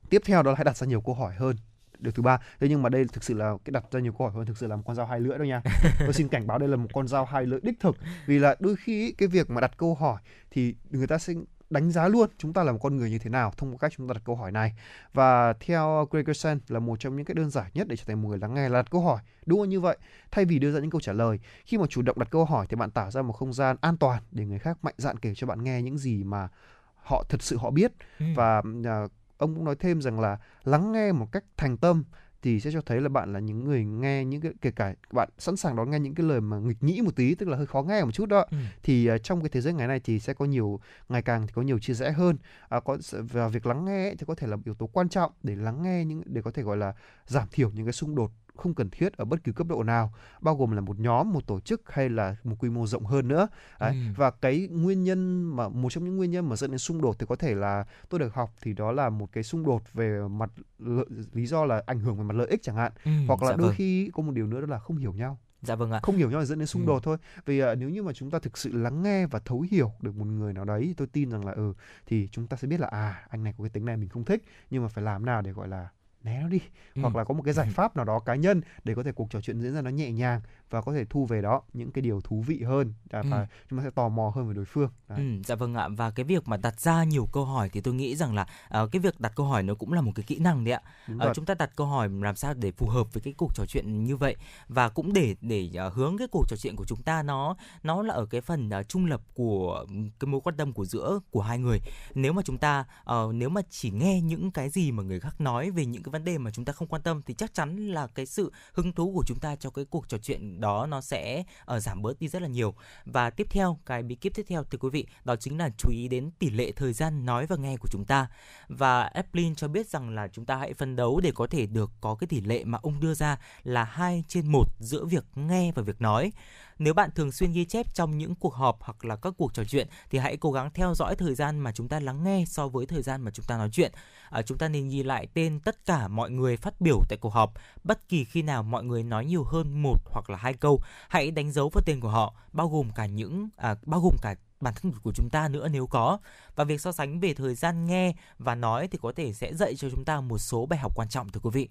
C: tiếp theo đó là hãy đặt ra nhiều câu hỏi hơn điều thứ ba. Thế nhưng mà đây thực sự là cái đặt ra nhiều câu hỏi hơn thực sự là một con dao hai lưỡi đâu nha. Tôi xin cảnh báo đây là một con dao hai lưỡi đích thực. Vì là đôi khi cái việc mà đặt câu hỏi thì người ta sẽ đánh giá luôn chúng ta là một con người như thế nào thông qua cách chúng ta đặt câu hỏi này. Và theo Gregerson là một trong những cái đơn giản nhất để trở thành một người lắng nghe là đặt câu hỏi. Đúng không như vậy. Thay vì đưa ra những câu trả lời khi mà chủ động đặt câu hỏi thì bạn tạo ra một không gian an toàn để người khác mạnh dạn kể cho bạn nghe những gì mà họ thật sự họ biết. Ừ. và uh, ông cũng nói thêm rằng là lắng nghe một cách thành tâm thì sẽ cho thấy là bạn là những người nghe những cái kể cả bạn sẵn sàng đón nghe những cái lời mà nghịch nghĩ một tí tức là hơi khó nghe một chút đó ừ. thì uh, trong cái thế giới ngày nay thì sẽ có nhiều ngày càng thì có nhiều chia rẽ hơn uh, có và việc lắng nghe thì có thể là yếu tố quan trọng để lắng nghe những để có thể gọi là giảm thiểu những cái xung đột không cần thiết ở bất kỳ cấp độ nào bao gồm là một nhóm một tổ chức hay là một quy mô rộng hơn nữa Đấy. Ừ. và cái nguyên nhân mà một trong những nguyên nhân mà dẫn đến xung đột thì có thể là tôi được học thì đó là một cái xung đột về mặt lợi, lý do là ảnh hưởng về mặt lợi ích chẳng hạn ừ, hoặc là dạ đôi vâng. khi có một điều nữa đó là không hiểu nhau
D: Dạ vâng ạ.
C: Không hiểu nhau dẫn đến xung ừ. đột ừ. thôi. Vì uh, nếu như mà chúng ta thực sự lắng nghe và thấu hiểu được một người nào đấy, tôi tin rằng là ừ thì chúng ta sẽ biết là à anh này có cái tính này mình không thích, nhưng mà phải làm nào để gọi là né nó đi ừ. hoặc là có một cái giải pháp nào đó cá nhân để có thể cuộc trò chuyện diễn ra nó nhẹ nhàng và có thể thu về đó những cái điều thú vị hơn và ừ. chúng ta sẽ tò mò hơn về đối phương.
D: Ừ, dạ vâng ạ và cái việc mà đặt ra nhiều câu hỏi thì tôi nghĩ rằng là uh, cái việc đặt câu hỏi nó cũng là một cái kỹ năng đấy ạ. Uh, chúng ta đặt câu hỏi làm sao để phù hợp với cái cuộc trò chuyện như vậy và cũng để để uh, hướng cái cuộc trò chuyện của chúng ta nó nó là ở cái phần uh, trung lập của cái mối quan tâm của giữa của hai người. Nếu mà chúng ta uh, nếu mà chỉ nghe những cái gì mà người khác nói về những cái vấn đề mà chúng ta không quan tâm thì chắc chắn là cái sự hứng thú của chúng ta cho cái cuộc trò chuyện đó nó sẽ uh, giảm bớt đi rất là nhiều. Và tiếp theo cái bí kíp tiếp theo thưa quý vị đó chính là chú ý đến tỷ lệ thời gian nói và nghe của chúng ta. Và Applin cho biết rằng là chúng ta hãy phấn đấu để có thể được có cái tỷ lệ mà ông đưa ra là 2 trên 1 giữa việc nghe và việc nói nếu bạn thường xuyên ghi chép trong những cuộc họp hoặc là các cuộc trò chuyện thì hãy cố gắng theo dõi thời gian mà chúng ta lắng nghe so với thời gian mà chúng ta nói chuyện. À, chúng ta nên ghi lại tên tất cả mọi người phát biểu tại cuộc họp. Bất kỳ khi nào mọi người nói nhiều hơn một hoặc là hai câu, hãy đánh dấu vào tên của họ, bao gồm cả những à, bao gồm cả bản thân của chúng ta nữa nếu có và việc so sánh về thời gian nghe và nói thì có thể sẽ dạy cho chúng ta một số bài học quan trọng thưa quý vị.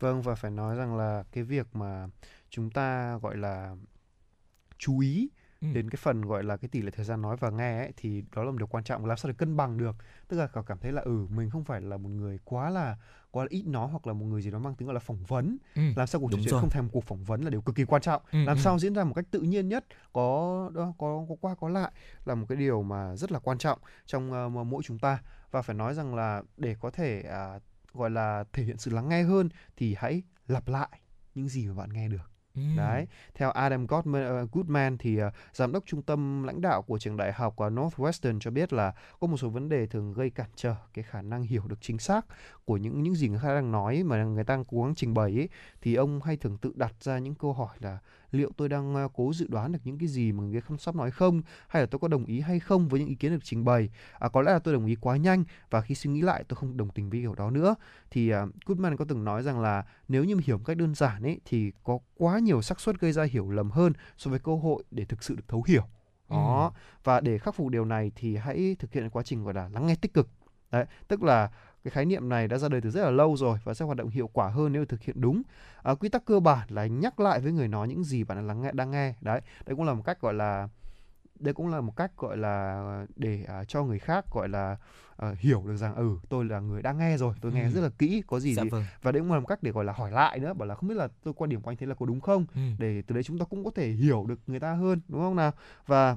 C: Vâng và phải nói rằng là cái việc mà chúng ta gọi là chú ý ừ. đến cái phần gọi là cái tỷ lệ thời gian nói và nghe ấy, thì đó là một điều quan trọng làm sao để cân bằng được tức là cảm thấy là ừ mình không phải là một người quá là quá là ít nói hoặc là một người gì đó mang tính gọi là phỏng vấn ừ. làm sao cuộc trò chuyện không thành một cuộc phỏng vấn là điều cực kỳ quan trọng ừ, làm ừ. sao diễn ra một cách tự nhiên nhất có đó có có qua có lại là một cái điều mà rất là quan trọng trong uh, mỗi chúng ta và phải nói rằng là để có thể uh, gọi là thể hiện sự lắng nghe hơn thì hãy lặp lại những gì mà bạn nghe được Ừ. Đấy, theo Adam Goodman, uh, ờ, Goodman thì uh, giám đốc trung tâm lãnh đạo của trường đại học uh, Northwestern cho biết là có một số vấn đề thường gây cản trở cái khả năng hiểu được chính xác của những những gì người khác đang nói mà người ta cố gắng trình bày ấy thì ông hay thường tự đặt ra những câu hỏi là liệu tôi đang ờ, cố dự đoán được những cái gì mà người kia sắp nói không? Hay là tôi có đồng ý hay không với những ý kiến được trình bày? À, có lẽ là tôi đồng ý quá nhanh và khi suy nghĩ lại tôi không đồng tình với điều đó nữa. Thì uh, Goodman có từng nói rằng là nếu như hiểu một cách đơn giản ấy thì có quá nhiều xác suất gây ra hiểu lầm hơn so với cơ hội để thực sự được thấu hiểu. Đó. Và để khắc phục điều này thì hãy thực hiện quá trình gọi là lắng nghe tích cực. Đấy tức là cái khái niệm này đã ra đời từ rất là lâu rồi và sẽ hoạt động hiệu quả hơn nếu thực hiện đúng. À, quy tắc cơ bản là nhắc lại với người nói những gì bạn đang lắng nghe đang nghe. Đấy đây cũng là một cách gọi là đây cũng là một cách gọi là để à, cho người khác gọi là à, hiểu được rằng ừ tôi là người đang nghe rồi tôi nghe
D: Ừ.
C: rất là kỹ có gì
D: dạ vâng.
C: và đây cũng là một cách để gọi là hỏi lại nữa bảo là không biết là tôi quan điểm của anh thế là có đúng không?
D: Ừ.
C: để từ đấy chúng ta cũng có thể hiểu được người ta hơn đúng không nào? Và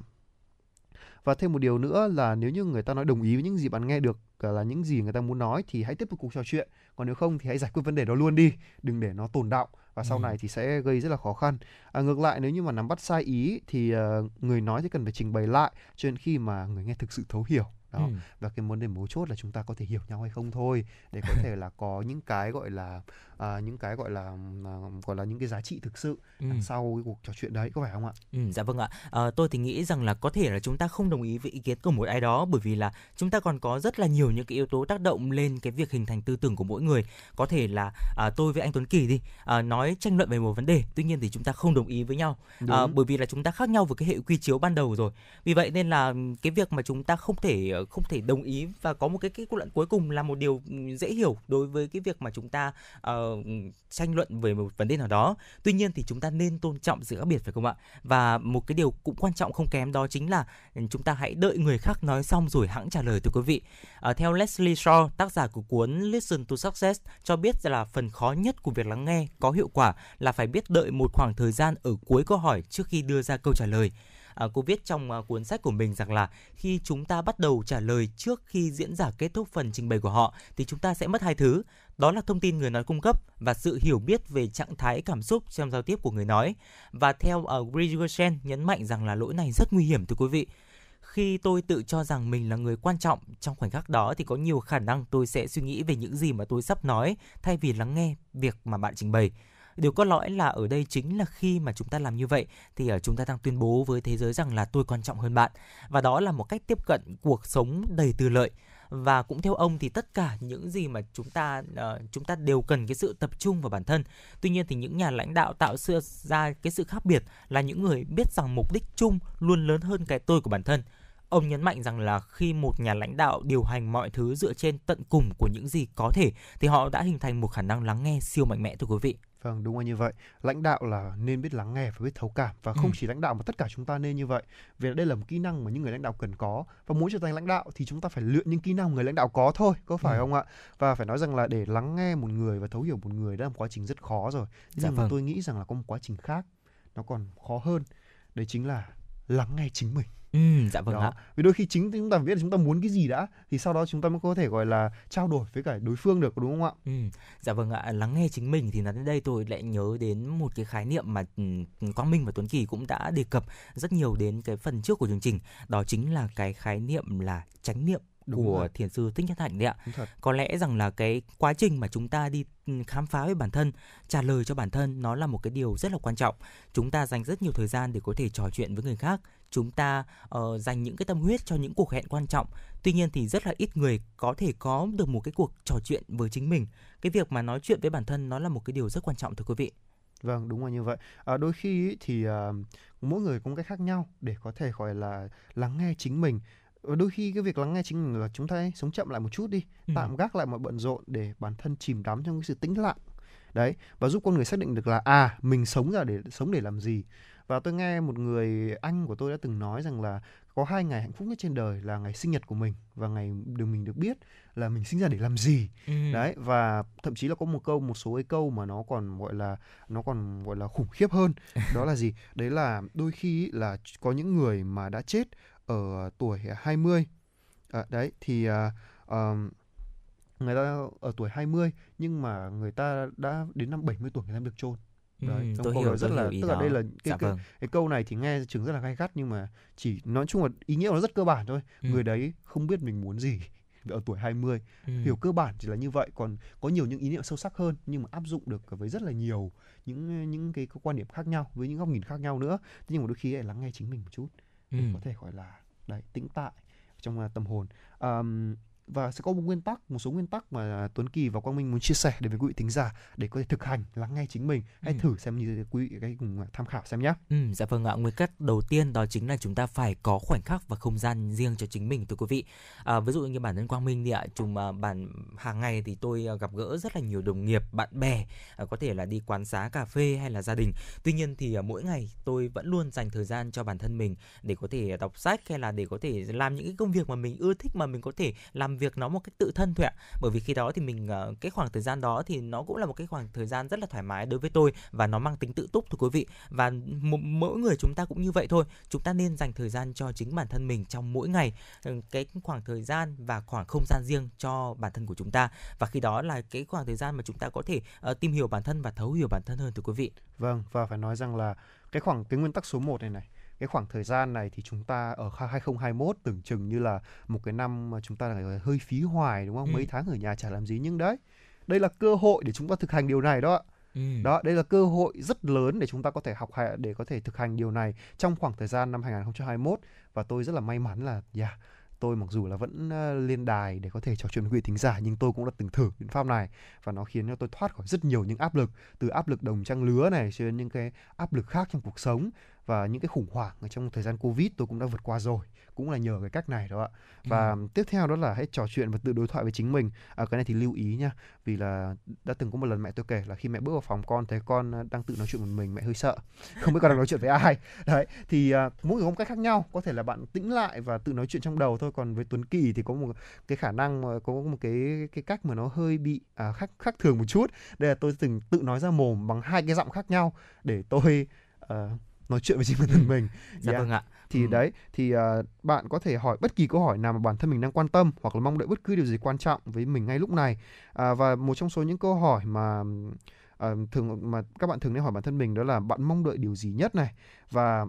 C: và thêm một điều nữa là nếu như người ta nói đồng ý với những gì bạn nghe được là những gì người ta muốn nói thì hãy tiếp tục cuộc trò chuyện còn nếu không thì hãy giải quyết vấn đề đó luôn đi đừng để nó tồn đọng và sau
D: Ừ.
C: này thì sẽ gây rất là khó khăn à, ngược lại nếu như mà nắm bắt sai ý thì ờ, người nói thì cần phải trình bày lại cho đến khi mà người nghe thực sự thấu hiểu đó
D: Ừ.
C: và cái vấn đề mấu chốt là chúng ta có thể hiểu nhau hay không thôi để có thể là có những cái gọi là à, những cái gọi là à, gọi là những cái giá trị thực sự
D: Ừ.
C: đằng sau cái cuộc trò chuyện đấy có phải không ạ
D: Ừ, dạ vâng ạ. Ờ, tôi thì nghĩ rằng là có thể là chúng ta không đồng ý với ý kiến của một ai đó bởi vì là chúng ta còn có rất là nhiều những cái yếu tố tác động lên cái việc hình thành tư tưởng của mỗi người. Có thể là à, tôi với anh Tuấn Kỳ đi à, nói tranh luận về một vấn đề, tuy nhiên thì chúng ta không đồng ý với nhau.
C: Đúng.
D: À, bởi vì là chúng ta khác nhau về cái hệ quy chiếu ban đầu rồi. Vì vậy nên là cái việc mà chúng ta không thể ờ, không thể đồng ý và có một cái kết luận cuối cùng là một điều ừm, dễ hiểu đối với cái việc mà chúng ta tranh luận về một vấn đề nào đó. Tuy nhiên thì chúng ta nên tôn trọng sự khác biệt phải không ạ? Và một cái điều cũng quan trọng không kém đó chính là ừ, chúng ta hãy đợi người khác nói xong rồi hãng trả lời thưa quý vị. À, theo Leslie Shaw, tác giả của cuốn Listen to Success cho biết là phần khó nhất của việc lắng nghe có hiệu quả là phải biết đợi một khoảng thời gian ở cuối câu hỏi trước khi đưa ra câu trả lời. À, cô viết trong à, cuốn sách của mình rằng là khi chúng ta bắt đầu trả lời trước khi diễn giả kết thúc phần trình bày của họ thì chúng ta sẽ mất hai thứ đó là thông tin người nói cung cấp và sự hiểu biết về trạng thái cảm xúc trong giao tiếp của người nói. Và theo ờ, uh, Grigorsen nhấn mạnh rằng là lỗi này rất nguy hiểm thưa quý vị. Khi tôi tự cho rằng mình là người quan trọng trong khoảnh khắc đó thì có nhiều khả năng tôi sẽ suy nghĩ về những gì mà tôi sắp nói thay vì lắng nghe việc mà bạn trình bày. Điều có lõi là ở đây chính là khi mà chúng ta làm như vậy thì ở chúng ta đang tuyên bố với thế giới rằng là tôi quan trọng hơn bạn. Và đó là một cách tiếp cận cuộc sống đầy tư lợi và cũng theo ông thì tất cả những gì mà chúng ta uh, chúng ta đều cần cái sự tập trung vào bản thân. Tuy nhiên thì những nhà lãnh đạo tạo sự ra cái sự khác biệt là những người biết rằng mục đích chung luôn lớn hơn cái tôi của bản thân. Ông nhấn mạnh rằng là khi một nhà lãnh đạo điều hành mọi thứ dựa trên tận cùng của những gì có thể thì họ đã hình thành một khả năng lắng nghe siêu mạnh mẽ thưa quý vị.
C: Vâng, đúng là như vậy. Lãnh đạo là nên biết lắng nghe và biết thấu cảm và không
D: Ừ.
C: chỉ lãnh đạo mà tất cả chúng ta nên như vậy. Vì đây là một kỹ năng mà những người lãnh đạo cần có và muốn trở thành lãnh đạo thì chúng ta phải luyện những kỹ năng người lãnh đạo có thôi, có phải
D: Ừ.
C: không ạ? Và phải nói rằng là để lắng nghe một người và thấu hiểu một người đó là một quá trình rất khó rồi. Thế
D: Dạ
C: nhưng mà
D: vâng.
C: tôi nghĩ rằng là có một quá trình khác nó còn khó hơn. Đấy chính là lắng nghe chính mình.
D: Ừ, dạ vâng
C: đó.
D: ạ
C: Vì đôi khi chính chúng ta biết là chúng ta muốn cái gì đã thì sau đó chúng ta mới có thể gọi là trao đổi với cả đối phương được đúng không ạ?
D: Ừ, dạ vâng ạ, lắng nghe chính mình thì nói đến đây tôi lại nhớ đến một cái khái niệm mà ừ, Quang Minh và Tuấn Kỳ cũng đã đề cập rất nhiều đến cái phần trước của chương trình, đó chính là cái khái niệm là chánh niệm
C: Đúng
D: của
C: rồi.
D: thiền sư Thích Nhất Hạnh đấy ạ.
C: Đúng thật.
D: Có lẽ rằng là cái quá trình mà chúng ta đi ừ, khám phá về bản thân, trả lời cho bản thân nó là một cái điều rất là quan trọng. Chúng ta dành rất nhiều thời gian để có thể trò chuyện với người khác. Chúng ta ờ, dành những cái tâm huyết cho những cuộc hẹn quan trọng. Tuy nhiên thì rất là ít người có thể có được một cái cuộc trò chuyện với chính mình. Cái việc mà nói chuyện với bản thân nó là một cái điều rất quan trọng thưa quý vị.
C: Vâng, đúng là như vậy. À, đôi khi ý, thì à, mỗi người một cách khác nhau để có thể gọi là lắng nghe chính mình. Và đôi khi cái việc lắng nghe chính là chúng ta hãy sống chậm lại một chút đi,
D: Ừ.
C: tạm gác lại mọi bận rộn để bản thân chìm đắm trong cái sự tĩnh lặng. Đấy, và giúp con người xác định được là à, mình sống ra để sống để làm gì. Và tôi nghe một người anh của tôi đã từng nói rằng là có hai ngày hạnh phúc nhất trên đời là ngày sinh nhật của mình và ngày được mình được biết là mình sinh ra để làm gì
D: Ừ.
C: đấy và thậm chí là có một câu một số cái câu mà nó còn gọi là nó còn gọi là khủng khiếp hơn đó là gì đấy là đôi khi là có những người mà đã chết ở tuổi 20 à, đấy thì à, ờm, người ta ở tuổi 20 nhưng mà người ta đã đến năm 70 tuổi người ta mới được chôn đấy
D: Ừ, tôi
C: câu
D: hiểu,
C: rất
D: tôi
C: là tức là
D: đó.
C: đây là
D: Dạ
C: cái, cái,
D: vâng.
C: cái câu này thì nghe chừng rất là gai gắt nhưng mà chỉ nói chung là ý nghĩa nó rất cơ bản thôi
D: Ừ.
C: người đấy không biết mình muốn gì ở tuổi 20
D: Ừ.
C: hiểu cơ bản chỉ là như vậy còn có nhiều những ý niệm sâu sắc hơn nhưng mà áp dụng được với rất là nhiều những những cái quan điểm khác nhau với những góc nhìn khác nhau nữa Thế nhưng mà đôi khi lại lắng nghe chính mình một chút để
D: Ừ.
C: có thể gọi là đấy tĩnh tại trong à, tâm hồn Àm, và sẽ có một nguyên tắc một số nguyên tắc mà Tuấn Kỳ và Quang Minh muốn chia sẻ đến với quý vị thính giả để có thể thực hành lắng nghe chính mình hãy
D: Ừ.
C: thử xem như quý vị hãy cùng tham khảo xem nhé
D: Ừ, dạ vâng ạ. Nguyên tắc đầu tiên đó chính là chúng ta phải có khoảnh khắc và không gian riêng cho chính mình thưa quý vị. À, ví dụ như bản thân Quang Minh đi ạ, chúng à, bản hàng ngày thì tôi à, gặp gỡ rất là nhiều đồng nghiệp, bạn bè, à, có thể là đi quán xá cà phê hay là gia đình. Tuy nhiên thì à, mỗi ngày tôi vẫn luôn dành thời gian cho bản thân mình để có thể đọc sách hay là để có thể làm những cái công việc mà mình ưa thích mà mình có thể làm việc nó một cách tự thân thôi ạ. Bởi vì khi đó thì mình ờ, cái khoảng thời gian đó thì nó cũng là một cái khoảng thời gian rất là thoải mái đối với tôi và nó mang tính tự túc thưa quý vị. Và m- mỗi người chúng ta cũng như vậy thôi. Chúng ta nên dành thời gian cho chính bản thân mình trong mỗi ngày ừ, cái khoảng thời gian và khoảng không gian riêng cho bản thân của chúng ta. Và khi đó là cái khoảng thời gian mà chúng ta có thể uh, tìm hiểu bản thân và thấu hiểu bản thân hơn thưa quý vị.
C: Vâng, và phải nói rằng là cái khoảng cái nguyên tắc số 1 này này, cái khoảng thời gian này thì chúng ta ở 2021 tưởng chừng như là một cái năm mà chúng ta là hơi phí hoài đúng không?
D: Ừ.
C: Mấy tháng ở nhà chả làm gì nhưng đấy, đây là cơ hội để chúng ta thực hành điều này đó ạ.
D: ừ.
C: Đó, đây là cơ hội rất lớn để chúng ta có thể học để có thể thực hành điều này trong khoảng thời gian năm 2021 và tôi rất là may mắn là yeah, tôi mặc dù là vẫn ờ, lên đài để có thể trò chuyện với quý vị thính giả, nhưng tôi cũng đã từng thử biện pháp này và nó khiến cho tôi thoát khỏi rất nhiều những áp lực, từ áp lực đồng trang lứa này cho đến những cái áp lực khác trong cuộc sống và những cái khủng hoảng ở trong thời gian covid tôi cũng đã vượt qua rồi cũng là nhờ cái cách này đó ạ. Và tiếp theo đó là hãy trò chuyện và tự đối thoại với chính mình. À, cái này thì lưu ý nha vì là đã từng có một lần mẹ tôi kể là khi mẹ bước vào phòng con thấy con à, đang tự nói chuyện một mình mẹ hơi sợ không biết con đang nói chuyện với ai. Đấy thì à, mỗi người có một cách khác nhau. Có thể là bạn tĩnh lại và tự nói chuyện trong đầu thôi còn với Tuấn Kỳ thì có một cái khả năng có một cái cái cách mà nó hơi bị à, khác khác thường một chút. Đây là tôi từng tự nói ra mồm bằng hai cái giọng khác nhau để tôi à, nói chuyện với chính bản thân mình.
D: Dạ
C: Yeah.
D: vâng ạ
C: thì
D: Ừ.
C: đấy thì à, bạn có thể hỏi bất kỳ câu hỏi nào mà bản thân mình đang quan tâm hoặc là mong đợi bất cứ điều gì quan trọng với mình ngay lúc này à, và một trong số những câu hỏi mà à, thường mà các bạn thường nên hỏi bản thân mình đó là bạn mong đợi điều gì nhất này và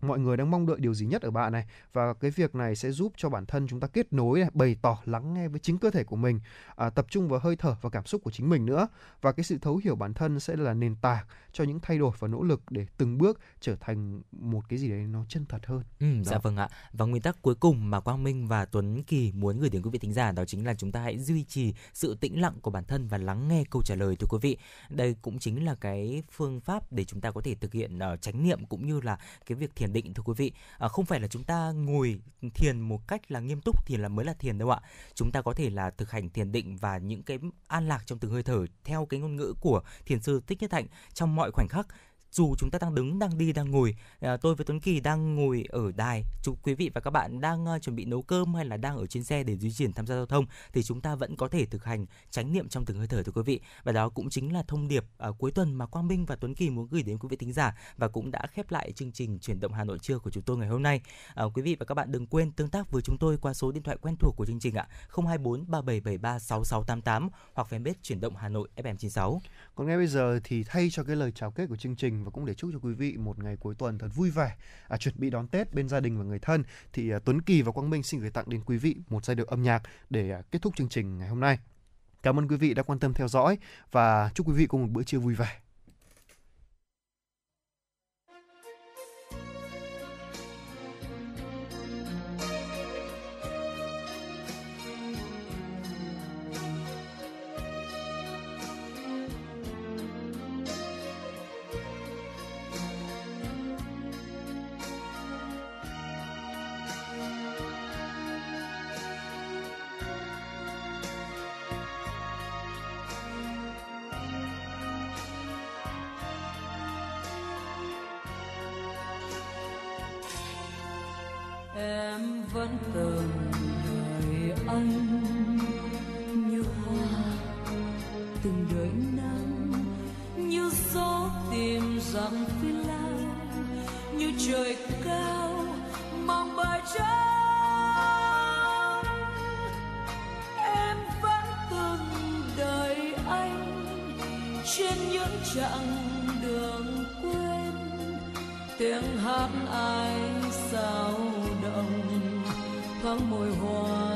C: mọi người đang mong đợi điều gì nhất ở bạn này và cái việc này sẽ giúp cho bản thân chúng ta kết nối này, bày tỏ lắng nghe với chính cơ thể của mình à, tập trung vào hơi thở và cảm xúc của chính mình nữa và cái sự thấu hiểu bản thân sẽ là nền tảng cho những thay đổi và nỗ lực để từng bước trở thành một cái gì đấy nó chân thật hơn
D: Ừ, dạ vâng ạ. Và nguyên tắc cuối cùng mà Quang Minh và Tuấn Kỳ muốn gửi đến quý vị thính giả đó chính là chúng ta hãy duy trì sự tĩnh lặng của bản thân và lắng nghe câu trả lời thưa quý vị. Đây cũng chính là cái phương pháp để chúng ta có thể thực hiện uh, chánh niệm cũng như là cái việc thiền định thưa quý vị. À, không phải là chúng ta ngồi thiền một cách là nghiêm túc thì là mới là thiền đâu ạ. Chúng ta có thể là thực hành thiền định và những cái an lạc trong từng hơi thở theo cái ngôn ngữ của thiền sư Thích Nhất Hạnh trong mọi khoảnh khắc dù chúng ta đang đứng, đang đi, đang ngồi à, tôi với Tuấn Kỳ đang ngồi ở đài. Chúc quý vị và các bạn đang à, chuẩn bị nấu cơm hay là đang ở trên xe để di chuyển tham gia giao thông thì chúng ta vẫn có thể thực hành chánh niệm trong từng hơi thở thưa quý vị. Và đó cũng chính là thông điệp à, cuối tuần mà Quang Minh và Tuấn Kỳ muốn gửi đến quý vị thính giả và cũng đã khép lại chương trình chuyển động Hà Nội trưa của chúng tôi ngày hôm nay. À, quý vị và các bạn đừng quên tương tác với chúng tôi qua số điện thoại quen thuộc của chương trình ạ 024 3773 6688 hoặc fanpage chuyển động Hà Nội FM96
C: còn ngay bây giờ thì thay cho cái lời chào kết của chương trình và cũng để chúc cho quý vị một ngày cuối tuần thật vui vẻ. À, chuẩn bị đón Tết bên gia đình và người thân. Thì à, Tuấn Kỳ và Quang Minh xin gửi tặng đến quý vị một giai điệu âm nhạc để à, kết thúc chương trình ngày hôm nay. Cảm ơn quý vị đã quan tâm theo dõi và chúc quý vị có một bữa trưa vui vẻ.
H: Vẫn từng đời anh. Như hoa từng đời nắng, như gió tìm dặm phi lao như trời cao mang bài trắng em vẫn từng đời anh trên những chặng đường quên tiếng hát ai thoáng môi hoa.